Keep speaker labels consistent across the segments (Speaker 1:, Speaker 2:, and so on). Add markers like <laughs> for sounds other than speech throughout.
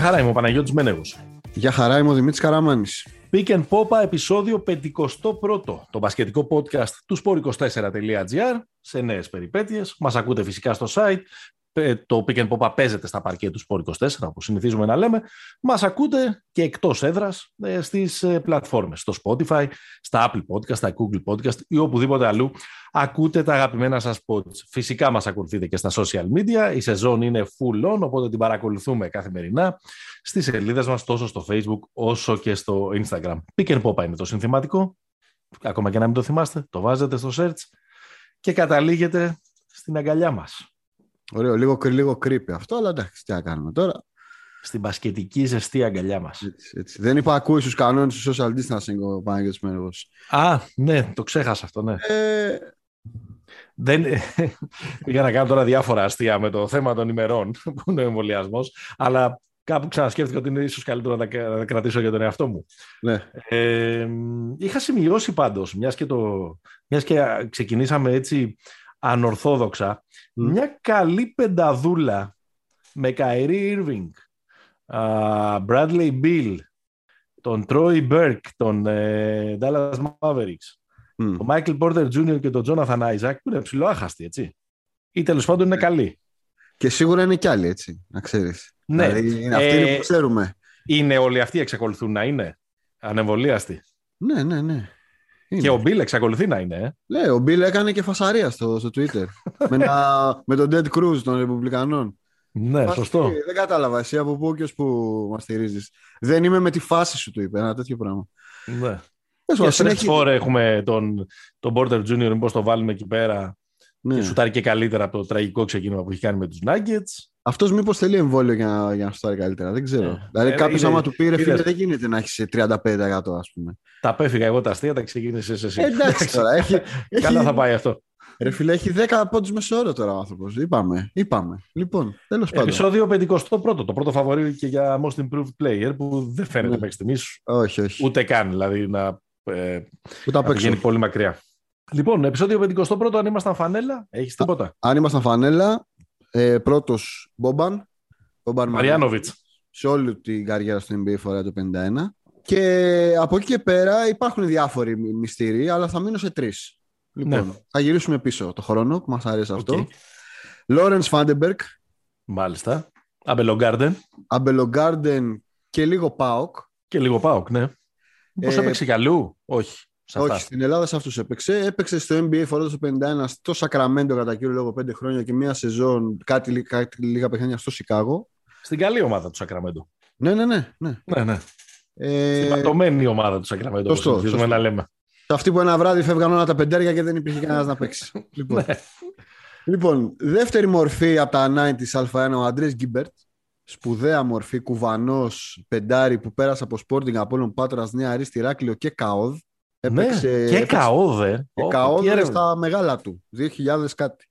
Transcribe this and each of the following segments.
Speaker 1: Γεια χαρά, είμαι ο Παναγιώτης Μένεγος.
Speaker 2: Γεια χαρά, είμαι ο Δημήτρης Καραμάνης.
Speaker 1: Pick and Popa, επεισόδιο 51, το μπασκετικό podcast του sport24.gr σε νέες περιπέτειες. Μας ακούτε φυσικά στο site, ε, το Pick and Pop παίζεται στα παρκέ του Sport 24, όπως συνηθίζουμε να λέμε, μας ακούτε και εκτός έδρας ε, στις ε, πλατφόρμες, στο Spotify, στα Apple Podcast, στα Google Podcast ή οπουδήποτε αλλού ακούτε τα αγαπημένα σας pods. Φυσικά μας ακολουθείτε και στα social media, η σεζόν είναι full on, οπότε την παρακολουθούμε καθημερινά στις σελίδες μας τόσο στο Facebook όσο και στο Instagram. Pick and Pop είναι το συνθηματικό, ακόμα και να μην το θυμάστε, το βάζετε στο search και καταλήγετε στην αγκαλιά μας.
Speaker 2: Ωραίο, λίγο, λίγο creepy αυτό, αλλά εντάξει, τι να κάνουμε τώρα.
Speaker 1: Στην πασχετική ζεστή αγκαλιά μας.
Speaker 2: Δεν είπα ακούει στου κανόνες του social distancing ο Παναγιώτης Μέργο.
Speaker 1: Α, ναι, το ξέχασα αυτό, ναι. Ε... Δεν... Πήγα να κάνω τώρα διάφορα αστεία με το θέμα των ημερών που είναι ο εμβολιασμός, αλλά κάπου ξανασκέφτηκα ότι είναι ίσως καλύτερο να τα κρατήσω για τον εαυτό μου.
Speaker 2: Ναι.
Speaker 1: Ε, είχα σημειώσει πάντως, μιας και, το... μιας και ξεκινήσαμε έτσι ανορθόδοξα, μια καλή πενταδούλα με Καϊρή Irving, Bradley Bill, τον Troy Burke, τον ε, Dallas Mavericks, mm. τον Michael Porter Jr. και τον Jonathan Isaac, που είναι ψηλοάχαστοι, έτσι. Ή τέλος πάντων είναι καλοί.
Speaker 2: Και σίγουρα είναι κι άλλοι, έτσι, να ξέρεις.
Speaker 1: Ναι.
Speaker 2: Δηλαδή, είναι αυτοί ε, που ξέρουμε.
Speaker 1: Είναι όλοι αυτοί εξακολουθούν να είναι ανεμβολίαστοι.
Speaker 2: Ναι, ναι, ναι.
Speaker 1: Είναι. Και ο Μπίλ εξακολουθεί να είναι. Ε.
Speaker 2: Ναι, ο Μπίλ έκανε και φασαρία στο, στο Twitter. <laughs> με, με τον Dead Cruz των Ρεπουμπλικανών.
Speaker 1: Ναι, σωστό.
Speaker 2: Δεν κατάλαβα εσύ από πού και που μας στηρίζεις. Δεν είμαι με τη φάση σου, του είπε ένα τέτοιο πράγμα.
Speaker 1: Ναι. Και συνέχεια... φορές έχουμε τον, τον Porter Junior, μήπως το βάλουμε εκεί πέρα ναι. και σουτάρει και καλύτερα από το τραγικό ξεκίνημα που έχει κάνει με τους Nuggets.
Speaker 2: Αυτός μήπως θέλει εμβόλιο για να, για να σουτάρει καλύτερα. Δεν ξέρω. Ναι. Δηλαδή, ε, κάποιος άμα του πήρε, φίλε, δεν γίνεται να έχεις 35% ας πούμε.
Speaker 1: Τα απέφυγα εγώ τα αστεία, τα ξεκίνησε εσύ.
Speaker 2: Εντάξει τώρα. Έχει, <laughs>
Speaker 1: Καλά θα πάει αυτό.
Speaker 2: Ρε φίλε, έχει 10 πόντους μεσόωρο τώρα ο άνθρωπος. Είπαμε. είπαμε. Λοιπόν, τέλος πάντων.
Speaker 1: Επισόδιο 51. Το πρώτο φαβορή και για Most Improved Player που δεν φαίνεται ναι. μέχρι στιγμής.
Speaker 2: Όχι, όχι.
Speaker 1: Ούτε καν δηλαδή να, ε, να πηγαίνει πολύ μακριά. Λοιπόν, επεισόδιο 51. Αν ήμασταν φανέλα, έχεις τίποτα.
Speaker 2: Αν ήμασταν φανέλα, ε, πρώτος Μπόμπαν.
Speaker 1: Μαριάνοβιτς.
Speaker 2: Σε όλη την καριέρα στο NBA φορά το 51. Και από εκεί και πέρα υπάρχουν διάφοροι μυστήροι, αλλά θα μείνω σε τρεις. Λοιπόν, ναι. θα γυρίσουμε πίσω το χρόνο που μας αρέσει αυτό. Λόρενς Φάντερμπερκ.
Speaker 1: Μάλιστα. Αμπελογκάρντεν.
Speaker 2: Αμπελογκάρντεν και λίγο Πάοκ.
Speaker 1: Και λίγο Πάοκ, ναι. Μήπως ε, έπαιξε κι αλλού. Όχι.
Speaker 2: Όχι, στην Ελλάδα σε αυτούς έπαιξε. Έπαιξε στο NBA φορώντας το 51 στο Σακραμέντο κατά κύριο λόγο 5 χρόνια και μία σεζόν, κάτι, κάτι λίγα παιχνίδια στο Σικάγο.
Speaker 1: Στην καλή ομάδα του Σακραμέντο.
Speaker 2: Ναι, ναι, ναι. ναι.
Speaker 1: ναι, ναι. Ε... Στην πατωμένη ομάδα του Σακραμέντο. Σωστό. σωστό. να λέμε.
Speaker 2: Αυτή που ένα βράδυ φεύγαν όλα τα πεντάρια και δεν υπήρχε κανένας να παίξει. <laughs> λοιπόν. Ναι. λοιπόν, δεύτερη μορφή από τα 90 Α1 ο Αντρέ Γκίμπερτ. Σπουδαία μορφή, κουβανός, πεντάρι που πέρασε από Sporting Απόλλων Πάτρας Νήαρ Ηστ, Ηράκλειο και ΚΑΟΔ.
Speaker 1: Έπαιξε, ναι, και ΚΑΟΔ.
Speaker 2: Και ΚΑΟΔ στα μεγάλα του. 2000 κάτι.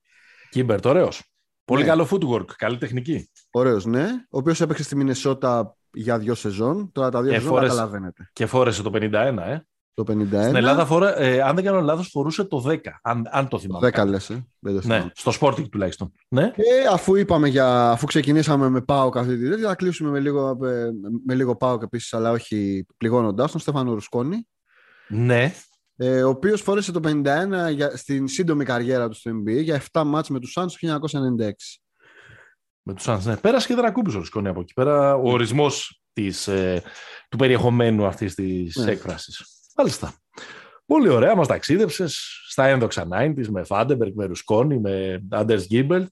Speaker 1: Γκίμπερτ, ωραίος. Πολύ ναι. καλό footwork, καλή τεχνική.
Speaker 2: Ωραίος, ναι. Ο οποίος έπαιξε στη Μινεσότα για δύο σεζόν. Τώρα τα δύο σεζόν καταλαβαίνετε.
Speaker 1: Και φόρεσε το 51, ε.
Speaker 2: Το 51.
Speaker 1: Στην Ελλάδα, φορά, ε, αν δεν κάνω λάθος, φορούσε το 10. Αν, αν το θυμάμαι.
Speaker 2: 10 λες, ε.
Speaker 1: ναι, στο Sporting τουλάχιστον. Ναι.
Speaker 2: Και αφού, είπαμε για, αφού ξεκινήσαμε με ΠΑΟΚ αυτή τη τέτοια, θα κλείσουμε με λίγο, με, με λίγο ΠΑΟΚ επίσης, αλλά όχι πληγώνοντας τον Στέφανο Ρουσκόνη.
Speaker 1: Ναι.
Speaker 2: Ε, ο οποίος φόρεσε το 51 για, στην σύντομη καριέρα του στο NBA για 7 μάτς με τους Suns το 1996.
Speaker 1: Με τους Suns, ναι. Πέρασε και δεν ακούμπησε ο Ρουσκόνη από εκεί πέρα. Ο ορισμός ε, του περιεχομένου αυτής της ναι. έκφρασης. Μάλιστα. Πολύ ωραία, μας ταξίδεψες στα ένδοξα 90s με Φάντερμπερκ, με Ρουσκόνη, με Αντρέ Γκίμπερτ.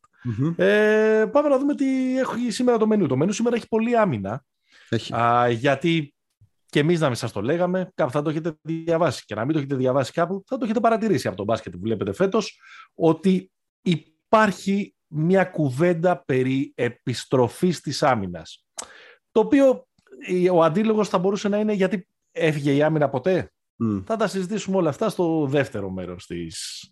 Speaker 1: Ε, πάμε να δούμε τι έχει σήμερα το μενού. Το μενού σήμερα έχει πολύ άμυνα.
Speaker 2: Έχει.
Speaker 1: Α, γιατί και εμείς να μην σας το λέγαμε, κάπου θα το έχετε διαβάσει. Και να μην το έχετε διαβάσει κάπου, θα το έχετε παρατηρήσει από τον μπάσκετ που βλέπετε φέτος, ότι υπάρχει μια κουβέντα περί επιστροφής της άμυνας. Το οποίο ο αντίλογος θα μπορούσε να είναι γιατί έφυγε η άμυνα ποτέ; Θα τα συζητήσουμε όλα αυτά στο δεύτερο μέρος της,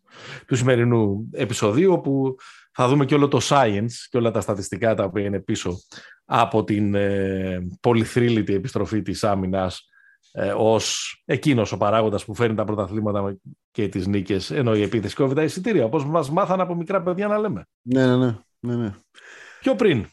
Speaker 1: του σημερινού επεισοδίου, όπου θα δούμε και όλο το science και όλα τα στατιστικά τα οποία είναι πίσω από την ε, πολυθρύλητη επιστροφή της άμυνας ε, ως εκείνος ο παράγοντας που φέρνει τα πρωταθλήματα και τις νίκες, ενώ η επίθεση κόβει τα εισιτήρια, όπως μας μάθανε από μικρά παιδιά να λέμε.
Speaker 2: Ναι, ναι, ναι. ναι, ναι.
Speaker 1: Πιο πριν,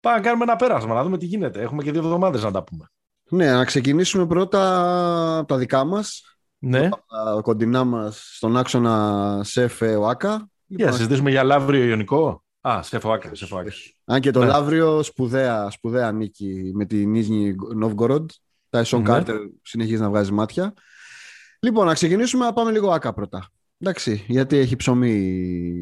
Speaker 1: Πάμε να κάνουμε ένα πέρασμα, να δούμε τι γίνεται. Έχουμε και δύο εβδομάδες να τα πούμε.
Speaker 2: Ναι, να ξεκινήσουμε πρώτα από τα δικά μας.
Speaker 1: Ναι.
Speaker 2: Τα κοντινά μας στον άξονα ΣΕΦ ΟΑΚΑ.
Speaker 1: Για
Speaker 2: Λοιπόν,
Speaker 1: να συζητήσουμε για Λαύριο Ιωνικό. Α, σε φοάκα, σε φοάκα.
Speaker 2: αν και το
Speaker 1: Ναι.
Speaker 2: Λαύριο σπουδαία, σπουδαία νίκη με την Νίζνη Νόβγκοροντ. Τάισον
Speaker 1: Ναι.
Speaker 2: Κάρτερ συνεχίζει να βγάζει μάτια. Λοιπόν, να ξεκινήσουμε να πάμε λίγο ΑΚΑ πρώτα. Εντάξει, γιατί έχει ψωμί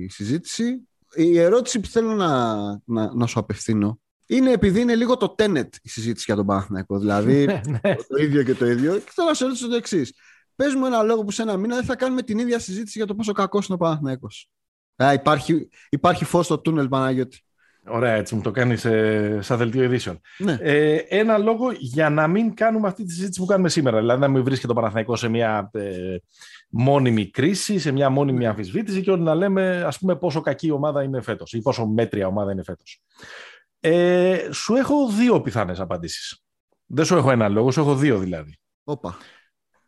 Speaker 2: η συζήτηση. Η ερώτηση που θέλω να, να, να σου απευθύνω είναι επειδή είναι λίγο το Tenet η συζήτηση για τον Παναθηναϊκό. Δηλαδή,
Speaker 1: Ναι, ναι.
Speaker 2: το ίδιο και το ίδιο. Και θέλω να σε ρωτήσω το εξής. Πες μου ένα λόγο που σε ένα μήνα δεν θα κάνουμε την ίδια συζήτηση για το πόσο κακός είναι ο Παναθηναϊκός. Α, υπάρχει, υπάρχει φως στο τούνελ, Παναγιώτη.
Speaker 1: Ωραία, έτσι μου το κάνεις σαν δελτίο ειδήσεων.
Speaker 2: Ναι.
Speaker 1: Ε, ένα λόγο για να μην κάνουμε αυτή τη συζήτηση που κάνουμε σήμερα. Δηλαδή να μην βρίσκεται το Παναθηναϊκός σε μια ε, μόνιμη κρίση, σε μια μόνιμη αμφισβήτηση και όλοι να λέμε ας πούμε πόσο κακή ομάδα είναι φέτος ή πόσο μέτρια ομάδα είναι φέτος. Ε, σου έχω δύο πιθανές απαντήσεις. Δεν σου έχω ένα λόγο, σου έχω δύο δηλαδή.
Speaker 2: Όπα.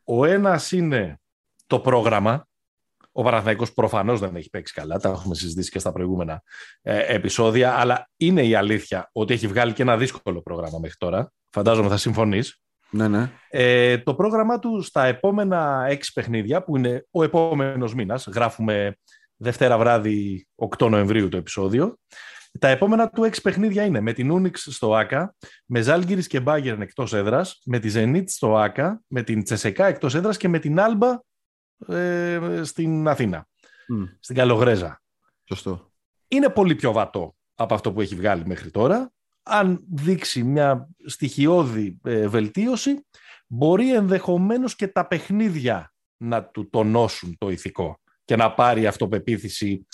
Speaker 1: Ο ένας είναι το πρόγραμμα. Ο Παναθηναϊκός προφανώς δεν έχει παίξει καλά, τα έχουμε συζητήσει και στα προηγούμενα ε, επεισόδια, αλλά είναι η αλήθεια ότι έχει βγάλει και ένα δύσκολο πρόγραμμα μέχρι τώρα. Φαντάζομαι θα συμφωνείς.
Speaker 2: Ναι, ναι.
Speaker 1: Ε, το πρόγραμμά του στα επόμενα έξι παιχνίδια, που είναι ο επόμενος μήνας, γράφουμε Δευτέρα βράδυ 8 Νοεμβρίου το επεισόδιο, τα επόμενα του έξι παιχνίδια είναι με την Ούνιξ στο ΆΚΑ, με Ζάλγκυρης και Μπάγκερν εκτός έδρας, με τη Ζενίτ στο ΆΚΑ, με την Τσεσεκά εκτός έδρας και με την Άλμπα ε, στην Αθήνα,
Speaker 2: Μμ,
Speaker 1: στην Καλογρέζα.
Speaker 2: σωστό.
Speaker 1: Είναι πολύ πιο βατό από αυτό που έχει βγάλει μέχρι τώρα. Αν δείξει μια στοιχειώδη ε, βελτίωση, μπορεί ενδεχομένως και τα παιχνίδια να του τονώσουν το ηθικό και να πάρει αυτοπεποίθηση,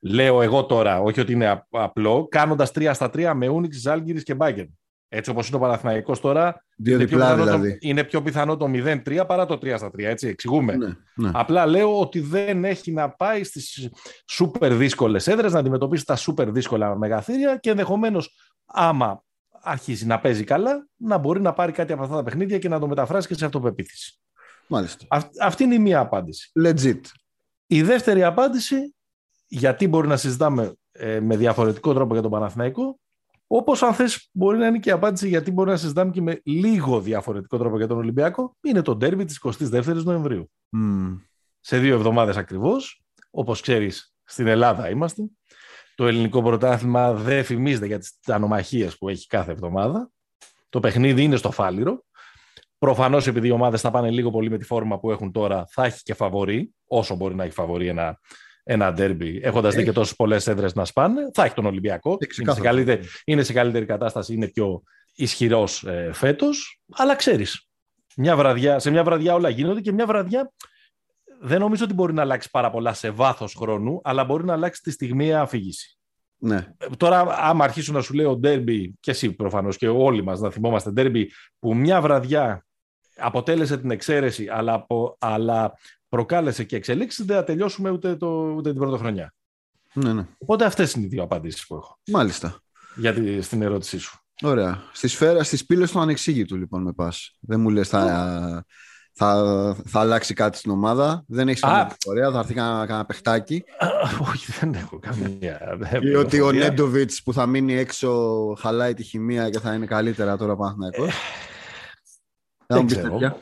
Speaker 1: λέω εγώ τώρα, όχι ότι είναι α- απλό, κάνοντας 3 στα 3 με Ούνιξ, Ζάλγκυρης και Μπάγκερ. Έτσι όπως είναι ο Παναθηναϊκός τώρα,
Speaker 2: Δύο
Speaker 1: είναι πιο,
Speaker 2: διπλά
Speaker 1: πιθανό το,
Speaker 2: δηλαδή.
Speaker 1: είναι πιο πιθανό το 0-3 παρά το 3 στα 3, έτσι, εξηγούμε.
Speaker 2: Ναι, ναι.
Speaker 1: Απλά λέω ότι δεν έχει να πάει στις σούπερ δύσκολες έδρες, να αντιμετωπίσει τα σούπερ δύσκολα μεγαθύρια και ενδεχομένως άμα αρχίσει να παίζει καλά, να μπορεί να πάρει κάτι από αυτά τα παιχνίδια και να το μεταφράσει και σε αυτοπεποίθηση.
Speaker 2: Μάλιστα.
Speaker 1: Αυ- αυτή είναι η μία απάντηση.
Speaker 2: Legit.
Speaker 1: Η δεύτερη απάντηση, γιατί μπορεί να συζητάμε ε, με διαφορετικό τρόπο για τον Παναθηναϊκό, όπως αν θες μπορεί να είναι και η απάντηση γιατί μπορεί να συζητάμε και με λίγο διαφορετικό τρόπο για τον Ολυμπιακό, είναι το ντέρμπι της 22ης Νοεμβρίου
Speaker 2: Μμ,
Speaker 1: σε δύο εβδομάδες ακριβώς. Όπως ξέρεις, στην Ελλάδα είμαστε. Το ελληνικό πρωτάθλημα δεν φημίζεται για τις ανομαχίες που έχει κάθε εβδομάδα. Το παιχνίδι είναι στο φάληρο. Προφανώς επειδή οι ομάδες θα πάνε λίγο πολύ με τη φόρμα που έχουν τώρα, θα έχει και φαβορή, όσο μπορεί να έχει φαβορή ένα, ένα ντέρμπι, έχοντας δει
Speaker 2: Έχει.
Speaker 1: και τόσες πολλές έδρες να σπάνε. Θα έχει τον Ολυμπιακό.
Speaker 2: Ε,
Speaker 1: Είναι σε,
Speaker 2: ξεκάθαρα.
Speaker 1: καλύτερη, είναι σε καλύτερη κατάσταση, είναι πιο ισχυρός ε, φέτος. Αλλά ξέρεις, μια βραδιά, σε μια βραδιά όλα γίνονται και μια βραδιά δεν νομίζω ότι μπορεί να αλλάξει πάρα πολλά σε βάθος χρόνου, αλλά μπορεί να αλλάξει τη στιγμή αφήγηση.
Speaker 2: Ναι.
Speaker 1: Ε, Τώρα, άμα αρχίσουν να σου λέω ντέρμπι, και εσύ προφανώς και όλοι μας να θυμόμαστε ντέρμπι, που μια βραδιά αποτέλεσε την εξαίρεση, αλλά, απο- αλλά προκάλεσε και εξελίξεις, δεν θα τελειώσουμε ούτε, το, ούτε την πρωτοχρονιά.
Speaker 2: ναι, ναι.
Speaker 1: Οπότε αυτές είναι οι δύο απαντήσεις που έχω
Speaker 2: Μάλιστα.
Speaker 1: για τη, στην ερώτησή σου.
Speaker 2: Ωραία. Στη σφαίρα, στις πύλες του ανεξήγητου λοιπόν με πας. Δεν μου λες θα, θα, θα αλλάξει κάτι στην ομάδα. Δεν έχεις
Speaker 1: Α.
Speaker 2: καμία πληροφορία. Θα έρθει κανένα, κανένα παιχτάκι. <laughs>
Speaker 1: Όχι, δεν έχω καμία.
Speaker 2: Ή ότι ο
Speaker 1: πληροφορία.
Speaker 2: Νέντοβιτς που θα μείνει έξω χαλάει τη χημεία και θα είναι καλύτερα τώρα ο Παναθηναϊκός. Θα μου πεις
Speaker 1: ξέρω.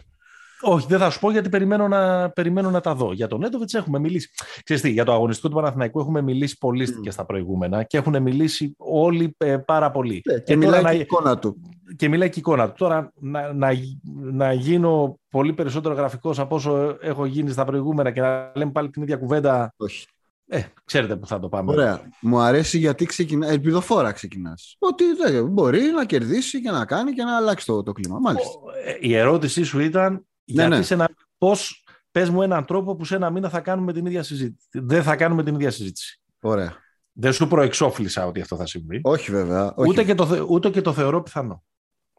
Speaker 2: Τέτοια.
Speaker 1: Όχι, δεν θα σου πω γιατί περιμένω να, περιμένω να τα δω. Για τον Νέντοβιτς έχουμε μιλήσει. Ξέρεις τι, για το αγωνιστικό του Παναθηναϊκού έχουμε μιλήσει πολύ
Speaker 2: Μμ.
Speaker 1: και στα προηγούμενα και έχουν μιλήσει όλοι ε, πάρα πολύ.
Speaker 2: Ναι, Και
Speaker 1: τώρα
Speaker 2: μιλάει
Speaker 1: να-
Speaker 2: και η εικόνα του.
Speaker 1: και μιλάει και η εικόνα του. Τώρα να, να, να γίνω πολύ περισσότερο γραφικός από όσο έχω γίνει στα προηγούμενα και να λέμε πάλι την ίδια κουβέντα.
Speaker 2: Όχι.
Speaker 1: Ε, ξέρετε που θα το πάμε.
Speaker 2: Ωραία. Μου αρέσει γιατί ξεκινά, ελπιδοφόρα ξεκινάς. Ότι δεν, μπορεί να κερδίσει και να κάνει και να αλλάξει το, το κλίμα. Μάλιστα.
Speaker 1: Ο- ε, Η ερώτησή σου ήταν γιατί
Speaker 2: ναι.
Speaker 1: σε ένα, πώς πες μου έναν τρόπο που σε ένα μήνα θα κάνουμε την ίδια συζήτηση. Δεν θα κάνουμε την ίδια συζήτηση.
Speaker 2: Ωραία.
Speaker 1: Δεν σου προεξόφλησα ότι αυτό θα συμβεί.
Speaker 2: Όχι βέβαια. Όχι.
Speaker 1: Ούτε, και το, θε- ούτε και το θεωρώ πιθανό.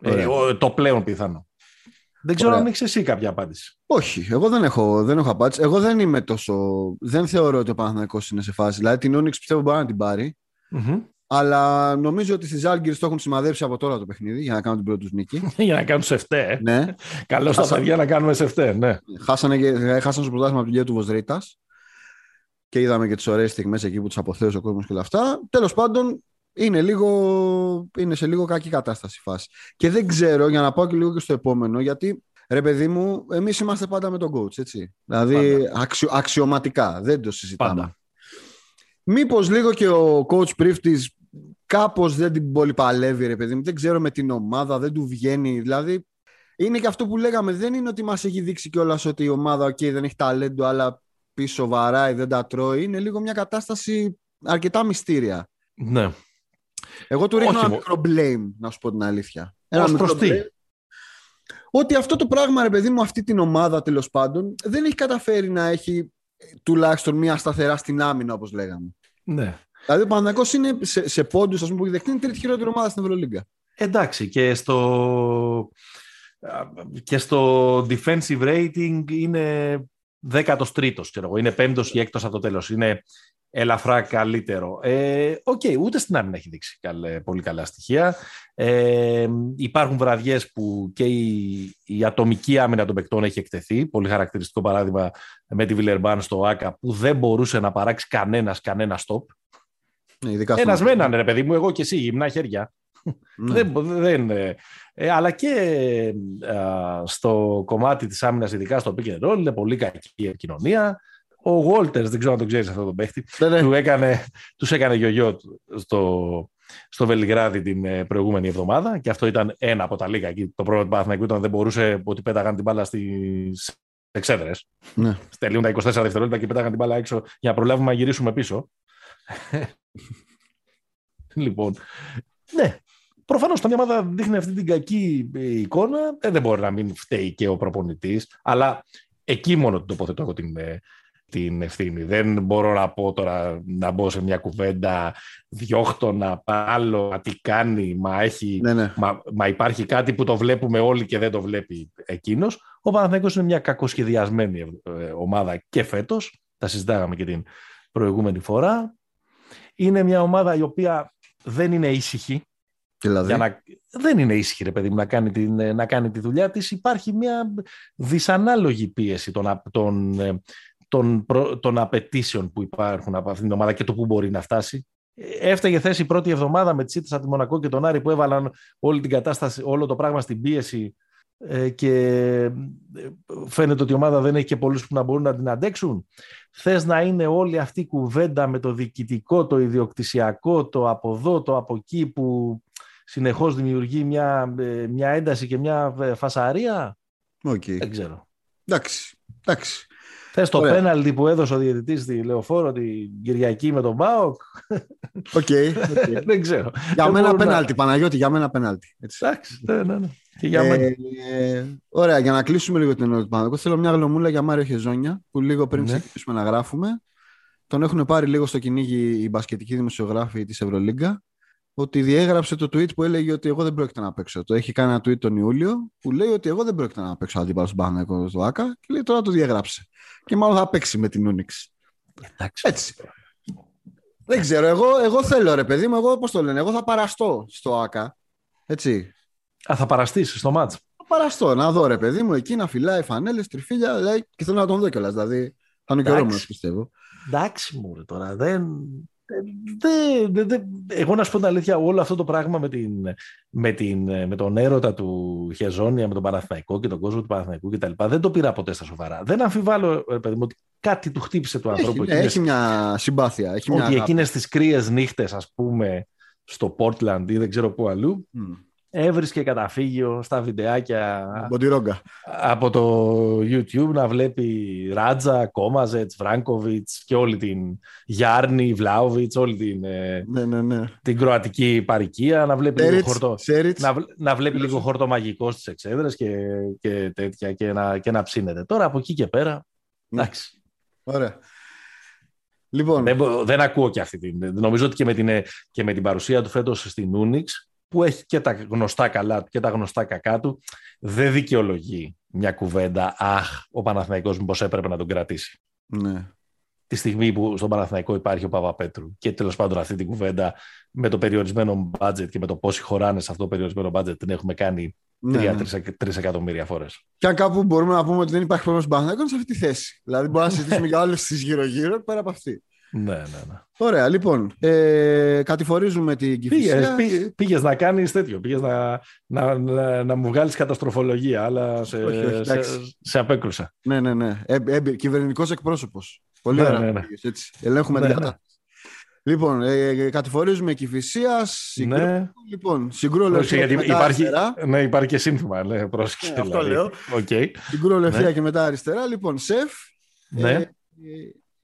Speaker 1: Ε,
Speaker 2: Ωραία.
Speaker 1: ο- το πλέον πιθανό. Δεν ξέρω
Speaker 2: Ωραία.
Speaker 1: αν έχεις εσύ κάποια απάντηση.
Speaker 2: Όχι, εγώ δεν έχω, δεν έχω απάντηση. Εγώ δεν είμαι τόσο. Δεν θεωρώ ότι ο Παναθηναϊκός είναι σε φάση. Δηλαδή την Onyx πιστεύω μπορεί να την πάρει.
Speaker 1: Μμμ.
Speaker 2: Αλλά νομίζω ότι στις Άλγκυρε το έχουν σημαδέψει από τώρα το παιχνίδι για να κάνουν την πρώτη του νίκη. <laughs>
Speaker 1: Για να κάνουν σεφτέ. Ε.
Speaker 2: ναι. <laughs>
Speaker 1: Καλώς τα
Speaker 2: Άσα-
Speaker 1: παιδιά να κάνουμε σεφτέ. Ναι.
Speaker 2: Χάσανε, και- χάσανε στο πρωτάθλημα από την γη του Βοζρίτα. Και είδαμε και τις ωραίες στιγμές εκεί που τους αποθέωσε ο κόσμος και όλα αυτά. Τέλος πάντων, είναι, λίγο, είναι σε λίγο κακή κατάσταση η φάση. Και δεν ξέρω, για να πάω και λίγο και στο επόμενο, γιατί ρε παιδί μου, εμείς είμαστε πάντα με τον coach, έτσι. Δηλαδή αξιο, αξιωματικά, δεν το συζητάμε. Πάντα. Μήπως λίγο και ο coach πρίφτης κάπως δεν την πολύ παλεύει, ρε παιδί μου. Δεν ξέρω με την ομάδα, δεν του βγαίνει. Δηλαδή, είναι και αυτό που λέγαμε. Δεν είναι ότι μας έχει δείξει κιόλας ότι η ομάδα, OK, δεν έχει ταλέντο, αλλά πίσω βαράει, δεν τα τρώει. Είναι λίγο μια κατάσταση αρκετά μυστήρια.
Speaker 1: Ναι.
Speaker 2: Εγώ του ρίχνω ένα μικρό blame, να σου πω την αλήθεια.
Speaker 1: Ένα μικρό
Speaker 2: τι; Ότι αυτό το πράγμα, ρε παιδί μου, αυτή την ομάδα τέλος πάντων, δεν έχει καταφέρει να έχει τουλάχιστον μία σταθερά στην άμυνα, όπως λέγαμε.
Speaker 1: Ναι.
Speaker 2: Δηλαδή ο Παναγιώ είναι σε, σε πόντους, ας πούμε, που έχει δεχτεί, είναι τρίτη χειρότερη ομάδα στην Ευρωλίγκα.
Speaker 1: Εντάξει, και στο, και στο defensive rating είναι 13ο, ξέρω εγώ. Είναι πέμπτος ή έκτος από το τέλος. Είναι ελαφρά καλύτερο. Ε, OK, okay, ούτε στην άμυνα έχει δείξει πολύ καλά στοιχεία. Ε, υπάρχουν βραδιές που και η, η ατομική άμυνα των παικτών έχει εκτεθεί. Πολύ χαρακτηριστικό παράδειγμα με τη Βιλερμπάν στο ΟΑΚΑ που δεν μπορούσε να παράξει κανένας κανένα stop. Ναι, Ένας με έναν, ρε παιδί μου, εγώ και εσύ, γυμνά χέρια. Ναι. δεν, δεν, ε, αλλά και ε, στο κομμάτι της άμυνας, ειδικά στο pick and roll, είναι πολύ κακή επικοινωνία. Ο Walters, δεν ξέρω αν τον ξέρεις αυτό τον παίχτη, ναι, ναι. Του έκανε, τους έκανε γιογιό στο, στο Βελιγράδι την ε, προηγούμενη εβδομάδα και αυτό ήταν ένα από τα λίγα. Το πρόβλημα του Παναθηναϊκού ήταν δεν μπορούσε ότι πέταγαν την μπάλα στις εξέδρες. Ναι. Στελούν τα 24 δευτερόλεπτα και πέταγαν την μπάλα έξω για να προλάβουμε να γυρίσουμε πίσω. Λοιπόν, ναι, Προφανώς όταν μια ομάδα δείχνει αυτή την κακή ε, εικόνα, ε, δεν μπορεί να μην φταίει και ο προπονητής. Αλλά εκεί μόνο την τοποθετώ εγώ την, ε, την ευθύνη. Δεν μπορώ να πω τώρα να μπω σε μια κουβέντα διώχτωνα, άλλο, τι κάνει, μα, έχει, ναι, ναι. Μα, μα, υπάρχει κάτι που το βλέπουμε όλοι και δεν το βλέπει εκείνος. Ο Παναθηναϊκός είναι μια κακοσχεδιασμένη ομάδα και φέτος, τα συζητάγαμε και την προηγούμενη φορά. Είναι μια ομάδα η οποία δεν είναι ήσυχη,
Speaker 2: Δηλαδή. Για
Speaker 1: να... Δεν είναι ήσυχη, ρε παιδί μου, να κάνει, την, να κάνει τη δουλειά της. Υπάρχει μια δυσανάλογη πίεση των, των, των, των απαιτήσεων που υπάρχουν από αυτήν την ομάδα και το που μπορεί να φτάσει. Έφταγε θέση πρώτη εβδομάδα με τις ήττες από τη Μονακό και τον Άρη που έβαλαν όλη την κατάσταση, όλο το πράγμα στην πίεση ε, και ε, φαίνεται ότι η ομάδα δεν έχει και πολλούς που να μπορούν να την αντέξουν. Θες να είναι όλη αυτή η κουβέντα με το διοικητικό, το ιδιοκτησιακό, το από εδώ, το από εκεί που συνεχώς δημιουργεί μια, ε, μια ένταση και μια ε, φασαρία;
Speaker 2: Okay.
Speaker 1: Δεν ξέρω.
Speaker 2: Εντάξει. Εντάξει.
Speaker 1: Θες το πέναλτι που έδωσε ο διαιτητής στη Λεωφόρο την Κυριακή με τον ΠΑΟΚ;
Speaker 2: Οκ. <laughs>
Speaker 1: Δεν ξέρω.
Speaker 2: Για μένα πέναλτι, να... Παναγιώτη, για μένα πέναλτι.
Speaker 1: Εντάξει, ναι, ναι, ναι. Και για μένα.
Speaker 2: Ε, ωραία, για να κλείσουμε λίγο την ερώτηση του Παναγιώτη, θέλω μια γνωμούλα για Μάριο Χεζόνια, που λίγο πριν ναι. ξεκινήσουμε να γράφουμε. Τον έχουν πάρει λίγο στο κυνήγι οι μπασκετικοί δημοσιογράφοι της Ευρωλίγκα ότι διέγραψε το tweet που έλεγε ότι εγώ δεν πρόκειται να παίξω. Το έχει κάνει ένα tweet τον Ιούλιο που λέει ότι εγώ δεν πρόκειται να παίξω αντίπαλο στον Παναγενικό στο ΑΚΑ και λέει τώρα το διέγραψε. Και μάλλον θα παίξει με την Ούνιξ. Έτσι. δεν ξέρω. Εγώ, εγώ θέλω ρε παιδί μου, εγώ πώς το λένε. Εγώ θα παραστώ στο ΑΚΑ. Έτσι.
Speaker 1: Α, θα παραστήσει στο μάτς;
Speaker 2: Θα παραστώ, να δω ρε παιδί μου εκεί να φυλάει φανέλες, τριφύλια λέει, και θέλω να τον δω κιόλας. Δηλαδή θα είναι καιρό μου, πιστεύω.
Speaker 1: Εντάξει μου, τώρα δεν. Δε, δε, δε, εγώ να σου πω την αλήθεια, όλο αυτό το πράγμα με, την, με, την, με τον έρωτα του Χεζόνια, με τον Παναθηναϊκό και τον κόσμο του Παναθηναϊκού κτλ. Δεν το πήρα ποτέ στα σοβαρά. Δεν αμφιβάλλω, παιδί μου, ότι κάτι του χτύπησε του ανθρώπου.
Speaker 2: Έχει, εκείνες, έχει μια συμπάθεια. Έχει
Speaker 1: ότι εκείνες τις κρύες νύχτες, ας πούμε, στο Portland ή δεν ξέρω πού αλλού, mm έβρισκε καταφύγιο στα βιντεάκια από το YouTube να βλέπει Ράτζα, Κόμαζετς, Βράνκοβιτς και όλη την Γιάρνη, Βλάουβιτς, όλη την, ε,
Speaker 2: ναι, ναι, ναι.
Speaker 1: την κροατική παρικία, να βλέπει, λίγο, χορτο, να, να, βλέπει λίγο χορτο μαγικό στις εξέδρες και, και τέτοια και να, και να ψήνεται. Τώρα από εκεί και πέρα, ναι. εντάξει.
Speaker 2: Ωραία. Λοιπόν.
Speaker 1: Δεν, δεν ακούω και αυτή την. Νομίζω ότι και με την, και με την παρουσία του φέτος στην Ούνιξ που έχει και τα γνωστά καλά του και τα γνωστά κακά του, δεν δικαιολογεί μια κουβέντα «Αχ, ο Παναθηναϊκός μήπως έπρεπε να τον κρατήσει».
Speaker 2: Ναι.
Speaker 1: Τη στιγμή που στον Παναθηναϊκό υπάρχει ο Παπαπέτρου και τέλος πάντων αυτή την κουβέντα με το περιορισμένο budget και με το πόσοι χωράνε σε αυτό το περιορισμένο budget την έχουμε κάνει ναι, 3 ναι. εκατομμύρια φορές.
Speaker 2: Και αν κάπου μπορούμε να πούμε ότι δεν υπάρχει πρόβλημα στον Παναθηναϊκό, είναι σε αυτή τη θέση. Δηλαδή, μπορούμε να συζητήσουμε για όλες τις γύρω-γύρω πέρα από αυτή.
Speaker 1: Ναι, ναι, ναι.
Speaker 2: Ωραία, λοιπόν. Ε, κατηφορίζουμε την Κηφισία.
Speaker 1: Πήγες, πήγες να κάνεις τέτοιο, πήγες να, να, να, να μου βγάλεις καταστροφολογία, αλλά σε,
Speaker 2: Όχι, όχι,
Speaker 1: σε,
Speaker 2: εντάξει.
Speaker 1: σε απέκρουσα.
Speaker 2: Ναι, ναι, ναι. Ε, ε, κυβερνητικός εκπρόσωπος. Πολύ
Speaker 1: Ναι,
Speaker 2: ωραία.
Speaker 1: ναι, ναι.
Speaker 2: πήγες, έτσι. Ελέγχουμε
Speaker 1: Ναι,
Speaker 2: την
Speaker 1: ναι.
Speaker 2: κατάσταση. Λοιπόν, ε, κατηφορίζουμε Κηφισία. Συγγρού...
Speaker 1: Ναι.
Speaker 2: Λοιπόν, Συγγρού
Speaker 1: Πρόσεξε,
Speaker 2: ευθεία και
Speaker 1: γιατί
Speaker 2: μετά
Speaker 1: υπάρχει,
Speaker 2: αριστερά.
Speaker 1: ναι, υπάρχει και σύνθημα. Ναι, πρόσεξε,
Speaker 2: Ναι, αυτό
Speaker 1: δηλαδή.
Speaker 2: λέω.
Speaker 1: Οκ.
Speaker 2: Συγγρού ευθεία
Speaker 1: Ναι.
Speaker 2: και μετά αριστερά. Λοιπόν, σεφ.
Speaker 1: Ναι.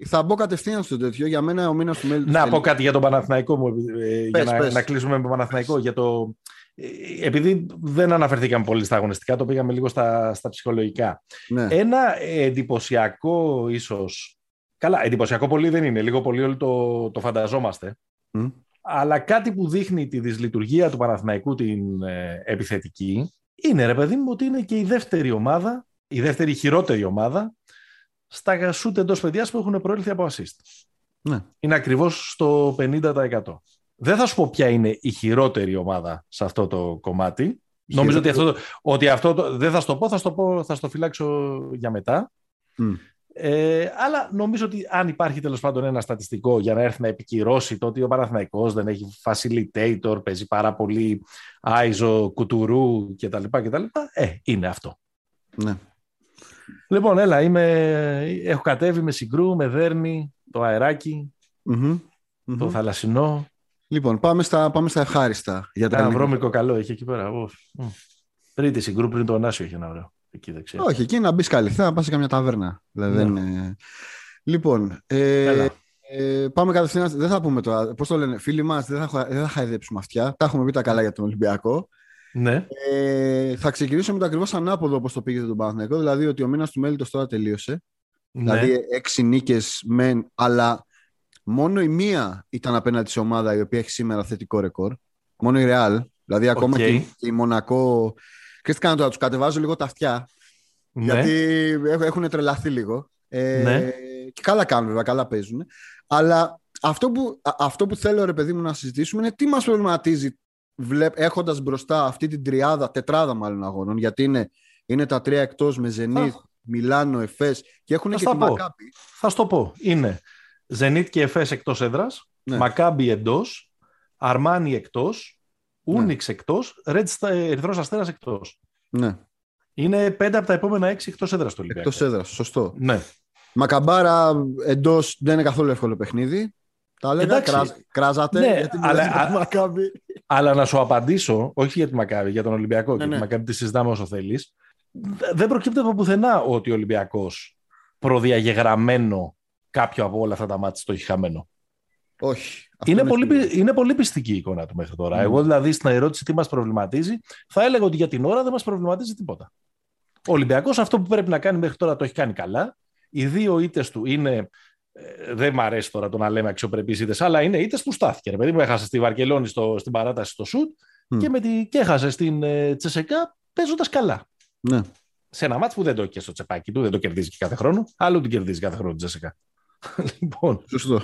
Speaker 2: Ε, ε, θα μπω κατευθείαν στο τέτοιο. Για μένα ο μήνας του μέλη.
Speaker 1: Να πω κάτι για τον Παναθηναϊκό μου, ε, για
Speaker 2: Πες,
Speaker 1: να,
Speaker 2: πες.
Speaker 1: να κλείσουμε με τον Παναθηναϊκό. Για το, ε, επειδή δεν αναφερθήκαμε πολύ στα αγωνιστικά, το πήγαμε λίγο στα, στα ψυχολογικά.
Speaker 2: Ναι.
Speaker 1: Ένα εντυπωσιακό ίσως, καλά εντυπωσιακό πολύ δεν είναι, λίγο πολύ όλοι το, το φανταζόμαστε,
Speaker 2: Μμ.
Speaker 1: αλλά κάτι που δείχνει τη δυσλειτουργία του Παναθηναϊκού την ε, επιθετική, είναι ρε παιδί μου ότι είναι και η δεύτερη ομάδα, η δεύτερη χειρότερη ομάδα, στα σούτ εντός παιδιάς που έχουν προέλθει από assist.
Speaker 2: Ναι.
Speaker 1: Είναι ακριβώς στο 50%. Δεν θα σου πω ποια είναι η χειρότερη ομάδα σε αυτό το κομμάτι. Νομίζω ότι αυτό, το- ότι αυτό το, δεν θα στο πω, θα στο, πω, θα στο φυλάξω για μετά.
Speaker 2: Μμ.
Speaker 1: Ε, αλλά νομίζω ότι αν υπάρχει τέλος πάντων ένα στατιστικό για να έρθει να επικυρώσει το ότι ο Παναθηναϊκός δεν έχει facilitator, παίζει πάρα πολύ άιζο, κουτουρού κτλ. κτλ ε, είναι αυτό.
Speaker 2: Ναι.
Speaker 1: Λοιπόν, έλα, είμαι, έχω κατέβει με συγκρού, με δέρνη, το αεράκι,
Speaker 2: Μμμ.
Speaker 1: το
Speaker 2: Μμμ.
Speaker 1: θαλασσινό.
Speaker 2: Λοιπόν, πάμε στα, πάμε στα ευχάριστα. Για τα
Speaker 1: Ένα
Speaker 2: ελληνικά.
Speaker 1: βρώμικο καλό έχει εκεί πέρα. Ουφ. Μμ. Πριν τη συγκρού, πριν το Νάσιο έχει ένα ωραίο. Εκεί δεξιά.
Speaker 2: Όχι, εκεί να μπεις καλυφθά, να πας σε καμιά ταβέρνα. Δηλαδή,
Speaker 1: Ναι.
Speaker 2: δεν είναι- Λοιπόν, ε,
Speaker 1: Έλα.
Speaker 2: ε, πάμε κατευθείαν. Δεν θα πούμε τώρα. Πώς το λένε, φίλοι μας, δεν, θα χα- δεν θα χαϊδέψουμε αυτιά. Τα έχουμε πει τα καλά για τον Ολυμπιακό.
Speaker 1: Ναι.
Speaker 2: Ε, θα ξεκινήσω με το ακριβώς ανάποδο όπως το πήγε τον Παναθηναϊκό. Δηλαδή ότι ο μήνας του μέλιτος τώρα τελείωσε.
Speaker 1: ναι.
Speaker 2: Δηλαδή έξι νίκες μεν, αλλά μόνο η μία ήταν απέναντι σε ομάδα η οποία έχει σήμερα θετικό ρεκόρ. Μόνο η Real. Δηλαδή ακόμα
Speaker 1: Οκ.
Speaker 2: και, η- και η Μονακό. Ξέρεις τι κάνω τώρα, τους κατεβάζω λίγο τα αυτιά.
Speaker 1: ναι.
Speaker 2: Γιατί έχουν τρελαθεί λίγο. Ε,
Speaker 1: Ναι.
Speaker 2: Και καλά κάνουν βέβαια, καλά παίζουν. Αλλά αυτό που, α- αυτό που θέλω ρε παιδί μου να συζητήσουμε είναι τι μας προβληματίζει βλέπ, έχοντας μπροστά αυτή την τριάδα, τετράδα μάλλον αγώνων, γιατί είναι, είναι τα τρία εκτός με Ζενίτ, Μιλάνο, Εφές και έχουν
Speaker 1: Θα
Speaker 2: και
Speaker 1: στα
Speaker 2: τη
Speaker 1: πω.
Speaker 2: Μακάπη.
Speaker 1: Θα σου το πω. Είναι Zenit και Εφές εκτός έδρας,
Speaker 2: Ναι.
Speaker 1: Μακάμπι εντός, Αρμάνι εκτός,
Speaker 2: Ναι.
Speaker 1: Ούνιξ εκτός, Red Sta- Ερυθρός Αστέρας εκτός.
Speaker 2: Ναι,
Speaker 1: Είναι πέντε από τα επόμενα έξι εκτός έδρας του Ολυμπιακού.
Speaker 2: εκτός έδρας, σωστό.
Speaker 1: Ναι.
Speaker 2: Μακαμπάρα εντός δεν είναι καθόλου εύκολο παιχνίδι. Τα λέγα,
Speaker 1: Εντάξει.
Speaker 2: κράζ, κράζατε,
Speaker 1: Ναι,
Speaker 2: γιατί
Speaker 1: αλλά-
Speaker 2: μιλάτε για τη
Speaker 1: α-
Speaker 2: Μακάμπη.
Speaker 1: Αλλά να σου απαντήσω, όχι για τη Μακάβη, για τον Ολυμπιακό.
Speaker 2: Ναι,
Speaker 1: και
Speaker 2: ναι.
Speaker 1: τη Μακάβη τη συζητάμε όσο θέλεις. Δεν προκύπτει από πουθενά ότι ο Ολυμπιακός προδιαγεγραμμένο κάποιο από όλα αυτά τα μάτια το έχει χαμένο.
Speaker 2: Όχι. αυτό
Speaker 1: Είναι πολύ,
Speaker 2: σίγουρο.
Speaker 1: πι- είναι πολύ πιστική η εικόνα του μέχρι τώρα.
Speaker 2: Μμμ.
Speaker 1: Εγώ δηλαδή στην ερώτηση τι μας προβληματίζει, θα έλεγα ότι για την ώρα δεν μας προβληματίζει τίποτα. Ο Ολυμπιακός αυτό που πρέπει να κάνει μέχρι τώρα το έχει κάνει καλά. Οι δύο ήττες του είναι. Ε, δεν μ' αρέσει τώρα το να λέμε αξιοπρεπείς ήττες, αλλά είναι ήττες που στάθηκε. Ρε παιδί μου, έχασε στη Βαρκελόνη στο, στην παράταση στο σουτ
Speaker 2: Μμ.
Speaker 1: και, με τη, και έχασε στην ε, Τσεσεκά παίζοντας καλά.
Speaker 2: Ναι.
Speaker 1: Σε ένα μάτς που δεν το έχει και στο τσεπάκι του, δεν το κερδίζει και κάθε χρόνο. Άλλο την κερδίζει κάθε χρόνο την Τσεσεκά. <laughs> λοιπόν.
Speaker 2: Σωστό.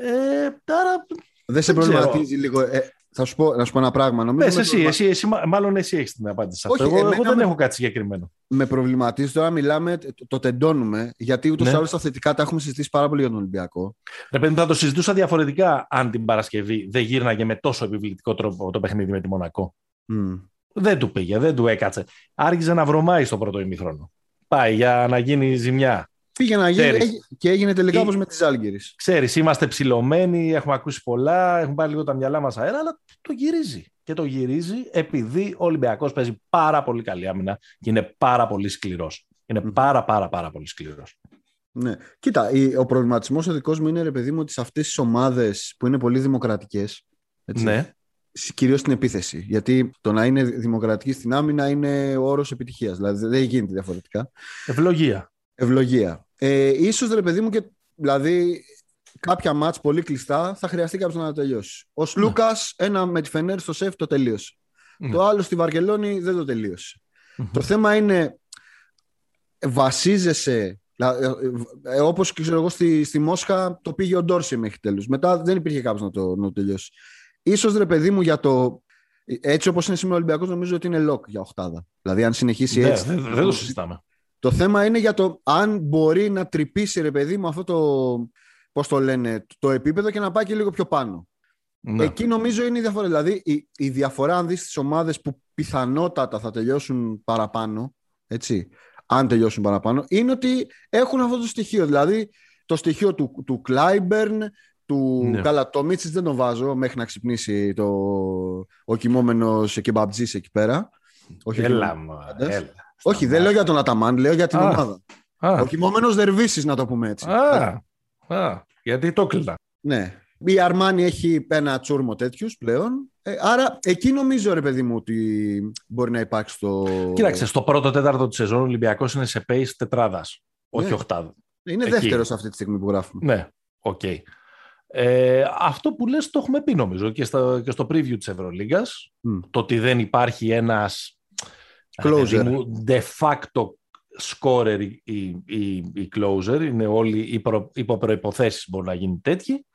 Speaker 1: Ε, άρα
Speaker 2: Δεν σε
Speaker 1: Δεν ξέρω.
Speaker 2: προβληματίζει λίγο. Ε, θα σου πω, να σου πω ένα πράγμα. Νομίζω
Speaker 1: Πες
Speaker 2: με,
Speaker 1: εσύ, εσύ, εσύ, μα- μάλλον εσύ έχεις την απάντηση σε αυτό.
Speaker 2: Όχι,
Speaker 1: εγώ, εγώ
Speaker 2: εμένα
Speaker 1: δεν
Speaker 2: με-
Speaker 1: έχω κάτι συγκεκριμένο.
Speaker 2: με προβληματίζει τώρα, μιλάμε, το, το τεντώνουμε, γιατί ούτως ή
Speaker 1: Ναι.
Speaker 2: άλλως τα θετικά τα έχουμε συζητήσει πάρα πολύ για τον Ολυμπιακό.
Speaker 1: Ρε παιδί, μου, θα το συζητούσα διαφορετικά αν την Παρασκευή δεν γύρναγε με τόσο επιβλητικό τρόπο το παιχνίδι με τη Μονακό.
Speaker 2: Μμ.
Speaker 1: Δεν του πήγε, δεν του έκατσε. Άργησε να βρωμάει στο πρώτο ημίχρονο. Πάει για να γίνει ζημιά.
Speaker 2: Πήγε να γίνει
Speaker 1: Ξέρεις.
Speaker 2: έγι- και έγινε τελικά
Speaker 1: Ή-
Speaker 2: όπως με τη Ζάλγκηρη.
Speaker 1: Ξέρεις, είμαστε ψηλωμένοι, έχουμε ακούσει πολλά, έχουν πάρει λίγο τα μυαλά μας αέρα, αλλά το γυρίζει. Και το γυρίζει επειδή ο Ολυμπιακός παίζει πάρα πολύ καλή άμυνα και είναι πάρα πολύ σκληρός. Είναι
Speaker 2: Μμμ.
Speaker 1: πάρα πάρα πάρα πολύ σκληρός.
Speaker 2: Ναι. Κοίτα, η- ο προβληματισμός ο δικός μου είναι, ρε παιδί μου, ότι σε αυτές τις ομάδες που είναι πολύ δημοκρατικές.
Speaker 1: Ναι,
Speaker 2: Κυρίως στην επίθεση. Γιατί το να είναι δημοκρατική στην άμυνα είναι ο όρος επιτυχίας. Δηλαδή δεν γίνεται διαφορετικά.
Speaker 1: ευλογία.
Speaker 2: Ευλογία. Ε, ίσως ρε παιδί μου και δηλαδή κάποια μάτς πολύ κλειστά θα χρειαστεί κάποιος να τα τελειώσει. Ο Λούκας ένα με τη Φενέρ στο σεφ το τελείωσε.
Speaker 1: Ναι.
Speaker 2: Το άλλο στη Βαρκελόνη δεν το τελείωσε.
Speaker 1: Μμμ.
Speaker 2: Το θέμα είναι βασίζεσαι δηλαδή, ε, ε, όπως και ξέρω εγώ στη, στη Μόσχα το πήγε ο Ντόρση μέχρι τέλους. Μετά δεν υπήρχε κάποιος να το, να το τελειώσει. Ίσως ρε παιδί μου για το έτσι όπως είναι σήμερα ο Ολυμπιακός νομίζω ότι είναι lock για οχτάδα. Δηλαδή αν συνεχίσει
Speaker 1: Ναι,
Speaker 2: έτσι
Speaker 1: δεν, δεν το συζητάμε.
Speaker 2: Το θέμα είναι για το αν μπορεί να τρυπήσει ρε παιδί μου αυτό το, πώς το λένε, το επίπεδο και να πάει και λίγο πιο πάνω.
Speaker 1: Ναι.
Speaker 2: Εκεί νομίζω είναι η διαφορά. Δηλαδή η, η διαφορά, αν δεις τις ομάδες που πιθανότατα θα τελειώσουν παραπάνω, έτσι, αν τελειώσουν παραπάνω, είναι ότι έχουν αυτό το στοιχείο. Δηλαδή το στοιχείο του, του Clyburn, του...
Speaker 1: Ναι.
Speaker 2: Καλά, το Μίτσις δεν τον βάζω μέχρι να ξυπνήσει το... ο κοιμόμενος κεμπαμπτζής εκεί πέρα. Όχι, ο
Speaker 1: Έλα,
Speaker 2: κοιμόμενος
Speaker 1: μωρέ,
Speaker 2: πάντας.
Speaker 1: έλα.
Speaker 2: Όχι, δεν λέω για τον Αταμάν, λέω για την
Speaker 1: Α.
Speaker 2: ομάδα.
Speaker 1: Α,
Speaker 2: Ο κοιμόμενος Δερβίσης, να το πούμε έτσι.
Speaker 1: α, α, γιατί το κλείνα.
Speaker 2: Ναι. Η Αρμάνη έχει ένα τσούρμο τέτοιους πλέον. Ε, άρα εκεί νομίζω, ρε παιδί μου, ότι μπορεί να υπάρξει το.
Speaker 1: Κοίταξε, στο πρώτο τέταρτο τη σεζόν ο Ολυμπιακός είναι σε pace τετράδας, όχι
Speaker 2: Ναι.
Speaker 1: οχτάδας.
Speaker 2: Είναι
Speaker 1: εκεί.
Speaker 2: δεύτερος αυτή τη στιγμή που γράφουμε.
Speaker 1: Ναι, οκ. Ε, αυτό που λες το έχουμε πει νομίζω και, στο- και στο preview της Ευρωλίγκας,
Speaker 2: Μμ.
Speaker 1: το ότι δεν υπάρχει ένας ρε
Speaker 2: Closer.
Speaker 1: παιδί μου, de facto scorer ή, ή, ή closer, είναι όλοι υπο, υπό προϋποθέσεις μπορεί να γίνει τέτοιοι.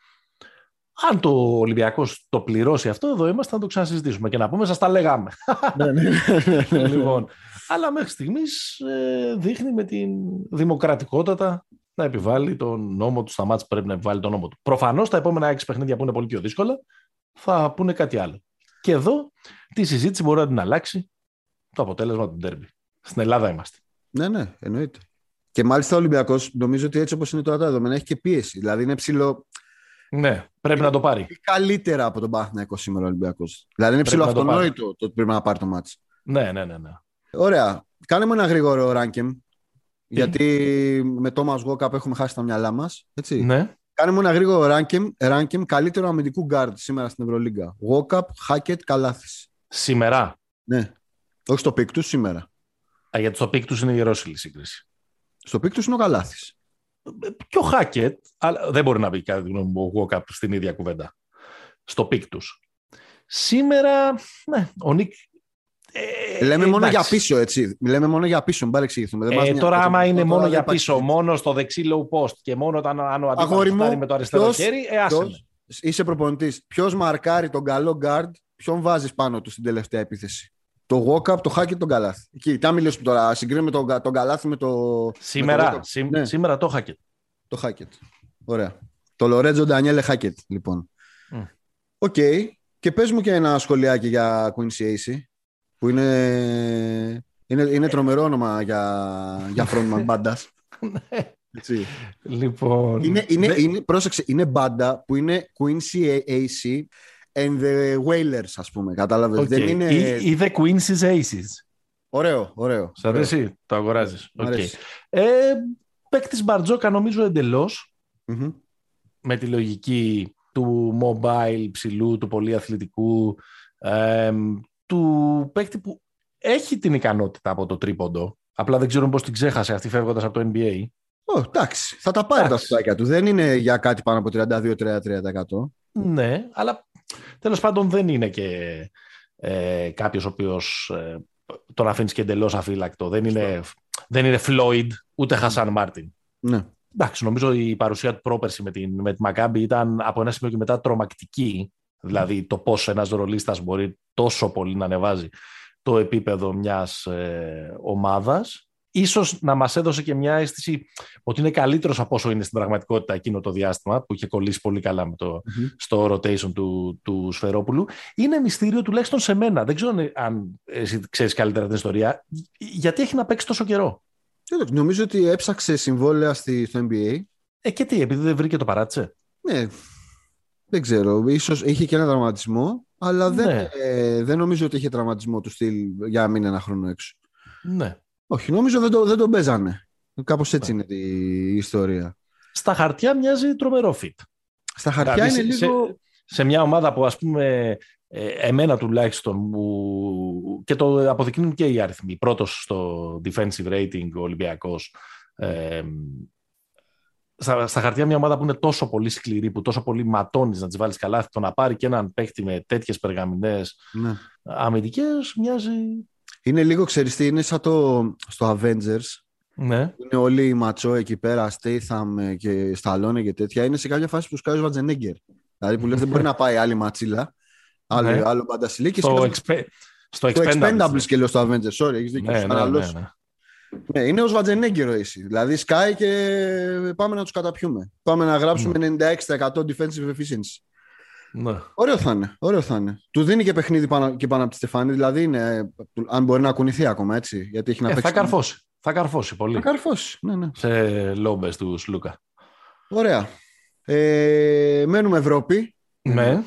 Speaker 1: Αν το Ολυμπιακός το πληρώσει αυτό, εδώ είμαστε να το ξανασυζητήσουμε και να πούμε, σας τα λέγαμε.
Speaker 2: ναι, ναι, ναι, ναι.
Speaker 1: λοιπόν, αλλά μέχρι στιγμής ε, δείχνει με την δημοκρατικότητα να επιβάλλει τον νόμο του στα μάτς που πρέπει να επιβάλλει τον νόμο του. Προφανώς τα επόμενα έξι παιχνίδια που είναι πολύ πιο δύσκολα θα πούνε κάτι άλλο. Και εδώ τη συζήτηση μπορεί να την αλλάξει το αποτέλεσμα του ντέρμπι. Στην Ελλάδα είμαστε.
Speaker 2: ναι, ναι, εννοείται. Και μάλιστα ο Ολυμπιακός νομίζω ότι έτσι όπως είναι τώρα τα δεδομένα έχει και πίεση. Δηλαδή είναι ψηλό.
Speaker 1: Ναι, πρέπει να το πάρει.
Speaker 2: Καλύτερα από τον Παναθηναϊκό σήμερα ο Ολυμπιακός. Δηλαδή είναι
Speaker 1: Πρέπει
Speaker 2: ψηλό
Speaker 1: να το πάρει.
Speaker 2: αυτονόητο το ότι πρέπει να πάρει το μάτσο.
Speaker 1: Ναι, ναι, ναι. ναι.
Speaker 2: Ωραία. Κάνε μου ένα γρήγορο rank 'em. Γιατί με Thomas Walkup έχουμε χάσει τα μυαλά μας. Έτσι.
Speaker 1: ναι.
Speaker 2: Κάνε μου ένα γρήγορο rank 'em, rank 'em καλύτερο αμυντικού guard σήμερα στην Ευρωλίγκα. Walkup, Hackett, Καλάθης.
Speaker 1: Σήμερα.
Speaker 2: Ναι. Όχι στο peak τους σήμερα.
Speaker 1: Α, γιατί στο peak τους είναι η ιερόσυλη σύγκριση.
Speaker 2: Στο peak τους είναι ο Καλάθης.
Speaker 1: Και ο Hackett, αλλά δεν μπορεί να μπει κατά τη γνώμη μου ο Walkup στην ίδια κουβέντα. Στο πικ τους. Σήμερα, ναι, ο Νίκ. ε,
Speaker 2: Λέμε μόνο
Speaker 1: εντάξει.
Speaker 2: για πίσω, έτσι. Λέμε μόνο για πίσω, μην παρεξηγηθούμε. Δεν μας
Speaker 1: Ε,
Speaker 2: νοιάζει.
Speaker 1: τώρα, άμα είναι
Speaker 2: Τώρα
Speaker 1: μόνο
Speaker 2: δεν
Speaker 1: για
Speaker 2: υπάρχει
Speaker 1: πίσω, μόνο στο δεξί low post και μόνο όταν αν ο
Speaker 2: Αγόρι
Speaker 1: αντίπαλος
Speaker 2: μου,
Speaker 1: φτάνει με το αριστερό
Speaker 2: ποιος-
Speaker 1: χέρι, ε, άσε
Speaker 2: ποιος-
Speaker 1: με.
Speaker 2: Είσαι προπονητής. Ποιος μαρκάρει τον καλό guard, ποιον βάζεις πάνω του στην τελευταία επίθεση; Το Walkup, το Hackett, τον Καλάθη. Εκεί, τι μιλήσω τώρα. Συγκρίνουμε τον, Κα- τον Καλάθη με το.
Speaker 1: Σήμερα,
Speaker 2: με το,
Speaker 1: σή-
Speaker 2: Ναι.
Speaker 1: σήμερα το Χάκετ.
Speaker 2: το Hackett. Ωραία. Το Λορέντζο Ντανιέλε Hackett, λοιπόν.
Speaker 1: Μμ.
Speaker 2: Οκ. Και πες μου και ένα σχολιάκι για Quincy Acey, που είναι, είναι, είναι τρομερό όνομα για, για frontman μπάντας. <laughs> Έτσι.
Speaker 1: Λοιπόν.
Speaker 2: Είναι, είναι,
Speaker 1: δε-
Speaker 2: είναι, πρόσεξε, είναι μπάντα που είναι Quincy AC and the Wailers, ας πούμε. Κατάλαβες.
Speaker 1: οκ.
Speaker 2: Δεν είναι...
Speaker 1: Ή, ή The Queen's Aces.
Speaker 2: Ωραίο, ωραίο.
Speaker 1: Σ' αρέσει, το αγοράζεις.
Speaker 2: Μ'
Speaker 1: Οκ.
Speaker 2: αρέσει.
Speaker 1: Ε, παίκτης Μπαρτζόκα νομίζω εντελώς
Speaker 2: Μμμ.
Speaker 1: με τη λογική του mobile ψηλού, του πολύ αθλητικού, εμ, του παίκτη που έχει την ικανότητα από το τρίποντο. Απλά δεν ξέρω πώς την ξέχασε αυτή φεύγοντας από το NBA.
Speaker 2: Ω, εντάξει, θα τα πάρει τα
Speaker 1: Εντάξει.
Speaker 2: σπουδάκια του. Δεν είναι για κάτι πάνω από 32-33%.
Speaker 1: Ναι, αλλά τέλος πάντων δεν είναι και ε, κάποιος ο οποίος ε, τον αφήνεις και εντελώς αφύλακτο. Δεν είναι, δεν είναι Floyd, ούτε Χασάν Μάρτιν.
Speaker 2: Ναι.
Speaker 1: Εντάξει, νομίζω η παρουσία του πρόπερση με, την, με τη Μακάμπη ήταν από ένα σημείο και μετά τρομακτική. Δηλαδή το πόσο ένας ρολίστας μπορεί τόσο πολύ να ανεβάζει το επίπεδο μιας ε, ομάδας. Ίσως να μας έδωσε και μια αίσθηση ότι είναι καλύτερος από όσο είναι στην πραγματικότητα εκείνο το διάστημα που είχε κολλήσει πολύ καλά με το,
Speaker 2: Μμμ.
Speaker 1: στο rotation του, του Σφερόπουλου. Είναι μυστήριο τουλάχιστον σε μένα. Δεν ξέρω αν εσύ ξέρεις καλύτερα την ιστορία. Γιατί έχει να παίξει τόσο καιρό;
Speaker 2: Εντάξει, Νομίζω ότι έψαξε συμβόλαια στη, στο NBA.
Speaker 1: Ε, και τι, επειδή δεν βρήκε το παράτησε;
Speaker 2: Ναι, δεν ξέρω. Ίσως είχε και ένα τραυματισμό, αλλά δεν,
Speaker 1: Ναι.
Speaker 2: ε, δεν νομίζω ότι είχε τραυματισμό του στυλ για να μείνει ένα χρόνο έξω.
Speaker 1: Ναι.
Speaker 2: Όχι, νομίζω δεν, το, δεν τον παίζανε. Κάπως έτσι
Speaker 1: Ναι.
Speaker 2: είναι η ιστορία.
Speaker 1: Στα χαρτιά μοιάζει τρομερό fit.
Speaker 2: Στα χαρτιά
Speaker 1: Δηλαδή,
Speaker 2: είναι
Speaker 1: σε-
Speaker 2: λίγο...
Speaker 1: Σε μια ομάδα που ας πούμε ε, εμένα τουλάχιστον μου, και το αποδεικνύουν και οι αριθμοί. Πρώτος στο defensive rating ο Ολυμπιακός. Ε, στα, στα χαρτιά μια ομάδα που είναι τόσο πολύ σκληρή, που τόσο πολύ ματώνεις να τις βάλεις καλά, το να πάρει και έναν παίκτη με τέτοιες περγαμηνές
Speaker 2: Ναι.
Speaker 1: αμυντικές μοιάζει...
Speaker 2: Είναι λίγο, ξέρεις τι, είναι σαν το στο Avengers.
Speaker 1: Ναι,
Speaker 2: Είναι όλοι οι ματσό εκεί πέρα, Statham ε, και Stallone και τέτοια. Είναι σε κάποια φάση που σκάζει ο Βατζενέγκερ. Δηλαδή που λέει δεν μπορεί να πάει άλλη ματσίλα, άλλο,
Speaker 1: Ναι.
Speaker 2: άλλο μπαντασιλί και
Speaker 1: στο,
Speaker 2: σκάζει
Speaker 1: expe... στο
Speaker 2: το
Speaker 1: Expendables.
Speaker 2: Expendables και λέω στο Avengers. Sorry, έχεις δίκιο.
Speaker 1: Ναι,
Speaker 2: σου
Speaker 1: ναι, ναι,
Speaker 2: αναλώσω.
Speaker 1: ναι.
Speaker 2: Ναι, είναι ω Βατζενέγκυρο εσύ. Δηλαδή σκάει και πάμε να τους καταπιούμε. Πάμε να γράψουμε 96% defensive efficiency.
Speaker 1: Ναι.
Speaker 2: Ωραίο θα είναι. Ωραίο θα είναι. Του δίνει και παιχνίδι πάνω, και πάνω από τη Στεφάνη. Δηλαδή είναι, αν μπορεί να κουνηθεί ακόμα έτσι. Γιατί έχει να
Speaker 1: Ε,
Speaker 2: παίξει.
Speaker 1: θα καρφώσει. Θα καρφώσει πολύ.
Speaker 2: Θα καρφώσει. Ναι, ναι.
Speaker 1: Σε λόμπες του Σλούκα.
Speaker 2: Ωραία. Ε, μένουμε Ευρώπη.
Speaker 1: Ναι.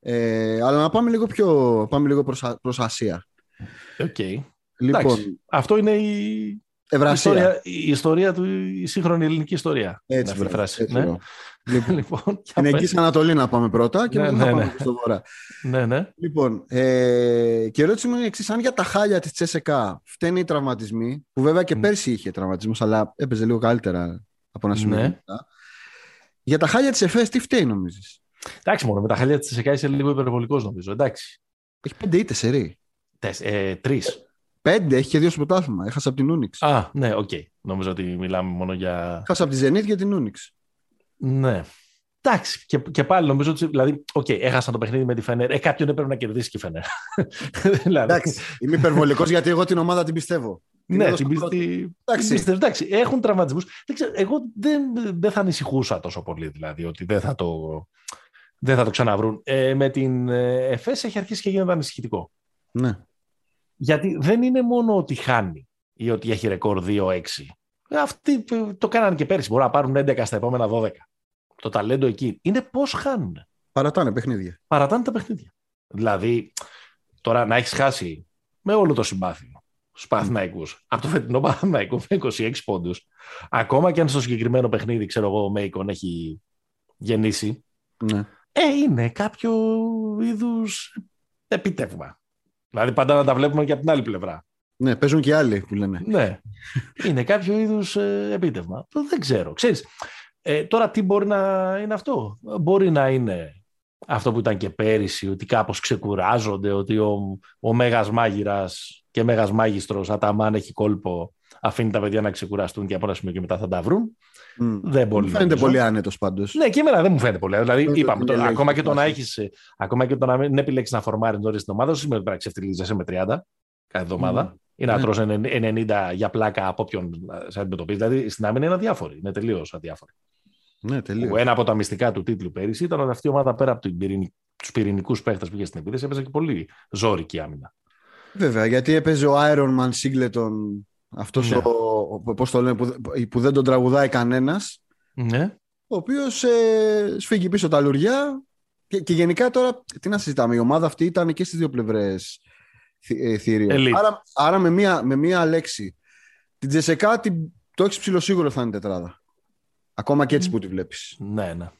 Speaker 2: Ε, αλλά να πάμε λίγο πιο. Πάμε λίγο προς, Α- προς Ασία.
Speaker 1: Οκ.
Speaker 2: Λοιπόν,
Speaker 1: Εντάξει. Αυτό είναι η, η
Speaker 2: Ευρασία.
Speaker 1: ιστορία, η ιστορία του, η σύγχρονη ελληνική ιστορία.
Speaker 2: Έτσι,
Speaker 1: Είναι αυτή η
Speaker 2: μπράβο,
Speaker 1: φράση.
Speaker 2: έτσι,
Speaker 1: ναι.
Speaker 2: Μπράβο.
Speaker 1: Λοιπόν, <laughs> για
Speaker 2: Στην
Speaker 1: πες.
Speaker 2: Εγγύς Ανατολή να πάμε πρώτα και
Speaker 1: Ναι,
Speaker 2: μετά
Speaker 1: ναι,
Speaker 2: να
Speaker 1: ναι.
Speaker 2: πάμε στο βορρά.
Speaker 1: ναι, ναι.
Speaker 2: Λοιπόν, ε, και η ερώτηση μου είναι η εξής: Αν για τα χάλια της ΤΣΣΚΑ φταίνε οι τραυματισμοί, που βέβαια και
Speaker 1: Μμ.
Speaker 2: πέρσι είχε τραυματισμούς, αλλά έπαιζε λίγο καλύτερα από ένα σημείο.
Speaker 1: Ναι.
Speaker 2: και μετά. Για τα χάλια της ΕΦΕΣ, τι φταίει, νομίζεις;
Speaker 1: Εντάξει, μόνο με τα χάλια της ΤΣΣΚΑ είσαι λίγο υπερβολικός, νομίζω. Εντάξει.
Speaker 2: Έχει πέντε ήττες σερί.
Speaker 1: Τες, ε, Τρεις.
Speaker 2: Πέντε, έχει και δύο στο πρωτάθλημα. Έχασα από την Ούνιξ.
Speaker 1: Α, ναι, οκ. Νομίζω ότι μιλάμε μόνο για.
Speaker 2: Έχασα από τη Zenit και την Ούνιξ.
Speaker 1: Ναι. Εντάξει, και, και πάλι νομίζω ότι. Δηλαδή, οκ, έχασαν το παιχνίδι με τη Φενέρ. Ε, κάποιον έπρεπε να κερδίσει και η Φενέρ. <laughs> δηλαδή,
Speaker 2: Εντάξει, είμαι υπερβολικός γιατί εγώ την ομάδα την πιστεύω. Την
Speaker 1: ναι,
Speaker 2: έδωσα
Speaker 1: την
Speaker 2: πρώτη.
Speaker 1: πίστη.
Speaker 2: Εντάξει.
Speaker 1: την πίστευα. Εντάξει, έχουν τραυματισμούς. Εγώ δεν, δεν θα ανησυχούσα τόσο πολύ, δηλαδή, ότι δεν θα το, δεν θα το ξαναβρούν. Ε, με την ε, ΕΦΕΣ έχει αρχίσει και γίνεται ανησυχητικό.
Speaker 2: Ναι.
Speaker 1: Γιατί δεν είναι μόνο ότι χάνει ή ότι έχει ρεκόρ 2-6. Αυτοί ε, το κάνανε και πέρσι. Μπορούν να πάρουν 11 στα επόμενα 12. Το ταλέντο εκεί. Είναι πώς χάνουν.
Speaker 2: Παρατάνε παιχνίδια.
Speaker 1: Παρατάνε τα παιχνίδια. Δηλαδή, τώρα να έχεις χάσει με όλο το συμπάθειο στου Παναθηναϊκού από το φετινό Παναθηναϊκό με 26 πόντους. Ακόμα και αν στο συγκεκριμένο παιχνίδι, ξέρω εγώ, ο Μέικον έχει γεννήσει.
Speaker 2: Ναι.
Speaker 1: Ε, είναι κάποιο είδους επίτευγμα. Δηλαδή, πάντα να τα βλέπουμε και από την άλλη πλευρά.
Speaker 2: ναι, παίζουν και άλλοι που λένε.
Speaker 1: Ναι. Είναι κάποιο είδους ε, επίτευγμα. Δεν ξέρω. Ξέρεις, ε, τώρα τι μπορεί να είναι αυτό; Μπορεί να είναι αυτό που ήταν και πέρυσι, ότι κάπως ξεκουράζονται, ότι ο, ο Μέγας Μάγειρας και Μέγας Μάγιστρος Αταμάν έχει κόλπο, αφήνει τα παιδιά να ξεκουραστούν και από ένα σημείο και μετά θα τα βρουν.
Speaker 2: Μμ.
Speaker 1: Δεν μπορεί
Speaker 2: Μου φαίνεται
Speaker 1: νομίζω.
Speaker 2: πολύ άνετος πάντως.
Speaker 1: Ναι, και εμένα δεν μου φαίνεται πολύ. Δηλαδή,
Speaker 2: Δεν
Speaker 1: είπαμε,
Speaker 2: το
Speaker 1: το,
Speaker 2: διαλέγεις
Speaker 1: ακόμα,
Speaker 2: το
Speaker 1: και το να
Speaker 2: βάση.
Speaker 1: έχεις, ε, ακόμα και το να μην επιλέξεις να φορμάρεις νωρίς την ομάδα, δεν σημαίνει ότι πρέπει να ξεφτυλίζεσαι με 30 κάθε εβδομάδα ή να
Speaker 2: Ναι.
Speaker 1: τρως 90 για πλάκα από όποιον ε, σε αντιμετωπίζει. Δηλαδή στην άμυνα είναι αδιάφορη. Είναι τελείως αδιάφορη.
Speaker 2: Ναι, τελείως.
Speaker 1: Που Ένα από τα μυστικά του τίτλου πέρυσι ήταν ότι αυτή η ομάδα πέρα από τους πυρηνικούς παίχτες που είχε στην επίθεση έπαιζε και πολύ ζώρικη άμυνα.
Speaker 2: Βέβαια, γιατί έπαιζε ο Iron Man Singleton, αυτός
Speaker 1: Ναι.
Speaker 2: ο, ο- πώς το λένε, που, που δεν τον τραγουδάει κανένας,
Speaker 1: Ναι.
Speaker 2: ο οποίος ε, σφίγγει πίσω τα λουριά. Και, και γενικά τώρα, τι να συζητάμε, η ομάδα αυτή ήταν και στις δύο πλευρές θηρίο.
Speaker 1: Elite.
Speaker 2: Άρα, άρα με, μία, με μία λέξη. Την Τζεσεκά την, το έχεις ψηλοσίγουρο θα είναι τετράδα. Ακόμα και έτσι που τη βλέπεις.
Speaker 1: Ναι, ναι.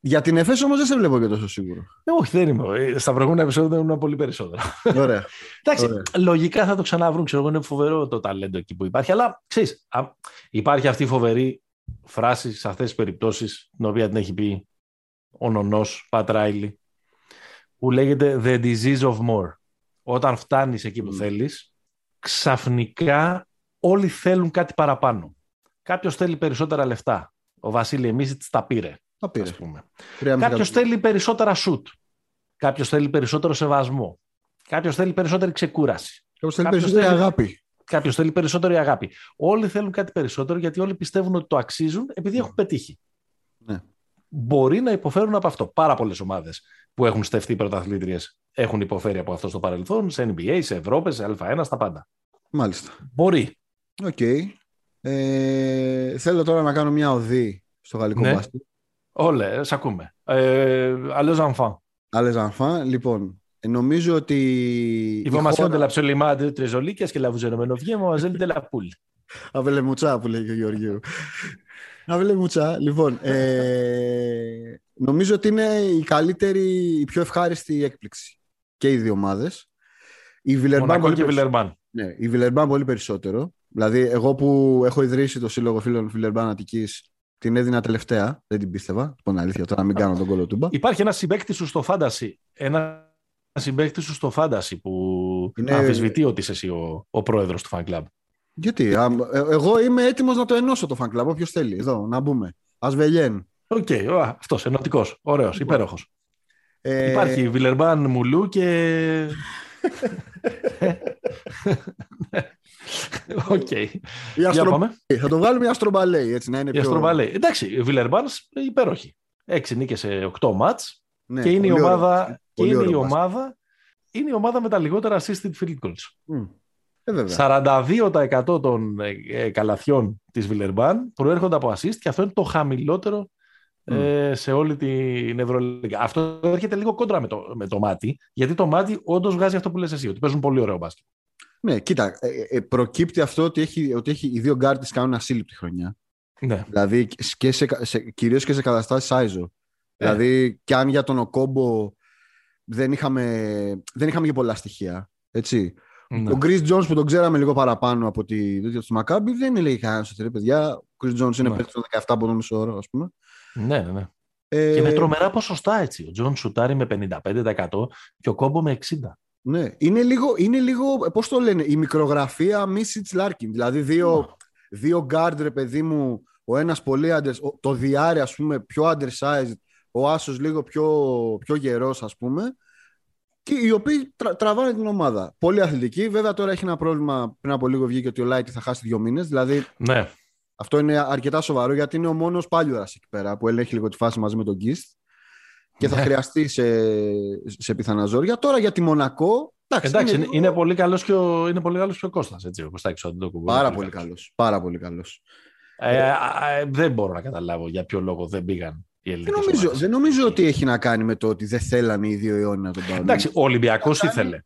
Speaker 2: Για την ΕΦΕΣ όμως δεν σε βλέπω και τόσο σίγουρο.
Speaker 1: Ε, όχι, δεν είμαι. Ε, Στα προηγούμενα επεισόδια ήμουν πολύ περισσότερα.
Speaker 2: Ωραία. <laughs>
Speaker 1: Εντάξει,
Speaker 2: Ωραία.
Speaker 1: λογικά θα το ξαναβρούν. Ξέρω εγώ, είναι φοβερό το ταλέντο εκεί που υπάρχει. Αλλά ξέρεις, υπάρχει αυτή η φοβερή φράση σε αυτές τις περιπτώσεις, την οποία την έχει πει ο νονός Πατ Ράιλι, που λέγεται The disease of more. Όταν φτάνεις εκεί που
Speaker 2: Mm.
Speaker 1: θέλεις, ξαφνικά όλοι θέλουν κάτι παραπάνω. Κάποιος θέλει περισσότερα λεφτά. Ο Βασίλη Εμίσιτ τα πήρε,
Speaker 2: Τα πήρε.
Speaker 1: ας πούμε.
Speaker 2: Τρία μισή
Speaker 1: Κάποιος
Speaker 2: εκατομμύρια.
Speaker 1: θέλει περισσότερα σουτ. Κάποιος θέλει περισσότερο σεβασμό. Κάποιος θέλει περισσότερη ξεκούραση.
Speaker 2: Κάποιος θέλει
Speaker 1: κάποιος
Speaker 2: περισσότερη
Speaker 1: θέλει-
Speaker 2: αγάπη.
Speaker 1: Κάποιος θέλει περισσότερη αγάπη. Όλοι θέλουν κάτι περισσότερο γιατί όλοι πιστεύουν ότι το αξίζουν επειδή έχουν πετύχει.
Speaker 2: Ναι.
Speaker 1: Μπορεί να υποφέρουν από αυτό. Πάρα πολλές ομάδες που έχουν στεφτεί πρωταθλήτριες έχουν υποφέρει από αυτό στο παρελθόν, σε NBA, σε Ευρώπη, σε Α1, στα πάντα.
Speaker 2: Μάλιστα.
Speaker 1: Μπορεί.
Speaker 2: Οκ. Ε, θέλω τώρα να κάνω μια οδή στο γαλλικό
Speaker 1: Ναι.
Speaker 2: μπάσκετ.
Speaker 1: Όλε, σ' ακούμε. Ε, Allez enfants.
Speaker 2: Άλλε αμφά. Λοιπόν, ε, νομίζω ότι. η
Speaker 1: Information
Speaker 2: χώρα-
Speaker 1: de l'absolument de Trésolier, qu'est-ce que la vous avez mademoiselle de la poule.
Speaker 2: Αβελεμουτσά που λέει και ο Γεωργίου. Αβελεμουτσά. Λοιπόν, ε, νομίζω ότι είναι η καλύτερη, η πιο ευχάριστη έκπληξη. Και οι δύο ομάδες. Η Βιλερμπάν
Speaker 1: Μονακό
Speaker 2: πολύ,
Speaker 1: και
Speaker 2: περισσότερο.
Speaker 1: Βιλερμπάν.
Speaker 2: ναι, η Βιλερμπάν πολύ περισσότερο. Δηλαδή, εγώ που έχω ιδρύσει το σύλλογο φίλων Βιλερμπάν Αττικής, την έδινα τελευταία. Δεν την πίστευα. Λοιπόν, αλήθεια, τώρα να μην κάνω τον κολοτούμπα.
Speaker 1: Υπάρχει ένας συμπέκτη σου στο φάντασι. Ένα συμπέκτη σου στο φάντασι που
Speaker 2: Είναι-
Speaker 1: αμφισβητεί ότι είσαι εσύ ο, ο πρόεδρος του fan club.
Speaker 2: Γιατί, α, ε, εγώ είμαι έτοιμος να το ενώσω το fan club. Όποιος θέλει, εδώ, να μπούμε. Ασβελιέν.
Speaker 1: Οκ, αυτός ενωτικός. Ωραίος, υπέροχος.
Speaker 2: Ε,
Speaker 1: Υπάρχει Βιλερμπάν Μουλού και. Okay.
Speaker 2: Η αστρο... Θα το βάλουμε η Αστρομπαλέη, έτσι να είναι
Speaker 1: η πιο... Εντάξει, η Βιλερμπάνς υπέροχη. Έξι νίκες σε οκτώ μάτς ναι, και είναι η ομάδα, και είναι η ομάδα, είναι η ομάδα με τα λιγότερα assisted field goals. Mm. Ε, 42% των ε, ε, καλαθιών της Βιλερμπάν προέρχονται από assist και αυτό είναι το χαμηλότερο ε, σε όλη την Ευρωλίγα. Αυτό έρχεται λίγο κόντρα με το, με το μάτι, γιατί το μάτι όντως βγάζει αυτό που λες εσύ, ότι παίζουν πολύ ωραίο μπάσκετ.
Speaker 2: Ναι, κοίτα, ε, ε, προκύπτει αυτό ότι, έχει, ότι έχει, οι δύο γκάρτες κάνουν ασύλληπτη χρονιά.
Speaker 1: Ναι.
Speaker 2: Δηλαδή, και σε, σε, κυρίως και σε καταστάσεις Άιζο. Δηλαδή, και αν για τον Οκόμπο δεν είχαμε, δεν είχαμε και πολλά στοιχεία, έτσι. Ναι. Ο Γκρι Τζόνς που τον ξέραμε λίγο παραπάνω από τη τέτοια του Μακάμπη δεν έλεγε κανένας ότι παιδιά. Ο Γκρι Τζόνς είναι ναι. παίκτης των 17 από τον μισό όρο, ας πούμε.
Speaker 1: Ναι, ναι, ναι. Ε... Και με τρομερά ποσοστά έτσι. Ο Τζον σουτάρει με 55% και ο Κόμπο με 60%.
Speaker 2: Ναι, είναι λίγο, είναι λίγο πώς το λένε, η μικρογραφία Μίσιτς Λάρκιν. Δηλαδή δύο, yeah. δύο γκάρντ, ρε παιδί μου, ο ένας πολύ άντρες, το διάρρη ας πούμε πιο undersized, ο Άσος λίγο πιο, πιο γερός ας πούμε, και οι οποίοι τρα, τραβάνε την ομάδα. Πολύ αθλητική. Βέβαια τώρα έχει ένα πρόβλημα. Πριν από λίγο βγήκε ότι ο Λάιτι θα χάσει δύο μήνες. Δηλαδή
Speaker 1: ναι.
Speaker 2: Αυτό είναι αρκετά σοβαρό γιατί είναι ο μόνος πάλιορα εκεί πέρα που ελέγχει λίγο τη φάση μαζί με τον Γκίστ και θα ναι. χρειαστεί σε, σε πιθανά ζόρια. Τώρα για τη Μονακό.
Speaker 1: Εντάξει, εντάξει είναι, είναι, πολύ καλός και ο, είναι πολύ καλός και ο Κώστας, έτσι, ο Κωστάκης ο
Speaker 2: Πάρα πολύ καλός. Πάρα πολύ καλός.
Speaker 1: Ε, ε, ε, δεν μπορώ να καταλάβω για ποιο λόγο δεν πήγαν
Speaker 2: δεν νομίζω, δεν νομίζω ότι έχει να κάνει με το ότι δεν θέλανε οι δύο αιώνες να τον πάρουν.
Speaker 1: Εντάξει, ο Ολυμπιακός ήθελε.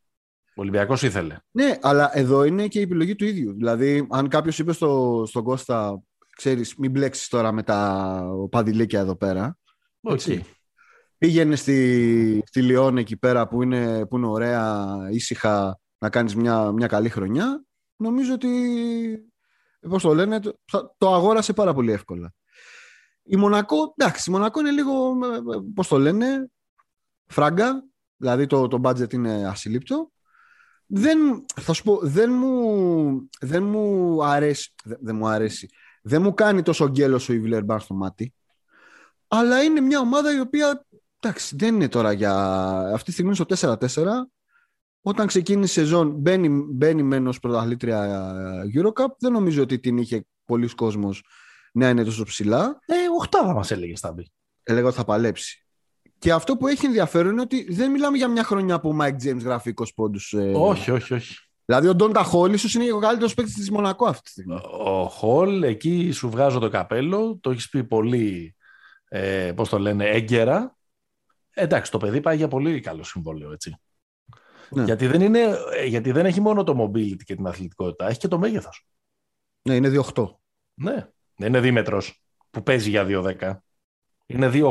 Speaker 1: Ο Ολυμπιακός ήθελε.
Speaker 2: Ναι, αλλά εδώ είναι και η επιλογή του ίδιου. Δηλαδή, αν κάποιος είπε στο, στον Κώστα, ξέρεις, μην μπλέξεις τώρα με τα παδιλίκια εδώ πέρα.
Speaker 1: Okay.
Speaker 2: Πήγαινε στη, στη Λιόν εκεί πέρα που είναι, που είναι ωραία, ήσυχα, να κάνεις μια, μια καλή χρονιά. Νομίζω ότι, πώς το λένε, το, το αγόρασε πάρα πολύ εύκολα. Η Μονακό, εντάξει, η Μονακό είναι λίγο, πώς το λένε, φράγκα, δηλαδή το, το budget είναι ασύλληπτο. Δεν, θα σου πω, δεν μου, δεν μου αρέσει, δεν, μου αρέσει, δεν μου κάνει τόσο γκέλος ο Ιβλερ στο μάτι, αλλά είναι μια ομάδα η οποία, εντάξει, δεν είναι τώρα για, αυτή τη στιγμή στο 4-4, όταν ξεκίνησε η σεζόν μπαίνει, μπαίνει μένω πρωταθλήτρια Eurocup, δεν νομίζω ότι την είχε πολλοί κόσμος να είναι τόσο ψηλά.
Speaker 1: Ε, οχτάδα μας έλεγε Σταμπή.
Speaker 2: Έλεγα ότι θα παλέψει. Και αυτό που έχει ενδιαφέρον είναι ότι δεν μιλάμε για μια χρονιά που ο Mike James γράφει 20 πόντους.
Speaker 1: Ε... Όχι, όχι, όχι.
Speaker 2: Δηλαδή ο Ντόντα Χόλ ίσως είναι ο καλύτερος παίκτης της Μονακό αυτή τη στιγμή.
Speaker 1: Ο Χόλ, εκεί σου βγάζω το καπέλο, το έχεις πει πολύ, ε, πώς το λένε, έγκαιρα. εντάξει, το παιδί πάει για πολύ καλό συμβόλαιο, έτσι. Ναι. Γιατί, δεν είναι, ε, γιατί δεν έχει μόνο το mobility και την αθλητικότητα, έχει και το μέγεθος.
Speaker 2: Ναι, είναι 2-8.
Speaker 1: Ναι. Δεν είναι δίμετρος που παίζει για 2-10. Είναι 2-8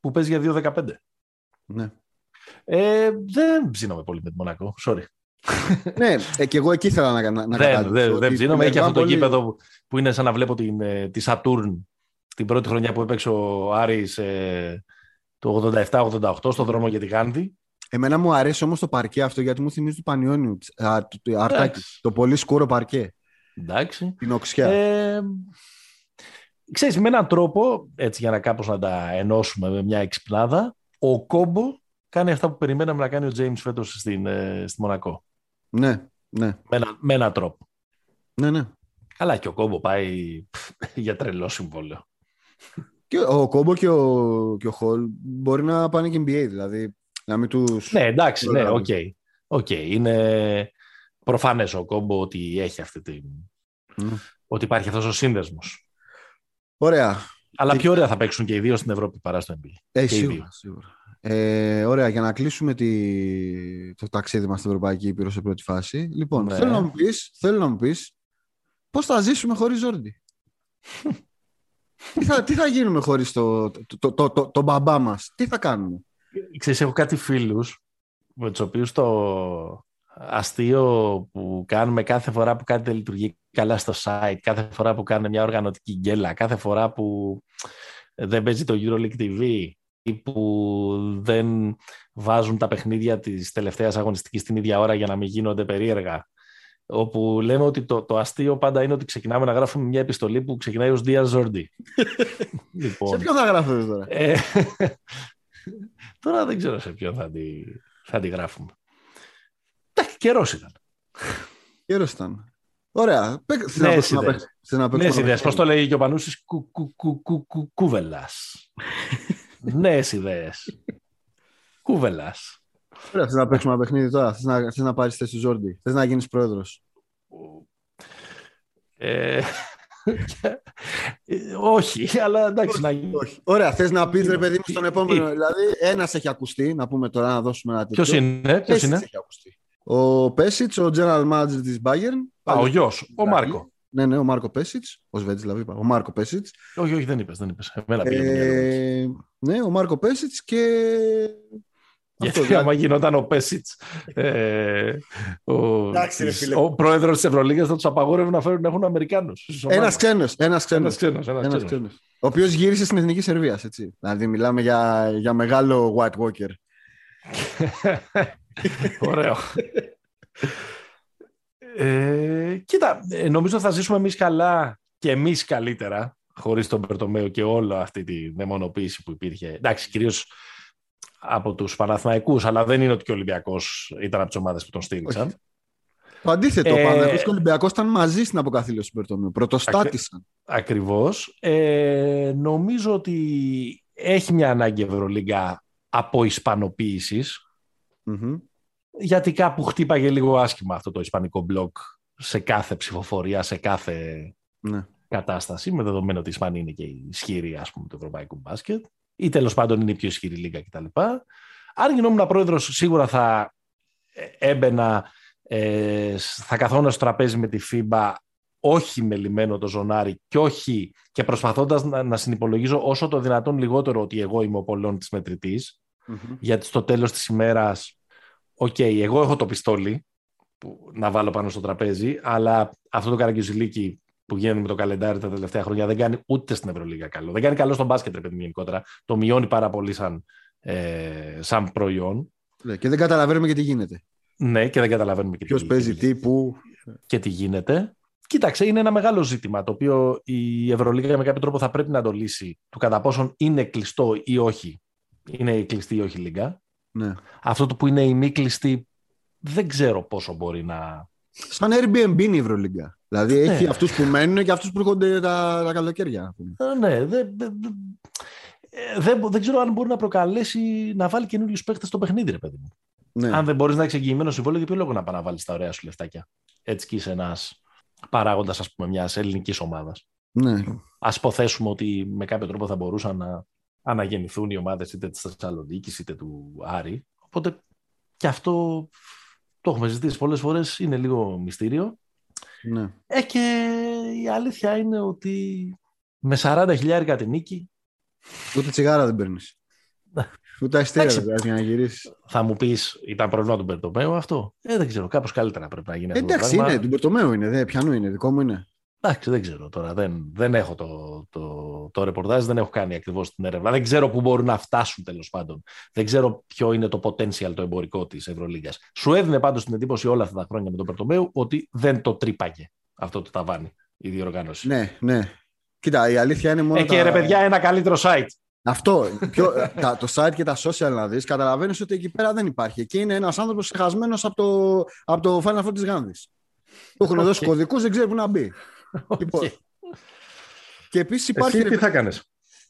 Speaker 1: που παίζει για 2-15.
Speaker 2: Ναι.
Speaker 1: Ε, δεν ψήνομαι πολύ με τη Μονακό. Sorry.
Speaker 2: ναι, ε, και εγώ εκεί ήθελα να, να, να
Speaker 1: Δεν, δεν, δεν ψήνομαι. Έχει αυτό το πολύ... γήπεδο που είναι σαν να βλέπω την, ε, τη Σατούρν την πρώτη χρονιά που έπαιξε ο Άρης ε, το 87-88 στο δρόμο για τη Γάνδη.
Speaker 2: Εμένα μου αρέσει όμως το παρκέ αυτό γιατί μου θυμίζει του Πανιόνιου. το πολύ σκούρο παρκέ.
Speaker 1: Εντάξει.
Speaker 2: Την οξιά. Ε,
Speaker 1: Ξέρεις, με έναν τρόπο, έτσι για να κάπως να τα ενώσουμε με μια εξυπνάδα, ο Κόμπο κάνει αυτά που περιμέναμε να κάνει ο James φέτος στην, ε, στη Μονακό.
Speaker 2: Ναι, ναι.
Speaker 1: Με, ένα, με έναν τρόπο.
Speaker 2: Ναι, ναι.
Speaker 1: Αλλά και ο Οκόμπο πάει <laughs> για τρελό συμβόλαιο.
Speaker 2: Και ο Οκόμπο και ο, και ο Χολ μπορεί να πάνε και NBA, δηλαδή να μην τους...
Speaker 1: Ναι, εντάξει, ναι, οκ. Okay. Okay. Είναι προφανές ο Οκόμπο ότι έχει αυτή την... Mm. Ότι υπάρχει αυτός ο σύνδεσμος.
Speaker 2: Ωραία.
Speaker 1: Αλλά πιο ωραία θα παίξουν και οι δύο στην Ευρώπη παρά στο NBA.
Speaker 2: Ε, σίγουρα. σίγουρα. Ε, ωραία, για να κλείσουμε τη... το ταξίδι μας στην Ευρωπαϊκή Ήπειρο σε πρώτη φάση. Λοιπόν, ναι. θέλω, να μου πεις, θέλω να μου πεις πώς θα ζήσουμε χωρίς Ζόρντι; τι, θα, τι θα γίνουμε χωρίς το, το, το, το, το, μπαμπά μας; Τι θα κάνουμε;
Speaker 1: Ξέρεις, έχω κάτι φίλους με τους οποίους το, αστείο που κάνουμε κάθε φορά που κάτι δεν λειτουργεί καλά στο site, κάθε φορά που κάνουμε μια οργανωτική γκέλα, κάθε φορά που δεν παίζει το EuroLeague TV ή που δεν βάζουν τα παιχνίδια της τελευταίας αγωνιστικής την ίδια ώρα για να μην γίνονται περίεργα. Όπου λέμε ότι το, το αστείο πάντα είναι ότι ξεκινάμε να γράφουμε μια επιστολή που ξεκινάει ως Δία Ζόρντι. <laughs>
Speaker 2: λοιπόν, σε ποιο θα γράφουμε τώρα; Ε, <laughs>
Speaker 1: τώρα δεν ξέρω σε ποιο θα τη, θα τη γράφουμε. Εντάξει, καιρός ήταν.
Speaker 2: Καιρός ήταν. Ωραία.
Speaker 1: Νέες ιδέες. Νέες ιδέες. Πώς το λέει και ο Πανούσης, κούβελας. <laughs> Νέες ιδέες. Κούβελας.
Speaker 2: Ωραία, θες να παίξουμε ένα παιχνίδι τώρα. Θες να, θες να πάρεις θέση του Ζόρντι. Θες να γίνεις πρόεδρος.
Speaker 1: Ε, <laughs> όχι, αλλά εντάξει να γίνει.
Speaker 2: Ωραία, θες να πεις ρε παιδί μου στον επόμενο. Δηλαδή, ένας έχει ακουστεί, να πούμε τώρα να δώσουμε ένα τέτοιο.
Speaker 1: Ποιο είναι, ποιος είναι; Έχει ακουστεί.
Speaker 2: Ο Πέσιτς, ο general manager της Bayern.
Speaker 1: Α, ο γιος, ο Μάρκο.
Speaker 2: Ναι, ναι, ο Μάρκο Πέσιτς. Ο Σβέτζ, δηλαδή. Ο Μάρκο Πέσιτς.
Speaker 1: Όχι, όχι, δεν είπες. Δεν είπες. Εμένα ε,
Speaker 2: ναι, ο Μάρκο Πέσιτς και
Speaker 1: γιατί αυτό, άμα γινόταν ο Πέσιτς, ε, ο, ο πρόεδρος της Ευρωλίγας θα τους απαγόρευε να φέρουν να έχουν Αμερικάνους.
Speaker 2: Ένας ξένος. Ένας ξένος. Ένας ξένος. Ο οποίος γύρισε στην εθνική Σερβίας. Δηλαδή, μιλάμε για, για μεγάλο White Walker. <laughs>
Speaker 1: Ωραίο. ε, κοίτα, ε, νομίζω θα ζήσουμε εμείς καλά και εμείς καλύτερα χωρίς τον Περτομέο και όλη αυτή τη δαιμονοποίηση που υπήρχε. Εντάξει, κυρίως από τους Παναθηναϊκούς, αλλά δεν είναι ότι και ο Ολυμπιακός ήταν από τις ομάδες που τον στήριξαν.
Speaker 2: Το αντίθετο, ε, ο Παναθηναϊκός και ο Ολυμπιακός ήταν μαζί στην αποκαθήλωση του Περτομίου, πρωτοστάτησαν.
Speaker 1: Ακριβώς. Ε, νομίζω ότι έχει μια ανάγκη Ευρωλίγκα από ισπανοποίησης, γιατί κάπου χτύπαγε λίγο άσχημα αυτό το ισπανικό μπλοκ σε κάθε ψηφοφορία, σε κάθε ναι. κατάσταση, με δεδομένο ότι η Ισπανία είναι και η ισχυρή ας πούμε, του ευρωπαϊκού μπάσκετ ή τέλος πάντων είναι η πιο ισχυρή λίγκα κτλ. Αν γινόμουν πρόεδρος, σίγουρα θα ε, έμπαινα, ε, θα καθόμουνα στο τραπέζι με τη FIBA όχι με λυμένο το ζωνάρι και όχι και προσπαθώντας να, να συνυπολογίζω όσο το δυνατόν λιγότερο ότι εγώ είμαι ο πολλών της μετρητης γιατί στο τέλος της ημέρας οκ, εγώ έχω το πιστόλι που, να βάλω πάνω στο τραπέζι αλλά αυτό το καραγκιουζιλίκι που γίνεται με το καλεντάρι τα τελευταία χρόνια δεν κάνει ούτε στην Ευρωλίγα καλό. Δεν κάνει καλό στον μπάσκετ, επειδή γενικότερα. Το μειώνει πάρα πολύ σαν, ε, σαν προϊόν.
Speaker 2: Ναι, και δεν καταλαβαίνουμε και τι γίνεται.
Speaker 1: Ναι, και δεν καταλαβαίνουμε και
Speaker 2: Ποιος τι παίζει τι, πού.
Speaker 1: Και τι γίνεται. Κοίταξε, είναι ένα μεγάλο ζήτημα το οποίο η Ευρωλίγα με κάποιο τρόπο θα πρέπει να το λύσει του κατά πόσον είναι κλειστό ή όχι. Είναι η κλειστή ή όχι λίγα.
Speaker 2: Ναι.
Speaker 1: Αυτό το που είναι η μη κλειστή δεν ξέρω πόσο μπορεί να.
Speaker 2: Σαν Airbnb είναι η Ευρωλίγκα. Δηλαδή ναι. έχει αυτούς που μένουν και αυτούς που έρχονται τα, τα καλοκαίρια.
Speaker 1: Ε, ναι, δεν δε, δε, δε ξέρω αν μπορεί να προκαλέσει να βάλει καινούριους παίχτε στο παιχνίδι, ρε παιδί μου. Ναι. Αν δεν μπορείς να έχεις εγγυημένο συμβόλαιο, για ποιο λόγο να πάει να βάλεις τα ωραία σου λεφτάκια; Έτσι και είσαι ένας παράγοντας, ας πούμε, μιας ελληνικής ομάδας.
Speaker 2: Ναι.
Speaker 1: Α υποθέσουμε ότι με κάποιο τρόπο θα μπορούσαν να αναγεννηθούν οι ομάδες είτε της Θεσσαλονίκης είτε του Άρη. Οπότε και αυτό το έχουμε ζητήσει πολλές φορές. Είναι λίγο μυστήριο.
Speaker 2: Ναι.
Speaker 1: Ε, και η αλήθεια είναι ότι με 40 χιλιάρικα τη νίκη.
Speaker 2: Ούτε τσιγάρα δεν παίρνεις. Ναι. <laughs> Ούτε αστέρια δεν για να γυρίσεις.
Speaker 1: Θα μου πεις, ήταν πρόβλημα του Μπερτομέου αυτό; Ε, δεν ξέρω, κάπως καλύτερα πρέπει να γίνει
Speaker 2: αυτό. Εντάξει, το είναι, του Μπερτομέου είναι. Δε, πιανού είναι, δικό μου είναι.
Speaker 1: Εντάξει, δεν ξέρω τώρα. Δεν, δεν έχω το, το, το ρεπορτάζ, δεν έχω κάνει ακριβώς την έρευνα. Δεν ξέρω πού μπορούν να φτάσουν τέλος πάντων. Δεν ξέρω ποιο είναι το potential το εμπορικό της Ευρωλίγα. Σου έδινε πάντως την εντύπωση όλα αυτά τα χρόνια με τον Περτομέου ότι δεν το τρύπαγε αυτό το ταβάνι η διοργάνωση.
Speaker 2: Ναι, ναι. Κοίτα, η αλήθεια είναι μόνο.
Speaker 1: Ε, και ρε παιδιά, ένα καλύτερο site.
Speaker 2: Αυτό. Πιο, τα, το site και τα social να δεις, καταλαβαίνεις ότι εκεί πέρα δεν υπάρχει. Εκεί είναι ένας άνθρωπος ξεχασμένος από το, από το Final Fantasy Γάνδη. Του έχουν <laughs> okay. δώσει κωδικούς, δεν ξέρει πού να μπει. Okay. <laughs> Λοιπόν, και επίσης υπάρχει.
Speaker 1: Εσύ τι θα κάνεις;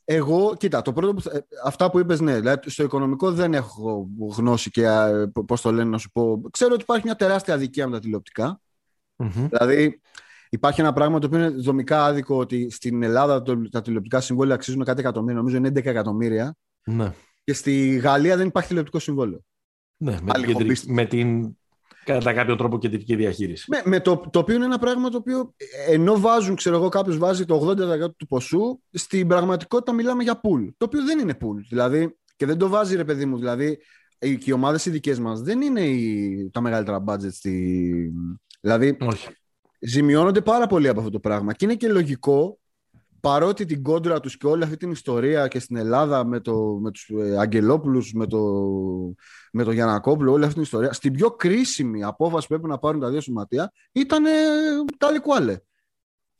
Speaker 2: Εγώ, κοίτα, το πρώτο που αυτά που είπες, ναι, δηλαδή στο οικονομικό δεν έχω γνώση και πώς το λένε να σου πω. Ξέρω ότι υπάρχει μια τεράστια αδικία με τα τηλεοπτικα mm-hmm. Δηλαδή, υπάρχει ένα πράγμα το οποίο είναι δομικά άδικο ότι στην Ελλάδα το, τα τηλεοπτικά συμβόλαια αξίζουν κάτι εκατομμύρια, νομίζω είναι 11 εκατομμύρια.
Speaker 1: Ναι.
Speaker 2: Και στη Γαλλία δεν υπάρχει τηλεοπτικό συμβόλαιο.
Speaker 1: Ναι, με, την, με την κατά κάποιο τρόπο κεντρική διαχείριση.
Speaker 2: Με, με το, το οποίο είναι ένα πράγμα το οποίο ενώ βάζουν, ξέρω εγώ, κάποιος βάζει το 80% του ποσού, στην πραγματικότητα μιλάμε για pool. Το οποίο δεν είναι pool. Δηλαδή, και δεν το βάζει ρε παιδί μου. Δηλαδή, και οι ομάδες οι δικές μας δεν είναι οι, τα μεγαλύτερα budget. Στη... Δηλαδή,
Speaker 1: Όχι.
Speaker 2: ζημιώνονται πάρα πολύ από αυτό το πράγμα. Και είναι και λογικό παρότι την κόντρα τους και όλη αυτή την ιστορία και στην Ελλάδα με, το, με τους ε, Αγγελόπουλους, με το, με το Γιανακόπουλο, όλη αυτή την ιστορία, στην πιο κρίσιμη απόφαση που έπρεπε να πάρουν τα δύο σωματεία ήταν ε, τα Λικουάλε.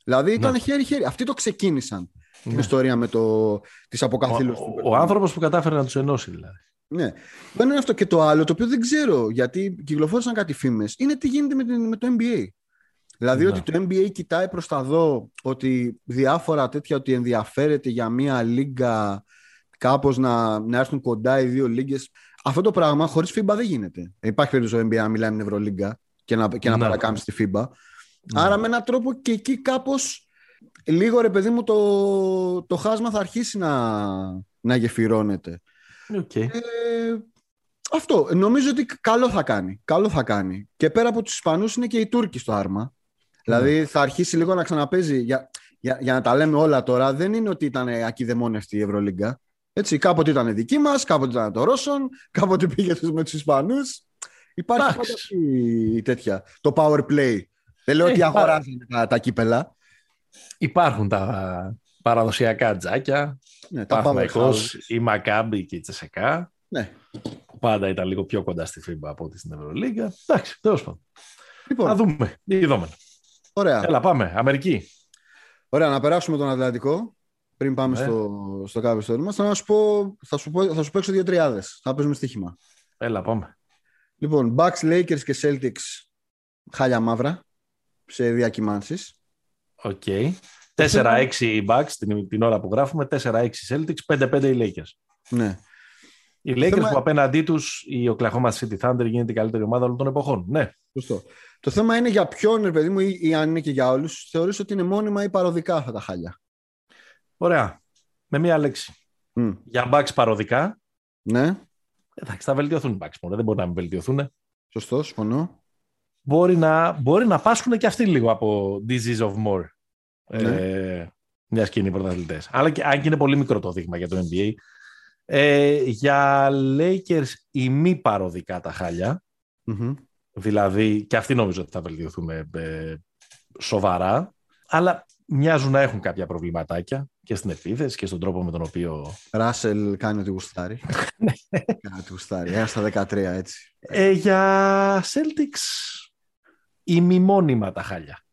Speaker 2: Δηλαδή ήταν ναι. χέρι-χέρι. Αυτοί το ξεκίνησαν ναι. την ιστορία με το, τις αποκαθήλωσης.
Speaker 1: Ο, ο, ο άνθρωπος που κατάφερε να τους ενώσει δηλαδή.
Speaker 2: Ναι. Το είναι αυτό και το άλλο, το οποίο δεν ξέρω γιατί κυκλοφόρησαν κάτι φήμες, είναι τι γίνεται με, την, με το NBA. Δηλαδή ότι το NBA κοιτάει προς τα δω ότι διάφορα τέτοια ότι ενδιαφέρεται για μια λίγκα κάπως να, να έρθουν κοντά οι δύο λίγκες. Αυτό το πράγμα χωρίς FIBA δεν γίνεται. Υπάρχει περίπτωση NBA να μιλάει με την Ευρωλίγκα και να, και να ναι. παρακάμψει τη FIBA. Ναι. Άρα με έναν τρόπο και εκεί κάπως λίγο ρε παιδί μου το, το χάσμα θα αρχίσει να, να γεφυρώνεται.
Speaker 1: Okay. Ε,
Speaker 2: αυτό. Νομίζω ότι καλό θα κάνει. Καλό θα κάνει. Και πέρα από τους Ισπανούς είναι και οι Τούρκοι στο άρμα. Δηλαδή θα αρχίσει λίγο να ξαναπέζει. Για, για, για να τα λέμε όλα τώρα, δεν είναι ότι ήταν ακυδεμόνευτη η Ευρωλίγκα. Έτσι, κάποτε ήταν δική μας, κάποτε ήταν το Ρώσον, κάποτε πήγε με τους Ισπανούς. Υπάρχει πάντα η τέτοια. Το power play. Δεν λέω ε, ότι αγοράζουν τα, τα κύπελα.
Speaker 1: Υπάρχουν τα παραδοσιακά τζάκια. Ναι, τα η Μακάμπη και η Τσεσεκά.
Speaker 2: Ναι.
Speaker 1: Πάντα ήταν λίγο πιο κοντά στη FIBA από ό,τι στην Ευρωλίγκα. Εντάξει, τέλος πάντων. Λοιπόν. Να δούμε. Είδαμε.
Speaker 2: Ωραία.
Speaker 1: Έλα, πάμε. Αμερική.
Speaker 2: Ωραία, να περάσουμε τον Ατλαντικό πριν πάμε ναι. στο, στο κάποιο μα. Θα, σου πω, θα, σου πω, θα σου παίξω δύο τριάδες. Θα παίζουμε στοίχημα.
Speaker 1: Έλα, πάμε.
Speaker 2: Λοιπόν, Bucks, Lakers και Celtics χάλια μαύρα σε διακυμάνσεις.
Speaker 1: Οκ. Okay. 4-6 οι Bucks την, την ώρα που γράφουμε, 4-6 Celtics, 5-5 οι Lakers.
Speaker 2: Ναι.
Speaker 1: Οι Lakers θέμα... που απέναντί τους η Oklahoma City Thunder γίνεται η καλύτερη ομάδα όλων των εποχών. Ναι.
Speaker 2: Σωστό. Το θέμα είναι για ποιον, παιδί μου, ή, ή αν είναι και για όλους, θεωρείς ότι είναι μόνιμα ή παροδικά αυτά τα χάλια;
Speaker 1: Ωραία. Με μία λέξη.
Speaker 2: Mm.
Speaker 1: Για Bucks παροδικά.
Speaker 2: Ναι.
Speaker 1: Εντάξει, θα βελτιωθούν οι Bucks μόνο. Δεν μπορεί να μην βελτιωθούν.
Speaker 2: Σωστό, συμφωνώ.
Speaker 1: Μπορεί να, μπορεί να πάσχουν και αυτοί λίγο από disease of more. Ναι. Ε, μιας σκηνή πρωταθλητές. Αλλά και, αν και είναι πολύ μικρό το δείγμα για το NBA. Ε, για Lakers η μη παροδικά τα χαλια Δηλαδή, και αυτοί νομίζω ότι θα βελτιωθούν ε, σοβαρά. Αλλά μοιάζουν να έχουν κάποια προβληματάκια και στην επίθεση και στον τρόπο με τον οποίο.
Speaker 2: Ράσελ κάνει ότι γουστάρει. <laughs>
Speaker 1: Ναι.
Speaker 2: κάνει ότι γουστάρει. Ένα στα 13 έτσι.
Speaker 1: Ε, για Celtics ημιμόνιμα τα χάλια.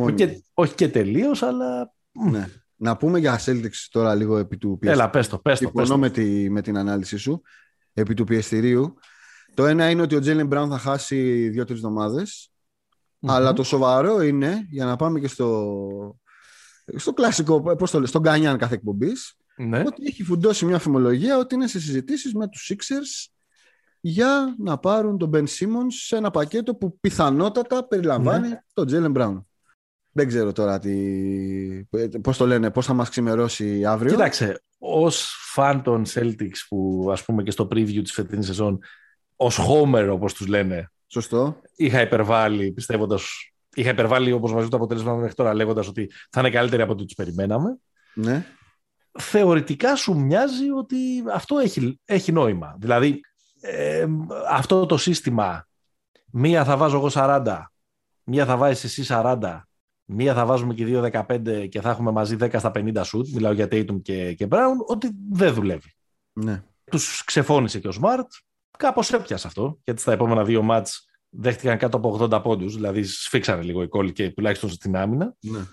Speaker 1: όχι, και, όχι και τελείως, αλλά.
Speaker 2: Ναι. Να πούμε για Celtics τώρα λίγο επί του
Speaker 1: πιεστηρίου. Έλα, πες το, πες το.
Speaker 2: Συμφωνώ με, τη, με την ανάλυση σου επί του πιεστηρίου. Το ένα είναι ότι ο Τζέλεν Μπράουν θα χάσει δύο-τρεις εβδομάδες. Αλλά το σοβαρό είναι, για να πάμε και στο, στο κλασικό, πώς το λέω, στον Κανιάν κάθε εκπομπής,
Speaker 1: ναι.
Speaker 2: ότι έχει φουντώσει μια φημολογία ότι είναι σε συζητήσεις με τους Sixers για να πάρουν τον Ben Simmons σε ένα πακέτο που πιθανότατα περιλαμβάνει ναι. τον Jalen Brown. Δεν ξέρω τώρα τι, πώς το λένε, πώς θα μας ξημερώσει αύριο.
Speaker 1: Κοίταξε, ως φαν των Celtics που ας πούμε και στο preview της φετινής σεζόν ως Homer όπως τους λένε
Speaker 2: Σωστό.
Speaker 1: Είχα υπερβάλει, πιστεύοντας. Είχα υπερβάλει όπως μαζί το αποτέλεσμα μέχρι τώρα, λέγοντας ότι θα είναι καλύτερη από ό,τι τους περιμέναμε.
Speaker 2: Ναι.
Speaker 1: Θεωρητικά σου μοιάζει ότι αυτό έχει, έχει νόημα. Δηλαδή, ε, αυτό το σύστημα, μία θα βάζω εγώ 40, μία θα βάζεις εσύ 40, μία θα βάζουμε και δύο 15 και θα έχουμε μαζί 10 στα 50 σουτ, μιλάω για Tatum και, και Brown, ότι δεν δουλεύει.
Speaker 2: Ναι.
Speaker 1: Τους ξεφώνησε και ο Smart, Κάπως έπιασε αυτό, γιατί στα επόμενα δύο μάτς δέχτηκαν κάτω από 80 πόντους, δηλαδή σφίξανε λίγο οι κόλλοι και τουλάχιστον στην άμυνα.
Speaker 2: Ναι.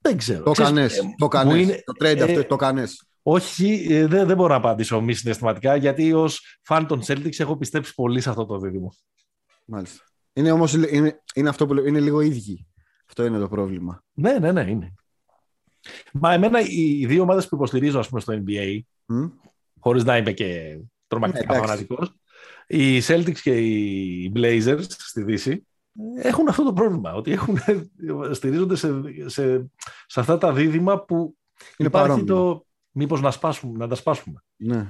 Speaker 1: Δεν ξέρω.
Speaker 2: Το κανέ. το κανέ. Είναι... Το trade αυτό ε, το κανέ.
Speaker 1: Όχι, ε, δεν, δεν μπορώ να απαντήσω μη συναισθηματικά, γιατί ως φαν των Celtics έχω πιστέψει πολύ σε αυτό το δίδυμο.
Speaker 2: Μάλιστα. Είναι όμως είναι, είναι αυτό που λέω, είναι λίγο ίδιοι. Αυτό είναι το πρόβλημα.
Speaker 1: Ναι, ναι, ναι, είναι. Μα εμένα οι δύο ομάδες που υποστηρίζω ας πούμε, στο NBA, mm. χωρίς να είμαι και τρομακτικά ναι, φανατικός, οι Celtics και οι Blazers στη Δύση έχουν αυτό το πρόβλημα, ότι έχουν, <laughs> στηρίζονται σε, σε, σε αυτά τα δίδυμα που
Speaker 2: είναι
Speaker 1: υπάρχει
Speaker 2: παρόμοιο.
Speaker 1: το μήπως να, σπάσουμε, να τα σπάσουμε.
Speaker 2: Ναι.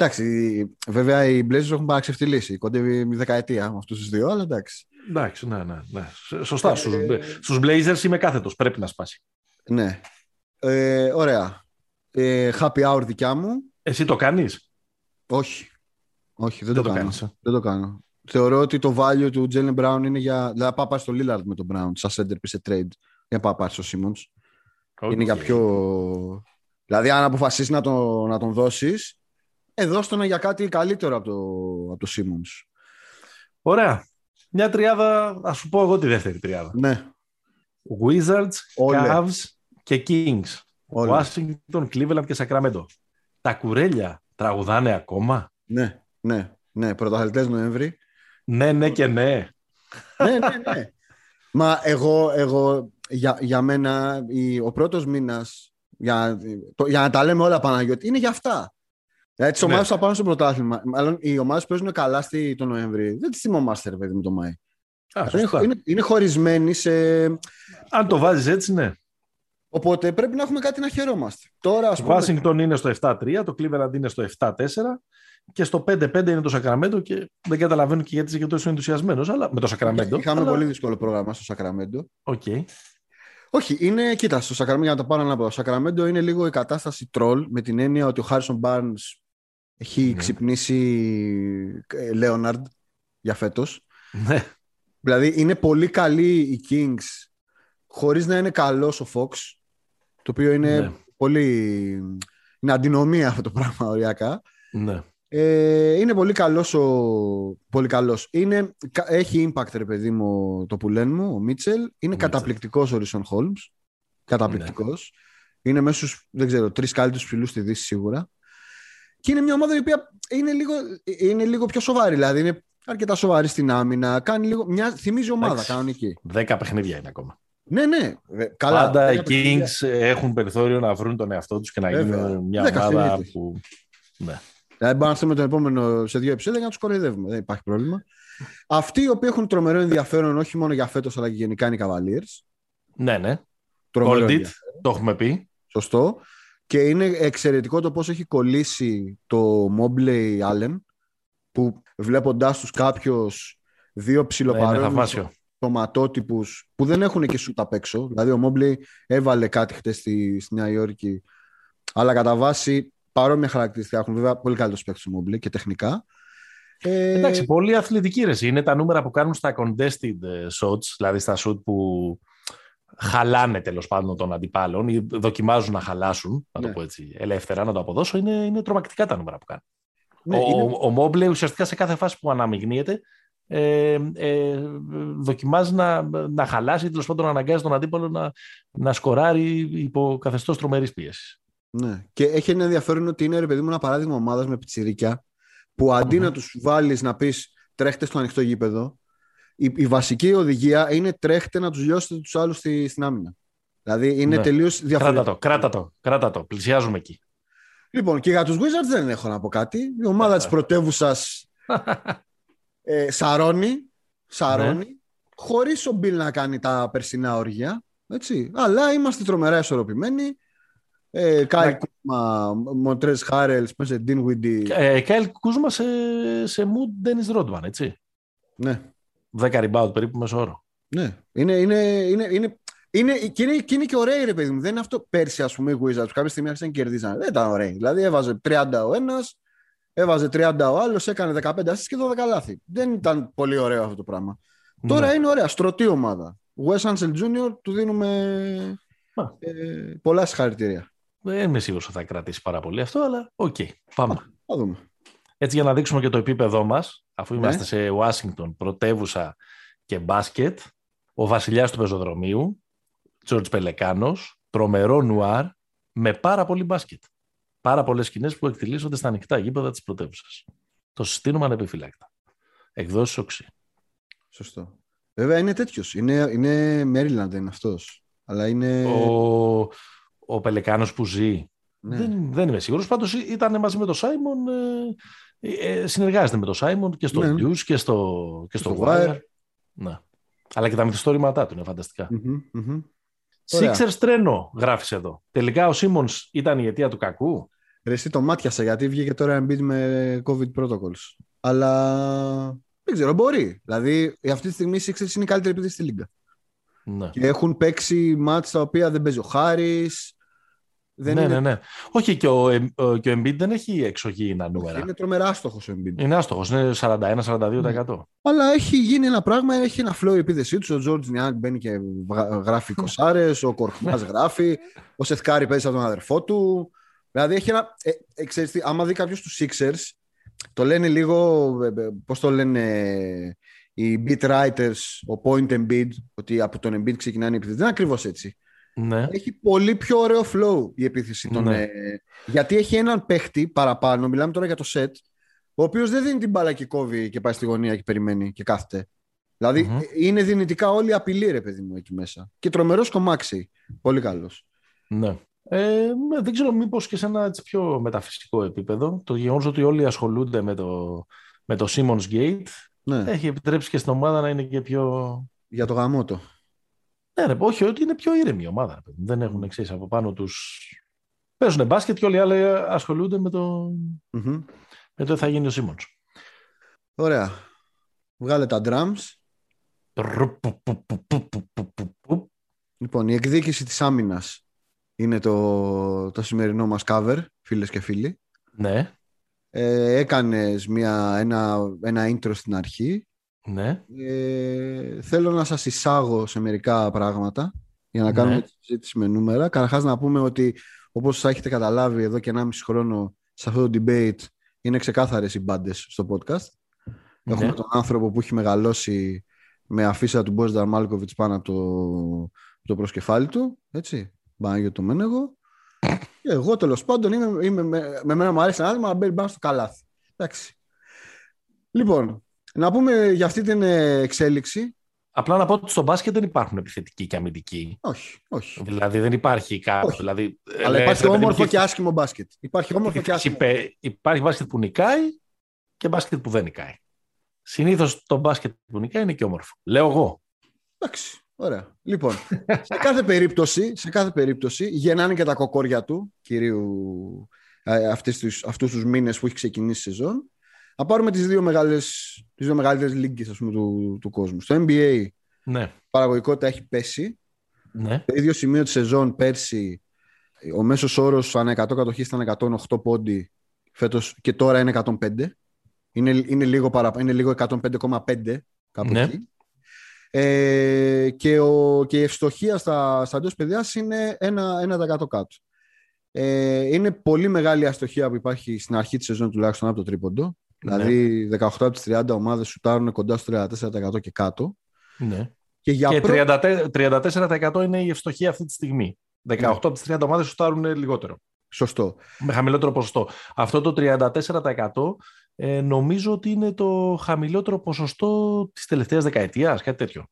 Speaker 2: Εντάξει, βέβαια οι Blazers έχουν παραξευτελίσει. Κοντεύει μια δεκαετία με αυτούς τους δύο, αλλά εντάξει.
Speaker 1: Εντάξει, ναι, ναι. ναι. Σωστά. Ε... Στους, Blazers είμαι κάθετος. Πρέπει να σπάσει.
Speaker 2: Ναι. Ε, ωραία. Ε, happy hour δικιά μου.
Speaker 1: Εσύ το κάνεις;
Speaker 2: Όχι. Όχι, δεν, το, κάνω. Κάνεις, ε; δεν το κάνω. Θεωρώ ότι το value του Jalen Brown είναι για. Δηλαδή, πάω πάρεις στο Lillard με τον Brown, σαν center σε trade. Για να πάρεις στο Simmons. Okay. Είναι για πιο. Δηλαδή, αν αποφασίσεις να, το, να τον δώσεις, ε, τον για κάτι καλύτερο από το, από το Simmons.
Speaker 1: Ωραία. Μια τριάδα, ας σου πω εγώ τη δεύτερη τριάδα.
Speaker 2: Ναι.
Speaker 1: Wizards, Όλε. Cavs και Kings. Όλε. Washington, Cleveland και Sacramento. Τα κουρέλια τραγουδάνε ακόμα;
Speaker 2: Ναι. Ναι, ναι, πρωταθλητές Νοέμβρη.
Speaker 1: Ναι, ναι και ναι.
Speaker 2: ναι, ναι, ναι. Μα εγώ, εγώ για, για μένα, η, ο πρώτος μήνας, για, το, για να τα λέμε όλα Παναγιώτη, είναι για αυτά. Δηλαδή, τις ναι. ομάδες θα πάνε στο πρωτάθλημα. Μάλλον οι ομάδες που παίζουν καλά στη, τον Νοέμβρη, δεν τις θυμόμαστε, ρε παιδί μου, το Μάη.
Speaker 1: Α,
Speaker 2: είναι, είναι, είναι χωρισμένοι σε...
Speaker 1: Αν το βάζεις έτσι, ναι.
Speaker 2: Οπότε πρέπει να έχουμε κάτι να χαιρόμαστε. Τώρα,
Speaker 1: ας πούμε... Washington είναι στο 7-3, το Cleveland είναι στο 7-4 και στο 5-5 είναι το Σακραμέντο και δεν καταλαβαίνω και γιατί είσαι και τόσο ενθουσιασμένος, αλλά με το Σακραμέντο.
Speaker 2: Είχαμε
Speaker 1: αλλά...
Speaker 2: πολύ δύσκολο πρόγραμμα στο Σακραμέντο.
Speaker 1: Okay.
Speaker 2: Όχι, είναι, κοίτα, στο Σακραμέντο, για να το πάρω ανάποδα. Το Σακραμέντο είναι λίγο η κατάσταση τρόλ με την έννοια ότι ο Χάρισον Barnes έχει mm. ξυπνήσει Λέοναρντ για φέτος.
Speaker 1: Ναι.
Speaker 2: Δηλαδή είναι πολύ καλή η Kings χωρίς να είναι καλός ο Fox, το οποίο είναι ναι. πολύ... Είναι αντινομία αυτό το πράγμα οριακά.
Speaker 1: Ναι.
Speaker 2: Ε, είναι πολύ καλός ο... Πολύ καλός. Είναι... Έχει impact, ρε παιδί μου, το που λένε μου, ο Μίτσελ. Είναι Mitchell. καταπληκτικός ο Ρίσον Χόλμς. Καταπληκτικός. Ναι. Είναι μέσα στους, δεν ξέρω, τρεις καλύτερους ψηλούς στη Δύση σίγουρα. Και είναι μια ομάδα η οποία είναι λίγο, είναι λίγο πιο σοβαρή. Δηλαδή είναι αρκετά σοβαρή στην άμυνα. Κάνει λίγο, μια, θυμίζει ομάδα κανονική.
Speaker 1: Δέκα παιχνίδια είναι ακόμα.
Speaker 2: Ναι, ναι. Καλά,
Speaker 1: Πάντα οι Kings έχουν περιθώριο να βρουν τον εαυτό τους και να γίνουν μια ομάδα που. Ναι.
Speaker 2: Δηλαδή, μπορούμε να έρθουμε το επόμενο σε δύο επεισόδια για να τους κοροϊδεύουμε. Δεν υπάρχει πρόβλημα. Αυτοί οι οποίοι έχουν τρομερό ενδιαφέρον όχι μόνο για φέτος αλλά και γενικά είναι οι Cavaliers.
Speaker 1: Ναι, ναι. Gold το έχουμε πει.
Speaker 2: Σωστό. Και είναι εξαιρετικό το πώς έχει κολλήσει το Mobley Allen που βλέποντάς τους κάποιο δύο ψηλοπαρόμοιου ναι, τοματότυπου που δεν έχουν και σούτ απ' έξω. Δηλαδή, ο Μόμπλι έβαλε κάτι χτες στη, στη Νέα Υόρκη, αλλά κατά βάση παρόμοια χαρακτηριστικά έχουν. Βέβαια, πολύ καλύτερος παίκτης ο Μόμπλι και τεχνικά.
Speaker 1: Ε... Εντάξει, πολύ αθλητική ρε. Είναι τα νούμερα που κάνουν στα contested ε, shots, δηλαδή στα shoot που χαλάνε τέλος πάντων των αντιπάλων ή δοκιμάζουν να χαλάσουν, να το ναι. πω έτσι ελεύθερα, να το αποδώσω. Είναι, είναι τρομακτικά τα νούμερα που κάνουν. Ναι, ο, είναι... ο Μόμπλε ουσιαστικά σε κάθε φάση που αναμειγνύεται ε, ε, δοκιμάζει να, να χαλάσει, τέλος πάντων να αναγκάζει τον αντίπαλο να, να σκοράρει υπό καθεστώς τρομερής πίεσης.
Speaker 2: Ναι. Και έχει ένα ενδιαφέρον ότι είναι ρε παιδί μου ένα παράδειγμα ομάδας με πιτσιρίκια που αντί να τους βάλεις να πεις τρέχτε στο ανοιχτό γήπεδο, η, η βασική οδηγία είναι τρέχτε να τους λιώσετε τους άλλους στη, στην άμυνα. Δηλαδή είναι ναι. τελείως διαφορετικό.
Speaker 1: Κράτα το, κράτα το, κράτα το. Πλησιάζουμε εκεί.
Speaker 2: Λοιπόν, και για τους Wizards δεν έχω να πω κάτι. Η ομάδα της πρωτεύουσας <laughs> ε, Σαρώνει, Σαρώνει ναι. χωρίς ο Μπιλ να κάνει τα περσινά όργια. Έτσι. Αλλά είμαστε τρομερά ισορροπημένοι. Ε, Κάιλ ναι. Κούσμα, Μοντρέζ Χάρελ, μέσα Ντινγουίντι.
Speaker 1: Ε, Κάιλ Κούσμα σε, σε mood Ντένις Ρόντμαν, έτσι.
Speaker 2: Ναι.
Speaker 1: 10 rebound περίπου μέσο όρο.
Speaker 2: Ναι. Είναι, είναι, είναι, είναι, είναι, και, είναι, και είναι και ωραίοι, ρε παιδί μου. Δεν είναι αυτό πέρσι, ας πούμε, οι Wizards. Κάποια στιγμή άρχισαν και κερδίζαν. Δεν ήταν ωραίοι. Δηλαδή έβαζε 30 ο ένας, Έβαζε 30 ο άλλος, έκανε 15 ασίστ και 12 λάθη. Δεν ήταν πολύ ωραίο αυτό το πράγμα. Ναι. Τώρα είναι ωραία, στρωτή ομάδα. Wes Unseld Jr. του δίνουμε ε, πολλά συγχαρητήρια.
Speaker 1: Δεν είμαι σίγουρος ότι θα κρατήσει πάρα πολύ αυτό, αλλά οκ, okay, πάμε.
Speaker 2: Θα δούμε.
Speaker 1: Έτσι για να δείξουμε και το επίπεδό μας, αφού ναι. είμαστε σε Ουάσιγκτον, πρωτεύουσα και μπάσκετ, ο βασιλιάς του πεζοδρομίου, Τζορτζ Πελεκάνος, τρομερό νουάρ, με πάρα πολύ μπάσκετ πάρα πολλές σκηνές που εκτυλίσσονται στα ανοιχτά γήπεδα της πρωτεύουσας. Το συστήνουμε ανεπιφυλάκτα. Εκδόσεις Οξύ.
Speaker 2: Σωστό. Βέβαια είναι τέτοιος. Είναι, είναι Maryland είναι αυτός. Αλλά είναι.
Speaker 1: Ο, ο Πελεκάνος που ζει. Ναι. Δεν, δεν είμαι σίγουρος. Πάντως ήταν μαζί με τον Σάιμον. Ε, ε, συνεργάζεται με τον Σάιμον και στο ναι. News και στο, και στο, Wire. Ναι. Αλλά και τα μυθιστόρηματά του είναι φανταστικά.
Speaker 2: Mm-hmm,
Speaker 1: Sixers τρένο, γράφεις εδώ. Τελικά ο Σίμονς ήταν η αιτία του κακού.
Speaker 2: Ρε, εσύ το μάτιασα γιατί βγήκε τώρα Embiid με COVID protocols. Αλλά δεν ξέρω, μπορεί. Δηλαδή, αυτή τη στιγμή οι Sixers είναι η καλύτερη επίθεση στη Λίγκα.
Speaker 1: Ναι.
Speaker 2: Και έχουν παίξει μάτς τα οποία δεν παίζει ο Χάρης.
Speaker 1: Δεν ναι, είναι... ναι, ναι. Όχι, και ο, και ο Embiid δεν έχει εξωγήινα νούμερα.
Speaker 2: Είναι τρομερά άστοχος ο Embiid.
Speaker 1: Είναι άστοχος, είναι 41-42%. Ναι.
Speaker 2: Αλλά έχει γίνει ένα πράγμα, έχει ένα flow η επίθεσή τους. Ο Τζόρτζ Νιάνγκ μπαίνει και γράφει <laughs> κοσάρες, ο Κορχμάς γράφει, ο Σεθκάρη παίζει από τον αδερφό του. Δηλαδή έχει ένα. Ε, ε, ξέρεις τι, άμα δει κάποιος τους Sixers, το λένε λίγο. Ε, ε, Πώς το λένε οι beat writers, ο point Embiid, ότι από τον Embiid ξεκινάνε οι επίθεση. Δεν είναι ακριβώς έτσι.
Speaker 1: Ναι.
Speaker 2: Έχει πολύ πιο ωραίο flow η επίθεση. Των, ναι. ε, γιατί έχει έναν παίχτη παραπάνω, μιλάμε τώρα για το set, ο οποίος δεν δίνει την μπάλα και κόβει και πάει στη γωνία και περιμένει και κάθεται. δηλαδη είναι δυνητικά όλοι απειλή, ρε παιδί μου, εκεί μέσα. Και τρομερός κομμάξι. Πολύ καλός.
Speaker 1: Ναι. Ε, δεν ξέρω μήπως και σε ένα έτσι, πιο μεταφυσικό επίπεδο το γεγονός ότι όλοι ασχολούνται με το, με το Simmons Gate ναι. έχει επιτρέψει και στην ομάδα να είναι και πιο...
Speaker 2: Για το γαμότο.
Speaker 1: Ναι, ρε, όχι, ότι είναι πιο ήρεμη η ομάδα. Δεν έχουν εξή από πάνω τους... Παίζουν μπάσκετ και όλοι οι άλλοι ασχολούνται με το, mm-hmm. με το θα γίνει ο Simmons.
Speaker 2: Ωραία. Βγάλε τα drums. Λοιπόν, η εκδίκηση της άμυνας είναι το, το σημερινό μας cover, φίλες και φίλοι.
Speaker 1: Ναι.
Speaker 2: Ε, έκανες μια, ένα, ένα intro στην αρχή.
Speaker 1: Ναι.
Speaker 2: Ε, θέλω να σας εισάγω σε μερικά πράγματα για να κάνουμε ναι. τη συζήτηση με νούμερα. Καταρχάς να πούμε ότι όπως θα έχετε καταλάβει εδώ και 1,5 χρόνο σε αυτό το debate είναι ξεκάθαρες οι μπάντες στο podcast. Ναι. Έχουμε τον άνθρωπο που έχει μεγαλώσει με αφίσα του Μπόζ Μάλκοβιτς πάνω από το, το προσκεφάλι του. Έτσι για το Μένεγο. Και εγώ τέλος πάντων είμαι, είμαι, με, με μένα μου αρέσει ένα άτομο να μπαίνει πάνω στο καλάθι. Εντάξει. Λοιπόν, να πούμε για αυτή την ε, εξέλιξη.
Speaker 1: Απλά να πω ότι στο μπάσκετ δεν υπάρχουν επιθετικοί και αμυντικοί.
Speaker 2: Όχι, όχι.
Speaker 1: Δηλαδή δεν υπάρχει κάποιο. Δηλαδή,
Speaker 2: Αλλά υπάρχει όμορφο και άσχημο μπάσκετ. Υπάρχει όμορφο και άσχημο.
Speaker 1: Υπάρχει μπάσκετ που νικάει και μπάσκετ που δεν νικάει. Συνήθως το μπάσκετ που νικάει είναι και όμορφο. Λέω εγώ.
Speaker 2: Εντάξει. Ωραία. Λοιπόν, σε κάθε περίπτωση, σε κάθε περίπτωση γεννάνε και τα κοκόρια του, κυρίου ε, αυτούς τους, αυτούς τους μήνες που έχει ξεκινήσει η σεζόν. Να πάρουμε τις δύο, μεγάλες, τις δύο μεγαλύτερες λίγκες πούμε, του, του κόσμου. Στο NBA
Speaker 1: ναι.
Speaker 2: η παραγωγικότητα έχει πέσει.
Speaker 1: Ναι.
Speaker 2: Το ίδιο σημείο της σεζόν πέρσι ο μέσος όρος ανά 100 κατοχή ήταν 108 πόντι φέτος και τώρα είναι 105. Είναι, είναι λίγο, παρα, είναι λίγο 105,5 κάπου ναι. εκεί. Ε, και, ο, και η ευστοχία στα, στα εντός παιδιάς είναι ένα, ένα κάτω κάτω. Ε, είναι πολύ μεγάλη αστοχία που υπάρχει στην αρχή της σεζόν τουλάχιστον από το τρίποντο. Ναι. Δηλαδή 18 από τις 30 ομάδες σουτάρουν κοντά στο 34% και κάτω.
Speaker 1: Ναι. Και, για και 34% είναι η ευστοχία αυτή τη στιγμή. 18 ναι. από τις 30 ομάδες σουτάρουν λιγότερο.
Speaker 2: Σωστό.
Speaker 1: Με χαμηλότερο ποσοστό. Αυτό το 34% ε, νομίζω ότι είναι το χαμηλότερο ποσοστό της τελευταίας δεκαετίας, κάτι τέτοιο.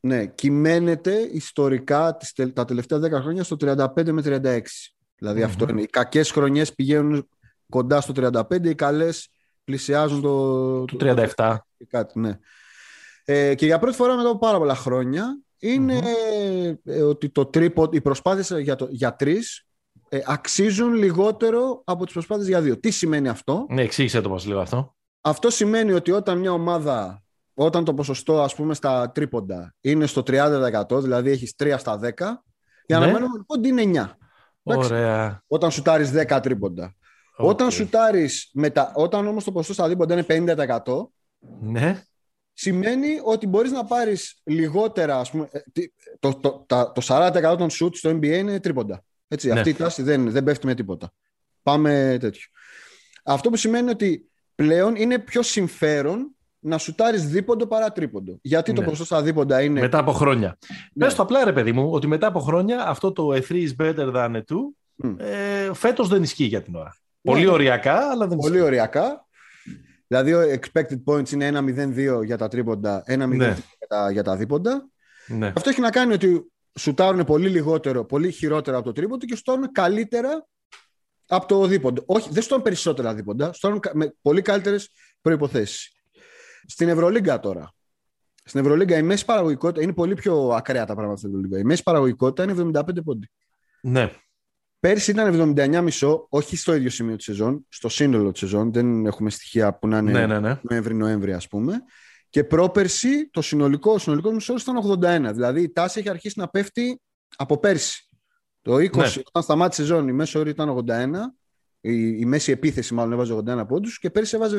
Speaker 2: Ναι, κυμαίνεται ιστορικά τα τελευταία 10 χρόνια στο 35 με 36. δηλαδη αυτό είναι. Οι κακές χρονιές πηγαίνουν κοντά στο 35, οι καλές πλησιάζουν το...
Speaker 1: Το 37.
Speaker 2: Και κάτι, ναι. Ε, και για πρώτη φορά μετά από πάρα πολλά χρόνια είναι ε, ότι το τρίπο, οι προσπάθειες για, το, για τρεις ε, αξίζουν λιγότερο από τις προσπάθειες για δύο. Τι σημαίνει αυτό;
Speaker 1: Ναι, εξήγησε το μας λίγο αυτό.
Speaker 2: Αυτό σημαίνει ότι όταν μια ομάδα, όταν το ποσοστό ας πούμε στα τρίποντα είναι στο 30%, δηλαδή έχεις 3 στα 10, η ναι. πόντι είναι 9.
Speaker 1: Ωραία.
Speaker 2: Όταν σουτάρεις 10 τρίποντα. Okay. Όταν σουτάρεις, μετα... όταν όμως το ποσοστό στα δίποντα είναι 50%,
Speaker 1: ναι.
Speaker 2: σημαίνει ότι μπορείς να πάρεις λιγότερα, ας πούμε, ε, το, το, το, το 40% των σουτ στο NBA είναι τρίποντα. Έτσι, ναι. Αυτή η τάση δεν, δεν πέφτει με τίποτα. Πάμε τέτοιο. Αυτό που σημαίνει ότι πλέον είναι πιο συμφέρον να σουτάρεις δίποντο παρά τρίποντο. Γιατί ναι. το ποσοστό στα δίποντα είναι.
Speaker 1: Μετά από χρόνια. Ναι. Πες το απλά, ρε παιδί μου, ότι μετά από χρόνια αυτό το a 3 is better than a 2 mm. ε, φέτος δεν ισχύει για την ώρα. Ναι. Πολύ οριακά, αλλά δεν
Speaker 2: Πολύ οριακά. Δηλαδή, ο expected points είναι 1-0-2 για τα τρίποντα, 1-0 ναι. για, τα, για τα δίποντα.
Speaker 1: Ναι.
Speaker 2: Αυτό έχει να κάνει ότι σουτάρουν πολύ λιγότερο, πολύ χειρότερα από το τρίποντο και σουτάρουν καλύτερα από το δίποντο. Όχι, δεν σουτάρουν περισσότερα δίποντα, σουτάρουν με πολύ καλύτερες προποθέσει. Στην Ευρωλίγκα τώρα. Στην Ευρωλίγκα η μέση παραγωγικότητα είναι πολύ πιο ακραία τα πράγματα στην Ευρωλίγκα. Η μέση παραγωγικότητα είναι 75 πόντι.
Speaker 1: Ναι.
Speaker 2: Πέρσι ήταν 79,5, όχι στο ίδιο σημείο της σεζόν, στο σύνολο της σεζόν. Δεν έχουμε στοιχεία που να είναι
Speaker 1: ναι, ναι, ναι.
Speaker 2: Νοέμβρη-Νοέμβρη, ας πούμε. Και πρόπερση το συνολικό, ο συνολικός μισός ήταν 81. Δηλαδή η τάση έχει αρχίσει να πέφτει από πέρσι. Το 20, ναι. όταν σταμάτησε η σεζόν, η μέση όρη ήταν 81. Η, η μέση επίθεση μάλλον έβαζε 81 πόντους και πέρσι έβαζε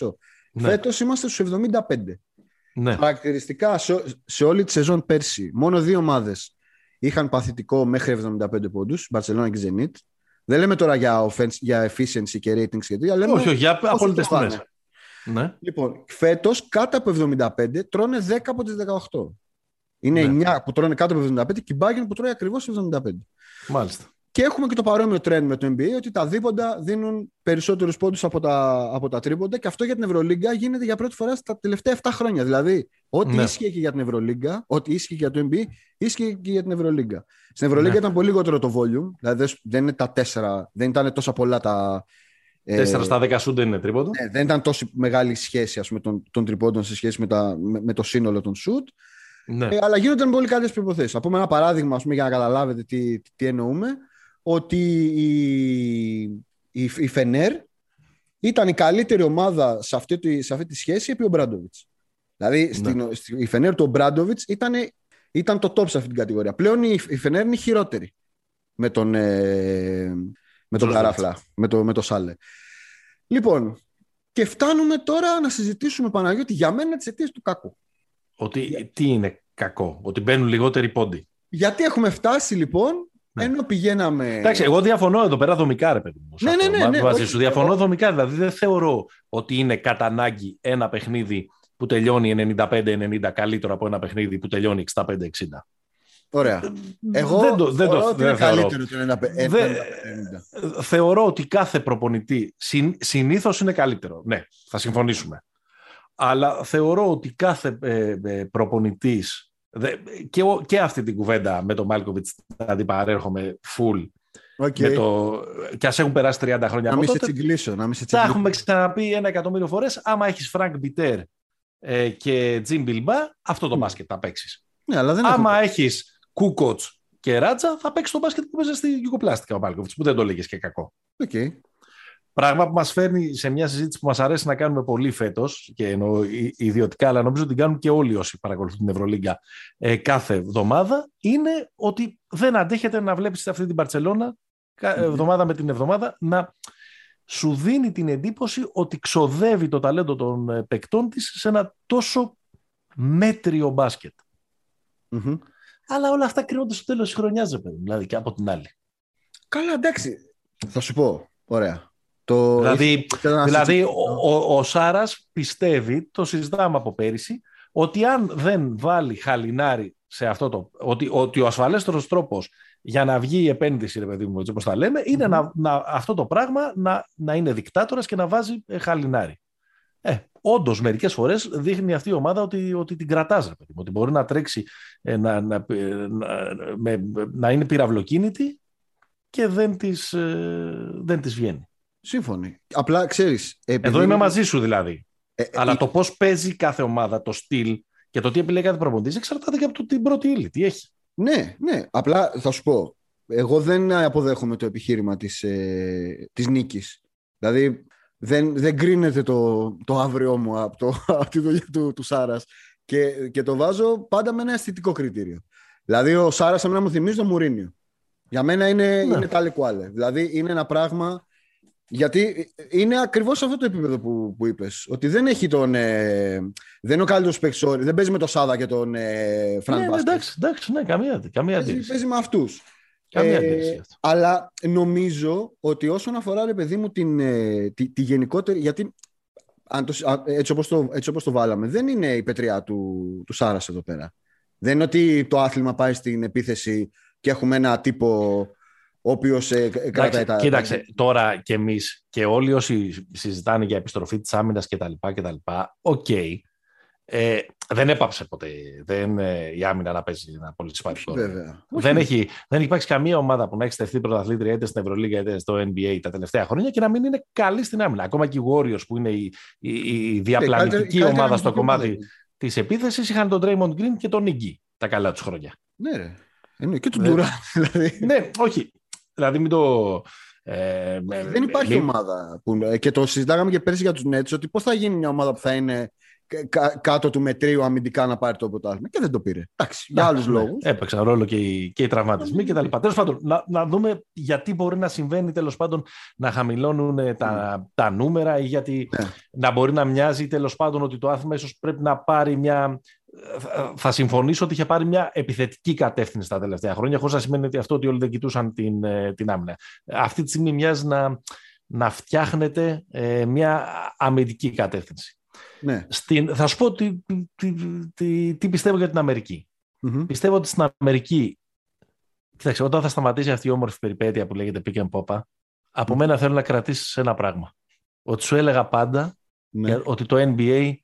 Speaker 2: 79,5. Ναι. Φέτος είμαστε στους 75.
Speaker 1: Ναι.
Speaker 2: Χαρακτηριστικά σε, σε, όλη τη σεζόν πέρσι, μόνο δύο ομάδες είχαν παθητικό μέχρι 75 πόντους, Μπαρσελόνα και Zenit. Δεν λέμε τώρα για, offense, για efficiency και ratings και τέτοια. Λέμε
Speaker 1: όχι, όχι, για απόλυτες τιμές.
Speaker 2: Ναι. Λοιπόν, φέτος κάτω από 75 τρώνε 10 από τις 18. Είναι ναι. 9 που τρώνε κάτω από 75 και η Bayern που τρώει ακριβώς 75.
Speaker 1: Μάλιστα.
Speaker 2: Και έχουμε και το παρόμοιο trend με το NBA ότι τα δίποντα δίνουν περισσότερους πόντους από τα, από τα τρίποντα και αυτό για την Ευρωλίγκα γίνεται για πρώτη φορά στα τελευταία 7 χρόνια. Δηλαδή, ό,τι ναι. ίσχυε και για την Ευρωλίγκα, ό,τι ίσχυε και για το NBA, ίσχυε και για την Ευρωλίγκα. Στην Ευρωλίγκα ναι. ήταν πολύ λιγότερο το volume, δηλαδή δεν, είναι τα 4, δεν ήταν τόσα πολλά τα.
Speaker 1: 4 ε, στα 10 σου δεν είναι τρίποντο.
Speaker 2: Ναι, δεν ήταν τόσο μεγάλη σχέση ας πούμε, των, των τριπώντων σε σχέση με, τα, με, με το σύνολο των shoot. Ναι. Ε, αλλά γίνονταν πολύ καλές προποθέσει. Θα πούμε ένα παράδειγμα πούμε, για να καταλάβετε τι, τι εννοούμε ότι η, η, η Φενέρ ήταν η καλύτερη ομάδα σε αυτή, τη, σε αυτή τη σχέση επί ο Μπράντοβιτς. Δηλαδή ναι. στην, η Φενέρ του Μπράντοβιτς ήταν, ήταν το top σε αυτή την κατηγορία. Πλέον η, η Φενέρ είναι χειρότερη με τον, ε, με τον Καράφλα, με το, με το Σάλε. Λοιπόν, και φτάνουμε τώρα να συζητήσουμε Παναγιώτη για μένα τις αιτίες του κακού.
Speaker 1: Ότι τι είναι κακό, ότι μπαίνουν λιγότεροι πόντοι.
Speaker 2: Γιατί έχουμε φτάσει λοιπόν ναι. Ενώ πηγαίναμε.
Speaker 1: Εντάξει, εγώ διαφωνώ εδώ πέρα δομικά, ρε παιδί μου.
Speaker 2: Ναι, ναι, ναι, ναι,
Speaker 1: μαζί σου. Διαφωνώ δομικά. Δηλαδή δεν θεωρώ ότι είναι κατά ανάγκη ένα παιχνίδι που τελειώνει 95-90 καλύτερο από ένα παιχνίδι που τελειώνει 65-60.
Speaker 2: Ωραία.
Speaker 1: Ε, εγώ δεν το, δεν το,
Speaker 2: δεν είναι καλύτερο το
Speaker 1: 90. Θεωρώ ότι κάθε προπονητή συν, συνήθως είναι καλύτερο. Ναι, θα συμφωνήσουμε. Αλλά θεωρώ ότι κάθε ε, ε, προπονητής και, και αυτή την κουβέντα με τον Μάλκοβιτς να την παρέρχομαι full. Okay. Με το, και ας έχουν περάσει 30 χρόνια
Speaker 2: να μην σε τσιγκλίσω. Να μην σε
Speaker 1: Τα έχουμε ξαναπεί ένα εκατομμύριο φορές. Άμα έχεις Φρανκ Μπιτέρ ε, και Τζιμ Μπιλμπά, αυτό το mm. μπάσκετ θα παίξεις.
Speaker 2: Ναι, αλλά δεν
Speaker 1: Άμα έχω... έχεις Κούκοτ και Ράτζα, θα παίξεις το μπάσκετ που παίζεις στη Γιουγκοπλάστικα ο Μάλκοβιτς, που δεν το λέγε και κακό.
Speaker 2: Okay.
Speaker 1: Πράγμα που μας φέρνει σε μια συζήτηση που μας αρέσει να κάνουμε πολύ φέτος και εννοώ ιδιωτικά, αλλά νομίζω ότι την κάνουν και όλοι όσοι παρακολουθούν την Ευρωλίγκα ε, κάθε εβδομάδα, είναι ότι δεν αντέχετε να βλέπεις αυτή την Παρσελώνα εβδομάδα με την εβδομάδα να σου δίνει την εντύπωση ότι ξοδεύει το ταλέντο των ε, παικτών της σε ένα τόσο μέτριο Αλλά όλα αυτά κρίνονται στο τέλος της χρονιάς, δηλαδή και από την άλλη.
Speaker 2: Καλά, εντάξει. Θα σου πω. Ωραία. Το...
Speaker 1: Δηλαδή, δηλαδή ο, ο, ο Σάρας πιστεύει, το συζητάμε από πέρυσι, ότι αν δεν βάλει χαλινάρι σε αυτό το... Ότι, ότι ο ασφαλέστερος τρόπος για να βγει η επένδυση, ρε παιδί μου, έτσι όπως τα λέμε, είναι να, να, αυτό το πράγμα να, να είναι δικτάτορας και να βάζει ε, χαλινάρι. Ε, Όντως, μερικές φορές δείχνει αυτή η ομάδα ότι, ότι την κρατάς, ρε παιδί μου. Ότι μπορεί να τρέξει, ε, να, να, να, με, να είναι πυραυλοκίνητη και δεν της, ε, δεν της βγαίνει.
Speaker 2: Σύμφωνοι. Απλά ξέρεις.
Speaker 1: Εδώ είμαι μαζί σου δηλαδή. Ε, Αλλά ε, το πώς παίζει κάθε ομάδα, το στυλ και το τι επιλέγει κάθε προπονητής εξαρτάται και από το, την πρώτη ύλη. Τι έχει.
Speaker 2: Ναι, ναι. Απλά θα σου πω. Εγώ δεν αποδέχομαι το επιχείρημα της, ε, της νίκης. Δηλαδή δεν, δεν κρίνεται το, το αύριό μου από, το, <laughs> από τη δουλειά του, του Σάρας και, και το βάζω πάντα με ένα αισθητικό κριτήριο. Δηλαδή ο Σάρας εμένα μου θυμίζει το Μουρίνιο. Για μένα είναι, ναι. είναι κουάλε. Δηλαδή είναι ένα πράγμα γιατί είναι ακριβώς αυτό το επίπεδο που, που είπες. Ότι δεν έχει τον. Ε, δεν είναι ο καλύτερος παίκτης. Δεν παίζει με τον Σάδα και τον ε, Φραντ
Speaker 1: ναι, ναι, εντάξει, εντάξει, ναι, καμία, καμία
Speaker 2: αντίρρηση. Παίζει με αυτούς.
Speaker 1: Καμία ε,
Speaker 2: Αλλά νομίζω ότι όσον αφορά, ρε παιδί μου, την, ε, τη, τη, γενικότερη. Γιατί αν το, έτσι, όπως το, έτσι όπως το βάλαμε, δεν είναι η πετριά του, του Σάρας εδώ πέρα. Δεν είναι ότι το άθλημα πάει στην επίθεση και έχουμε ένα τύπο ο οποίος ε, κρατάει τα.
Speaker 1: Κοίταξε, τώρα και εμείς και όλοι όσοι συζητάνε για επιστροφή της άμυνας κτλ. Οκ. Okay. Ε, δεν έπαψε ποτέ δεν, ε, η άμυνα να παίζει ένα πολύ σημαντικό Δεν έχει, δεν έχει υπάρξει καμία ομάδα που να έχει στεφθεί πρωταθλήτρια είτε στην Ευρωλίγα είτε στο NBA τα τελευταία χρόνια και να μην είναι καλή στην άμυνα. Ακόμα και οι Warriors που είναι η, η, η διαπλανητική ναι, ομάδα στο κομμάτι της επίθεσης είχαν τον Draymond Green και τον Iggy τα καλά τους χρόνια.
Speaker 2: Ναι, ρε. Είναι και τον Ντουράντ. <laughs>
Speaker 1: Δηλαδή. ναι, όχι. Δηλαδή μην το...
Speaker 2: Ε, δεν υπάρχει ομάδα που, και το συζητάγαμε και πέρσι για τους Nets ότι πώς θα γίνει μια ομάδα που θα είναι κάτω του μετρίου αμυντικά να πάρει το πρωτάθλημα και δεν το πήρε. Εντάξει, για άλλους ναι, λόγους.
Speaker 1: Έπαιξαν ρόλο και οι, και οι τραυματισμοί κτλ. Τέλος πάντων, να, να δούμε γιατί μπορεί να συμβαίνει τέλος πάντων να χαμηλώνουν ε, τα, mm. τα νούμερα ή γιατί ναι. να μπορεί να μοιάζει τέλος πάντων ότι το άθλημα ίσως πρέπει να πάρει μια θα συμφωνήσω ότι είχε πάρει μια επιθετική κατεύθυνση τα τελευταία χρόνια, χωρίς να σημαίνει ότι αυτό ότι όλοι δεν κοιτούσαν την, ε, την άμυνα. Αυτή τη στιγμή μοιάζει να, να φτιάχνεται ε, μια αμυντική κατεύθυνση. Ναι. Στην, θα σου πω τι, τι, τι, τι πιστεύω για την αμερικη Πιστεύω ότι στην Αμερική Κοίταξε, όταν θα σταματήσει αυτή η όμορφη περιπέτεια που λέγεται pick and pop, από μένα θέλω να κρατήσεις ένα πράγμα. Ότι σου έλεγα πάντα ναι. ότι το NBA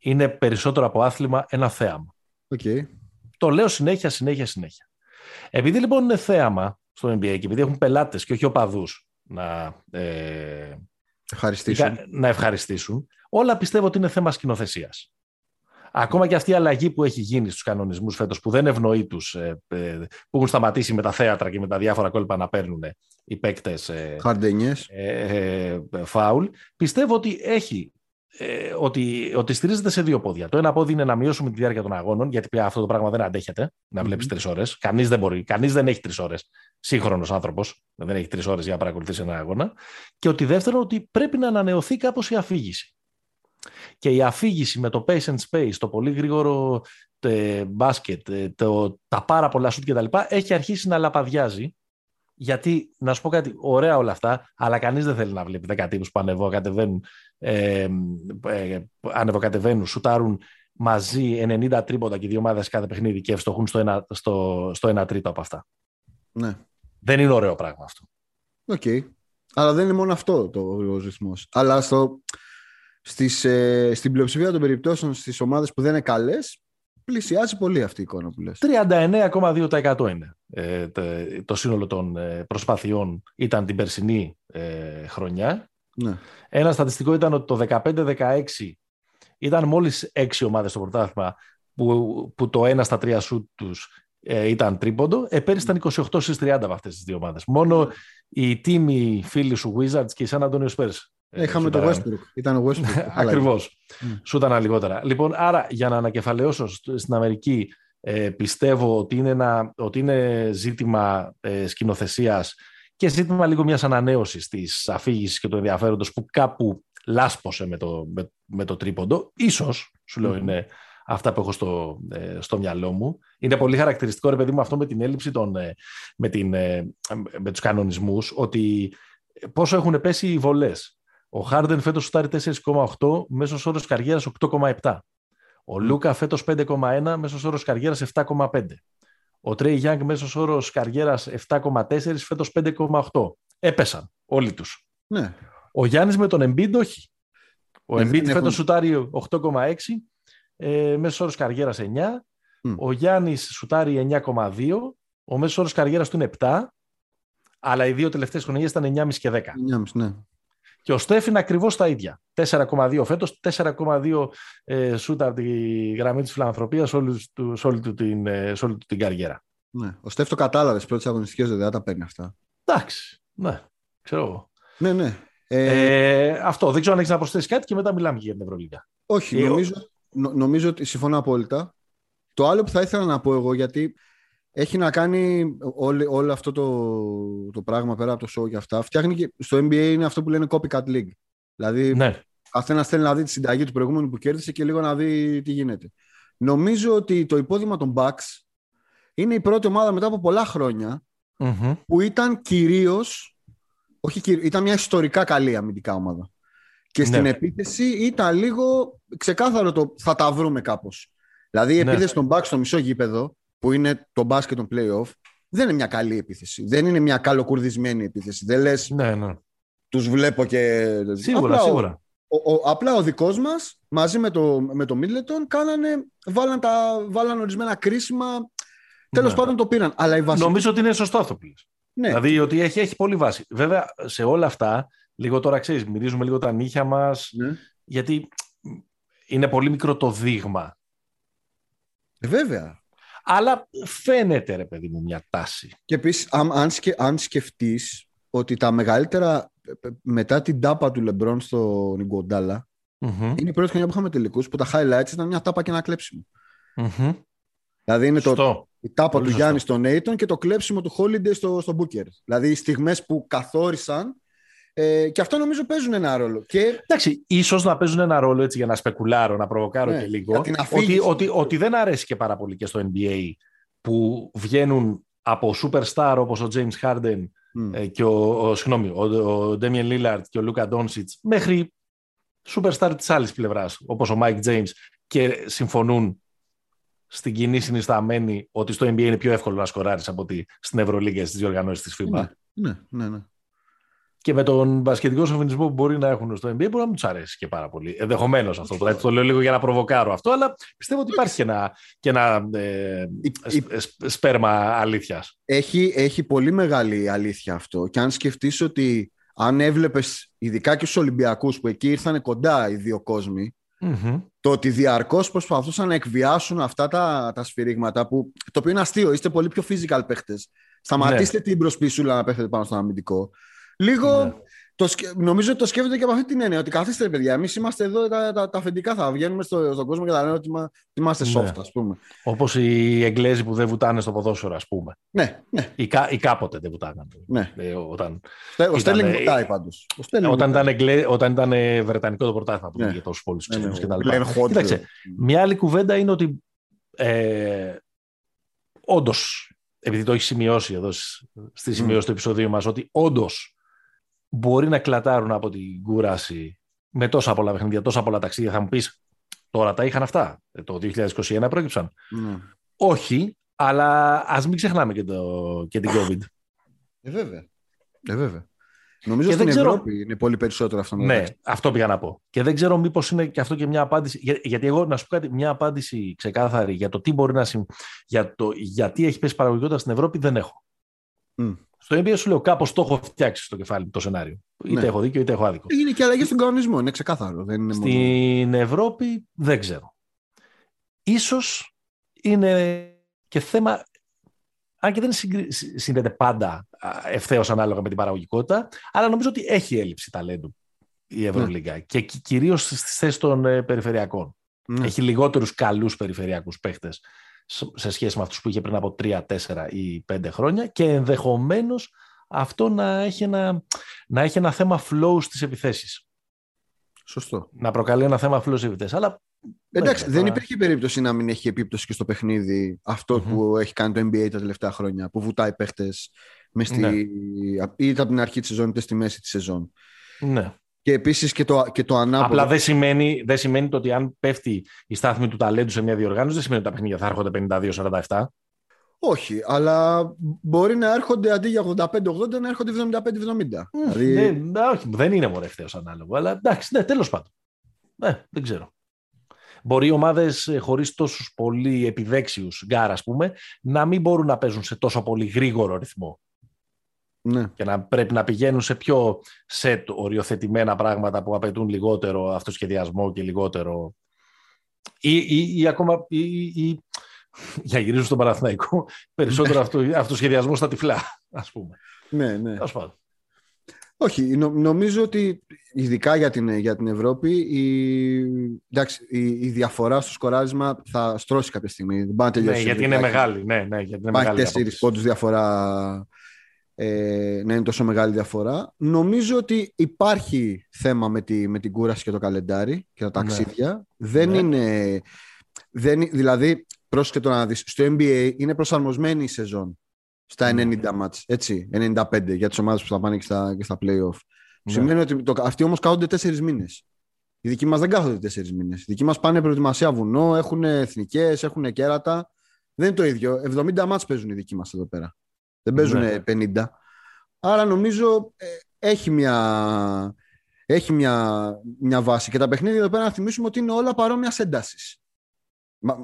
Speaker 1: είναι περισσότερο από άθλημα ένα θέαμα.
Speaker 2: Okay.
Speaker 1: Το λέω συνέχεια, συνέχεια, συνέχεια. Επειδή λοιπόν είναι θέαμα στο NBA και επειδή έχουν πελάτες και όχι οπαδούς να, ε,
Speaker 2: ευχαριστήσουν.
Speaker 1: να ευχαριστήσουν, όλα πιστεύω ότι είναι θέμα σκηνοθεσίας. Ακόμα και αυτή η αλλαγή που έχει γίνει στους κανονισμούς φέτος που δεν ευνοεί τους ε, ε, που έχουν σταματήσει με τα θέατρα και με τα διάφορα κόλπα να παίρνουν οι παίκτες ε, φάουλ πιστεύω ότι έχει ότι, ότι στηρίζεται σε δύο πόδια. Το ένα πόδι είναι να μειώσουμε τη διάρκεια των αγώνων, γιατί πια αυτό το πράγμα δεν αντέχεται να βλέπεις mm-hmm. τρεις ώρες. Κανείς δεν μπορεί, κανείς δεν έχει τρεις ώρες. Σύγχρονος άνθρωπος δεν έχει τρεις ώρες για να παρακολουθήσει ένα αγώνα. Και ότι δεύτερον, ότι πρέπει να ανανεωθεί κάπως η αφήγηση. Και η αφήγηση με το pace and space, το πολύ γρήγορο ε, μπάσκετ, ε, το, τα πάρα πολλά σουτ κτλ. έχει αρχίσει να λαπαδιάζει. Γιατί, να σου πω κάτι, ωραία όλα αυτά, αλλά κανείς δεν θέλει να βλέπει δέκα τύπους που ανεβοκατεβαίνουν, ε, ε, ανεβοκατεβαίνουν, σουτάρουν μαζί 90 τρίποτα και δύο ομάδες κάθε παιχνίδι και ευστοχούν στο ένα, στο, στο ένα τρίτο από αυτά.
Speaker 2: Ναι.
Speaker 1: Δεν είναι ωραίο πράγμα αυτό.
Speaker 2: Οκ. Okay. Αλλά δεν είναι μόνο αυτό το, ο ρυθμός. Αλλά στο, στις, ε, στην πλειοψηφία των περιπτώσεων στις ομάδες που δεν είναι καλές πλησιάζει πολύ αυτή η εικόνα που λες.
Speaker 1: 39,2% είναι ε, το, σύνολο των ε, προσπαθειών ήταν την περσινή ε, χρονιά.
Speaker 2: Ναι.
Speaker 1: Ένα στατιστικό ήταν ότι το 15-16 ήταν μόλις 6 ομάδες στο πρωτάθλημα που, που το 1 στα 3 σουτ τους ε, ήταν τρίποντο. Ε, πέρυσι ήταν 28 στις 30 από αυτές τις δύο ομάδες. Μόνο οι τίμοι φίλοι σου Wizards και οι San Antonio Spurs
Speaker 2: ε, Είχαμε το Westbrook. Ήταν ο Westbrook. <laughs>
Speaker 1: Ακριβώς. Mm. Σου ήταν λιγότερα. Λοιπόν, άρα για να ανακεφαλαιώσω στην Αμερική, ε, πιστεύω ότι είναι, ένα, ότι είναι ζήτημα ε, σκηνοθεσίας και ζήτημα λίγο μιας ανανέωσης της αφήγησης και του ενδιαφέροντος που κάπου λάσπωσε με το, με, με το τρίποντο. Ίσως, σου λέω, είναι αυτά που έχω στο, ε, στο μυαλό μου. Είναι πολύ χαρακτηριστικό, ρε παιδί μου, αυτό με την έλλειψη των, ε, με, την, ε, με τους κανονισμούς, ότι πόσο έχουν πέσει οι βολές. Ο Χάρντεν φέτος σουτάρει 4,8, μέσος όρος καριέρας 8,7. Ο Λούκα φέτος 5,1, μέσος όρος καριέρας 7,5. Ο Τρέι Γιάνγκ μέσος όρος καριέρας 7,4, φέτος 5,8. Έπεσαν όλοι τους.
Speaker 2: Ναι.
Speaker 1: Ο Γιάννης με τον Embiid όχι. Ο ναι, Embiid φέτος σουτάρει 8,6, ε, μέσος όρος καριέρας 9. Ο Γιάννης σουτάρει 9,2, ο μέσος όρος καριέρας του είναι 7, αλλά οι δύο τελευταίες χρονιές ήταν 9,5 και 10.
Speaker 2: 9,5, ναι.
Speaker 1: Και ο Στέφ είναι ακριβώς τα ίδια. 4,2 φέτος, 4,2 ε, σούτα από τη γραμμή της φιλανθρωπίας σε όλη, του, του, την, ε, όλη του την καριέρα.
Speaker 2: Ναι. Ο Στέφ το κατάλαβες πρώτες αγωνιστικές, δεν τα παίρνει αυτά.
Speaker 1: Εντάξει. Ναι, ξέρω εγώ.
Speaker 2: Ναι, ναι.
Speaker 1: Ε... Ε, αυτό. Δεν ξέρω αν έχεις να προσθέσεις κάτι και μετά μιλάμε για την Ευρωλίγα.
Speaker 2: Όχι, ε, νομίζω, νο, νομίζω ότι συμφωνώ απόλυτα. Το άλλο που θα ήθελα να πω εγώ, γιατί έχει να κάνει όλο, όλο αυτό το, το πράγμα πέρα από το show και αυτά. Φτιάχνει και στο NBA είναι αυτό που λένε copycat league. Δηλαδή,
Speaker 1: ναι.
Speaker 2: καθένας θέλει να δει τη συνταγή του προηγούμενου που κέρδισε και λίγο να δει τι γίνεται. Νομίζω ότι το υπόδειγμα των Bucks είναι η πρώτη ομάδα μετά από πολλά που ήταν κυρίως. Όχι, ήταν μια ιστορικά καλή αμυντικά ομάδα. Και στην ναι. επίθεση ήταν λίγο ξεκάθαρο το θα τα βρούμε κάπως. Δηλαδή η ναι. επίθεση των Bucks στο μισό γήπεδο που είναι το μπάσκετ των playoff, δεν είναι μια καλή επίθεση. Δεν είναι μια καλοκουρδισμένη επίθεση. Δεν λες.
Speaker 1: Ναι, ναι.
Speaker 2: Τους βλέπω και.
Speaker 1: Σίγουρα, απλά σίγουρα.
Speaker 2: Ο, ο, απλά ο δικός μας μαζί με το, με το Middleton κάνανε, βάλαν, τα, βάλαν ορισμένα κρίσιμα. Τέλος ναι. πάντων το πήραν. Αλλά η βασική...
Speaker 1: Νομίζω ότι είναι σωστό αυτό που λες. Ναι. Δηλαδή ότι έχει, έχει πολύ βάση. Βέβαια σε όλα αυτά, λίγο τώρα ξέρεις, μυρίζουμε λίγο τα νύχια μας. Ναι. Γιατί είναι πολύ μικρό το δείγμα.
Speaker 2: Ε, βέβαια.
Speaker 1: Αλλά φαίνεται, ρε παιδί μου, μια τάση.
Speaker 2: Και επίσης, αν, σκε, αν σκεφτείς ότι τα μεγαλύτερα μετά την τάπα του Λεμπρόν στο Νιγκοντάλα mm-hmm. είναι η πρώτη χρονιά που είχαμε τελικούς που τα highlights ήταν μια τάπα και ένα κλέψιμο.
Speaker 1: Mm-hmm.
Speaker 2: Δηλαδή είναι το, η τάπα Πολύ του Γιάννη στον Νέιτον και το κλέψιμο του Holiday στο, στο Booker. Δηλαδή οι στιγμές που καθόρισαν ε, και αυτό νομίζω παίζουν ένα ρόλο. Και...
Speaker 1: Εντάξει, ίσως να παίζουν ένα ρόλο έτσι για να σπεκουλάρω, να προβοκάρω ναι, και λίγο. Ότι, ότι, ότι δεν αρέσει και πάρα πολύ και στο NBA που βγαίνουν από superstar όπως ο James Harden mm. και ο, ο, συγγνώμη, ο, ο Damian Lillard και ο Luka Doncic μέχρι superstar της άλλης πλευράς όπως ο Mike James και συμφωνούν στην κοινή συνισταμένη ότι στο NBA είναι πιο εύκολο να σκοράρεις από ότι στην Ευρωλίγκα στις διοργανώσεις της FIBA.
Speaker 2: Ναι, ναι, ναι.
Speaker 1: Και με τον μπασκετικό σοφινισμό που μπορεί να έχουν στο NBA, μπορεί να μην τους αρέσει και πάρα πολύ. Ενδεχομένως αυτό. Το, το λέω λίγο για να προβοκάρω αυτό, αλλά πιστεύω ότι υπάρχει και ένα, και ένα ε, σπέρμα αλήθειας.
Speaker 2: Έχει, έχει πολύ μεγάλη αλήθεια αυτό. Και αν σκεφτείς ότι αν έβλεπες, ειδικά και στους Ολυμπιακούς, που εκεί ήρθαν κοντά οι δύο κόσμοι, Mm-hmm. Το ότι διαρκώς προσπαθούσαν να εκβιάσουν αυτά τα, τα σφυρίγματα που. Το οποίο είναι αστείο, είστε πολύ πιο physical παίχτες. Σταματήστε ναι. την προσπίσουλα να παίχετε πάνω στον αμυντικό. Λίγο ναι. Το, νομίζω ότι το σκέφτεται και από αυτή την έννοια. Ότι καθίστε, παιδιά, εμείς είμαστε εδώ τα, τα, τα αφεντικά. Θα βγαίνουμε στο, στον κόσμο και θα λένε ότι είμαστε ναι. soft, ας πούμε.
Speaker 1: Όπως οι Εγγλέζοι που δεν βουτάνε στο ποδόσφαιρο, ας πούμε.
Speaker 2: Ναι, ναι.
Speaker 1: Ή, ή κάποτε δεν βουτάγαν.
Speaker 2: Ναι.
Speaker 1: Ε, όταν
Speaker 2: ο Στέλινγκ βουτάει πάντως.
Speaker 1: Όταν, ήταν, Εγγλέ, όταν ήταν Βρετανικό το πρωτάθλημα που ναι. για τόσου πολλού ξένου κτλ. Κοίταξε, μια άλλη κουβέντα είναι ότι ε, όντως, επειδή το έχει σημειώσει εδώ στη σημειώση mm. του επεισοδίου μας, ότι όντως μπορεί να κλατάρουν από την κούραση με τόσα πολλά παιχνίδια, τόσα πολλά ταξίδια. Θα μου πεις, τώρα τα είχαν αυτά. Ε, το 2021 πρόκειψαν. Ναι. Όχι, αλλά ας μην ξεχνάμε και, το, και την COVID.
Speaker 2: Ε, βέβαια. Ε, βέβαια. Νομίζω ότι στην Ευρώπη είναι πολύ περισσότερο αυτό.
Speaker 1: Ναι, αυτό πήγα να πω. Και δεν ξέρω μήπως είναι και αυτό και μια απάντηση. Για, γιατί εγώ να σου πω κάτι, μια απάντηση ξεκάθαρη για το τι μπορεί να συμβεί. Για το γιατί έχει πέσει παραγωγικότητα στην Ευρώπη δεν έχω. Mm. Στο NBA σου λέω κάπως το έχω φτιάξει στο κεφάλι το σενάριο. Είτε ναι. έχω δίκιο είτε έχω άδικο.
Speaker 2: Είναι και αλλαγή στον κανονισμό, είναι ξεκάθαρο. Δεν είναι
Speaker 1: Στην μόνο... Ευρώπη δεν ξέρω. Ίσως είναι και θέμα. Αν και δεν συνδέεται πάντα ευθέως ανάλογα με την παραγωγικότητα, αλλά νομίζω ότι έχει έλλειψη ταλέντου η Ευρωλίγκα ναι. και κυρίως στις θέσεις των ε, περιφερειακών. Ναι. Έχει λιγότερους καλούς περιφερειακούς παίχτες σε σχέση με αυτούς που είχε πριν από 3, 4 ή 5 χρόνια και ενδεχομένως αυτό να έχει ένα, να έχει ένα θέμα flow στις επιθέσεις.
Speaker 2: Σωστό.
Speaker 1: Να προκαλεί ένα θέμα flow στις επιθέσεις. Αλλά
Speaker 2: Εντάξει, δεν υπήρχε περίπτωση να μην έχει επίπτωση και στο παιχνίδι που έχει κάνει το NBA τα τελευταία χρόνια, που βουτάει παίχτες στη... ναι. είτε από την αρχή της σεζόν είτε στη μέση της σεζόν.
Speaker 1: Ναι.
Speaker 2: Και επίσης και το, και το ανάποδο.
Speaker 1: Απλά δεν σημαίνει, δεν σημαίνει το ότι αν πέφτει η στάθμη του ταλέντου σε μια διοργάνωση, δεν σημαίνει ότι τα παιχνίδια θα έρχονται 52-47.
Speaker 2: Όχι, αλλά μπορεί να έρχονται αντί για 85-80 να έρχονται 75-70.
Speaker 1: δηλαδή... ναι, όχι, δεν είναι μορφαίο ανάλογο. Αλλά εντάξει, ναι, τέλος πάντων. Ναι, δεν ξέρω. Μπορεί οι ομάδες ε, χωρίς τόσους πολύ επιδέξιους γκαρντ, ας πούμε, να μην μπορούν να παίζουν σε τόσο πολύ γρήγορο ρυθμό.
Speaker 2: Ναι.
Speaker 1: Και να πρέπει να πηγαίνουν σε πιο set οριοθετημένα πράγματα που απαιτούν λιγότερο αυτοσχεδιασμό και λιγότερο. ή, ή, ή ακόμα. Ή, ή, για γυρίζω στον Παναθηναϊκό, <laughs> περισσότερο αυτο, αυτοσχεδιασμό στα τυφλά, ας πούμε.
Speaker 2: Ναι, ναι. Όχι, νομίζω ότι ειδικά για την, για την Ευρώπη η, εντάξει, η, η, διαφορά στο σκοράρισμα θα στρώσει κάποια στιγμή. Δεν
Speaker 1: ναι, γιατί είναι μεγάλη. Ναι, ναι, γιατί είναι μεγάλη.
Speaker 2: τέσσερις πόντους διαφορά ε, να είναι τόσο μεγάλη διαφορά. Νομίζω ότι υπάρχει θέμα με, τη, με την κούραση και το καλεντάρι και τα ναι. ταξίδια. Δεν ναι. είναι... Δεν, δηλαδή, πρόσεχε το να δεις, στο NBA είναι προσαρμοσμένη η σεζόν στα 90 ναι. μάτς, έτσι, 95 για τις ομάδες που θα πάνε και στα, και στα play-off. Ναι. Σημαίνει ότι το, αυτοί όμως κάθονται τέσσερις μήνες. Οι δικοί μας δεν κάθονται τέσσερις μήνες. Οι δικοί μας πάνε προετοιμασία βουνό, έχουν εθνικές, έχουν κέρατα. Δεν είναι το ίδιο. 70 μάτς παίζουν οι δικοί μας εδώ πέρα. Δεν παίζουν ναι. 50. Άρα νομίζω ε, έχει μια, έχει μια, μια βάση. Και τα παιχνίδια εδώ πέρα να θυμίσουμε ότι είναι όλα παρόμοιας έντασης.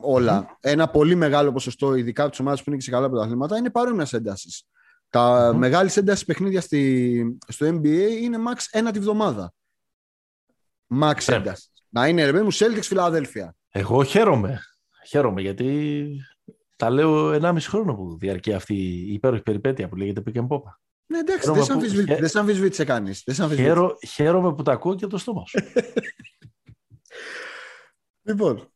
Speaker 2: Όλα. Ένα πολύ μεγάλο ποσοστό, ειδικά από τις ομάδες που είναι και σε καλά πρωταθλήματα, είναι παρόμοιας έντασης. Τα mm-hmm. μεγάλης έντασης παιχνίδια στη, στο NBA είναι max ένα τη βδομάδα. Max yeah. έντασης. Να είναι ρε μου Celtics Φιλαδέλφια.
Speaker 1: Εγώ χαίρομαι. Χαίρομαι γιατί τα λέω 1,5 χρόνο που διαρκεί αυτή η υπέροχη περιπέτεια που λέγεται Pick and Pop.
Speaker 2: Ναι, εντάξει, δεν σε αμφισβήτησε κανείς.
Speaker 1: Χαίρομαι που τα ακούω και από το στόμα σου. <laughs>
Speaker 2: λοιπόν,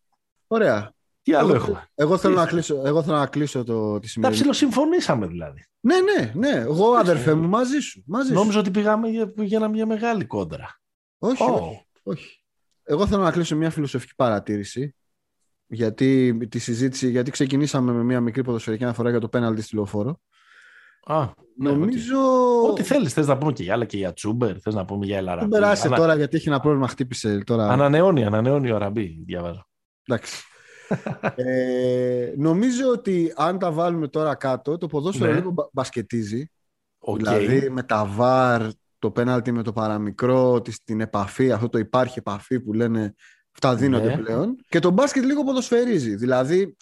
Speaker 2: ωραία.
Speaker 1: Τι άλλο εγώ, έχουμε;
Speaker 2: Εγώ θέλω, να κλείσω, εγώ θέλω να κλείσω το, τη σημερινή.
Speaker 1: Τα ψιλοσυμφωνήσαμε δηλαδή.
Speaker 2: Ναι, ναι, ναι. Εγώ αδερφέ μου μαζί σου. Μαζί
Speaker 1: Νόμιζα ότι πήγαμε για, για μια μεγάλη κόντρα.
Speaker 2: Όχι, όχι, όχι. Εγώ θέλω να κλείσω μια φιλοσοφική παρατήρηση γιατί τη συζήτηση, γιατί ξεκινήσαμε με μια μικρή ποδοσφαιρική αναφορά για το πέναλτι στη λεωφόρο.
Speaker 1: Α, ναι,
Speaker 2: Νομίζω.
Speaker 1: Ό,τι θέλεις. Θες να πούμε και για άλλα και για Τσούμπερ, θες να πούμε για Ελαραμπή.
Speaker 2: Δεν περάσει Ανα... τώρα γιατί έχει ένα πρόβλημα, χτύπησε τώρα.
Speaker 1: Ανανεώνει, ανανεώνει ο Αραμπί, διαβάζω.
Speaker 2: Εντάξει. ε, νομίζω ότι αν τα βάλουμε τώρα κάτω, το ποδόσφαιρο ναι. λίγο μπασκετίζει. Okay. Δηλαδή με τα βαρ, το πέναλτι με το παραμικρό, την επαφή, αυτό το υπάρχει επαφή που λένε αυτά δίνονται ναι. πλέον. Και το μπάσκετ λίγο ποδοσφαιρίζει. Δηλαδή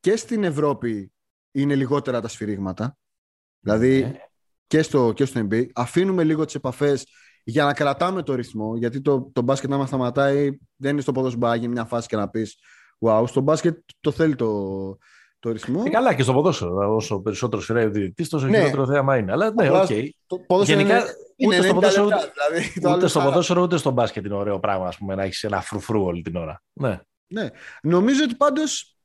Speaker 2: και στην Ευρώπη είναι λιγότερα τα σφυρίγματα. Δηλαδή ναι. και, στο, και στο NBA. Αφήνουμε λίγο τις επαφές για να κρατάμε το ρυθμό. Γιατί το, το μπάσκετ να μας σταματάει δεν είναι στο ποδόσφαιρο να γίνει μια φάση και να πεις wow. Στο μπάσκετ το θέλει το, το ρυθμό.
Speaker 1: Και καλά και στο ποδόσφαιρο. Όσο περισσότερο σφυράει ο διαιτητής, τόσο ναι. χειρότερο θέαμα είναι. Αλλά ναι, οκ. Okay. Γενικά, είναι, ούτε, στο ποδόσφαιρο, δηλαδή, ούτε, στο ποδόσφαιρο, ούτε στο μπάσκετ είναι ωραίο πράγμα ας πούμε, να έχεις ένα φρουφρού όλη την ώρα. Ναι.
Speaker 2: ναι. Νομίζω ότι πάντως.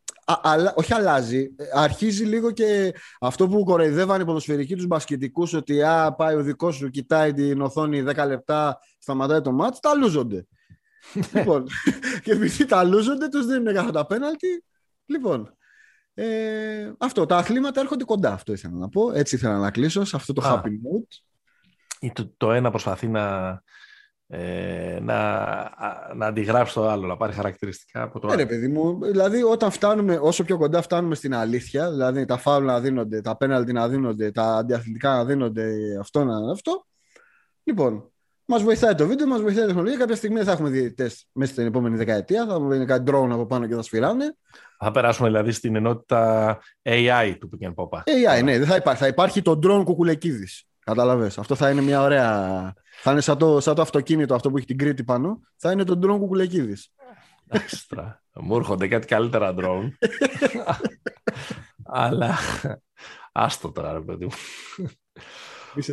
Speaker 2: όχι αλλάζει, αρχίζει λίγο και αυτό που κοροϊδεύαν οι ποδοσφαιρικοί τους μπασκετικούς ότι α, πάει ο δικός σου, κοιτάει την οθόνη 10 λεπτά, σταματάει το ματς, τα λούζονται. <laughs> λοιπόν, <laughs> και επειδή τα λούζονται, τους δίνουν κάθε τα πέναλτι. Λοιπόν, ε, αυτό, τα αθλήματα έρχονται κοντά, αυτό ήθελα να πω. Έτσι ήθελα να κλείσω, σε αυτό το happy mood.
Speaker 1: Το, το ένα προσπαθεί να, ε, να, να αντιγράψει το άλλο, να πάρει χαρακτηριστικά από το
Speaker 2: ναι, άλλο. παιδί μου, δηλαδή όταν φτάνουμε, όσο πιο κοντά φτάνουμε στην αλήθεια, δηλαδή τα φάουλ να δίνονται, τα πέναλτι να δίνονται, τα αντιαθλητικά να δίνονται, αυτό να αυτό. Λοιπόν, Μας βοηθάει το βίντεο, μας βοηθάει η τεχνολογία. Κάποια στιγμή θα έχουμε διαιτητέ μέσα στην επόμενη δεκαετία. Θα έχουμε κάτι drone από πάνω και θα σφυράνε.
Speaker 1: Θα περάσουμε δηλαδή στην ενότητα AI του Pick Pop.
Speaker 2: AI, ναι, δεν θα υπάρχει. Θα υπάρχει το drone κουκουλεκίδης. Κατάλαβε. Αυτό θα είναι μια ωραία. Θα είναι σαν το, σαν το αυτοκίνητο αυτό που έχει την Κρήτη πάνω. Θα είναι το drone κουκουλεκίδης.
Speaker 1: Έξτρα. Μου έρχονται κάτι καλύτερα drone. <laughs> Αλλά. Άστο τώρα, ρε παιδί μου.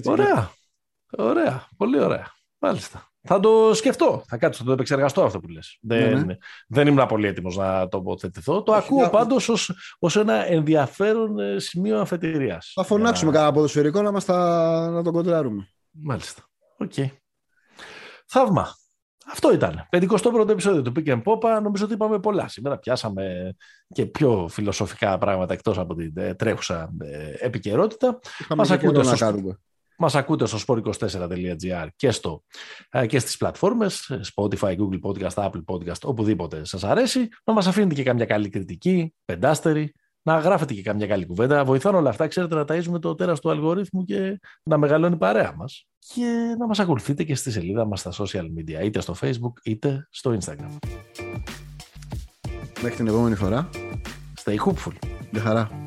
Speaker 1: Ωραία. Ωραία. Πολύ ωραία. Μάλιστα. Θα το σκεφτώ. Θα κάτσω, θα το επεξεργαστώ αυτό που λες. Δεν, ναι. δεν ήμουν πολύ έτοιμος να τοποθετηθώ. Το ακούω να... πάντως ως, ως, ένα ενδιαφέρον ε, σημείο αφετηρίας.
Speaker 2: Θα φωνάξουμε να... κανένα ποδοσφαιρικό να, μας τα... να τον κοντράρουμε.
Speaker 1: Μάλιστα. OK. Okay. Θαύμα. Αυτό ήταν. 51ο επεισόδιο του Pick and Pop. Νομίζω ότι είπαμε πολλά. Σήμερα πιάσαμε και πιο φιλοσοφικά πράγματα εκτός από την ε, τρέχουσα ε, επικαιρότητα. Μας ακούτε στο... Μας ακούτε στο sport24.gr και, στο, ε, και στις πλατφόρμες Spotify, Google Podcast, Apple Podcast, οπουδήποτε σας αρέσει. Να μας αφήνετε και καμιά καλή κριτική, πεντάστερη, να γράφετε και καμιά καλή κουβέντα. Βοηθάνε όλα αυτά, ξέρετε, να ταΐζουμε το τέρας του αλγορίθμου και να μεγαλώνει η παρέα μας. Και να μας ακολουθείτε και στη σελίδα μας στα social media, είτε στο Facebook είτε στο Instagram.
Speaker 2: Μέχρι την επόμενη φορά.
Speaker 1: Stay hopeful.
Speaker 2: Γεια χαρά.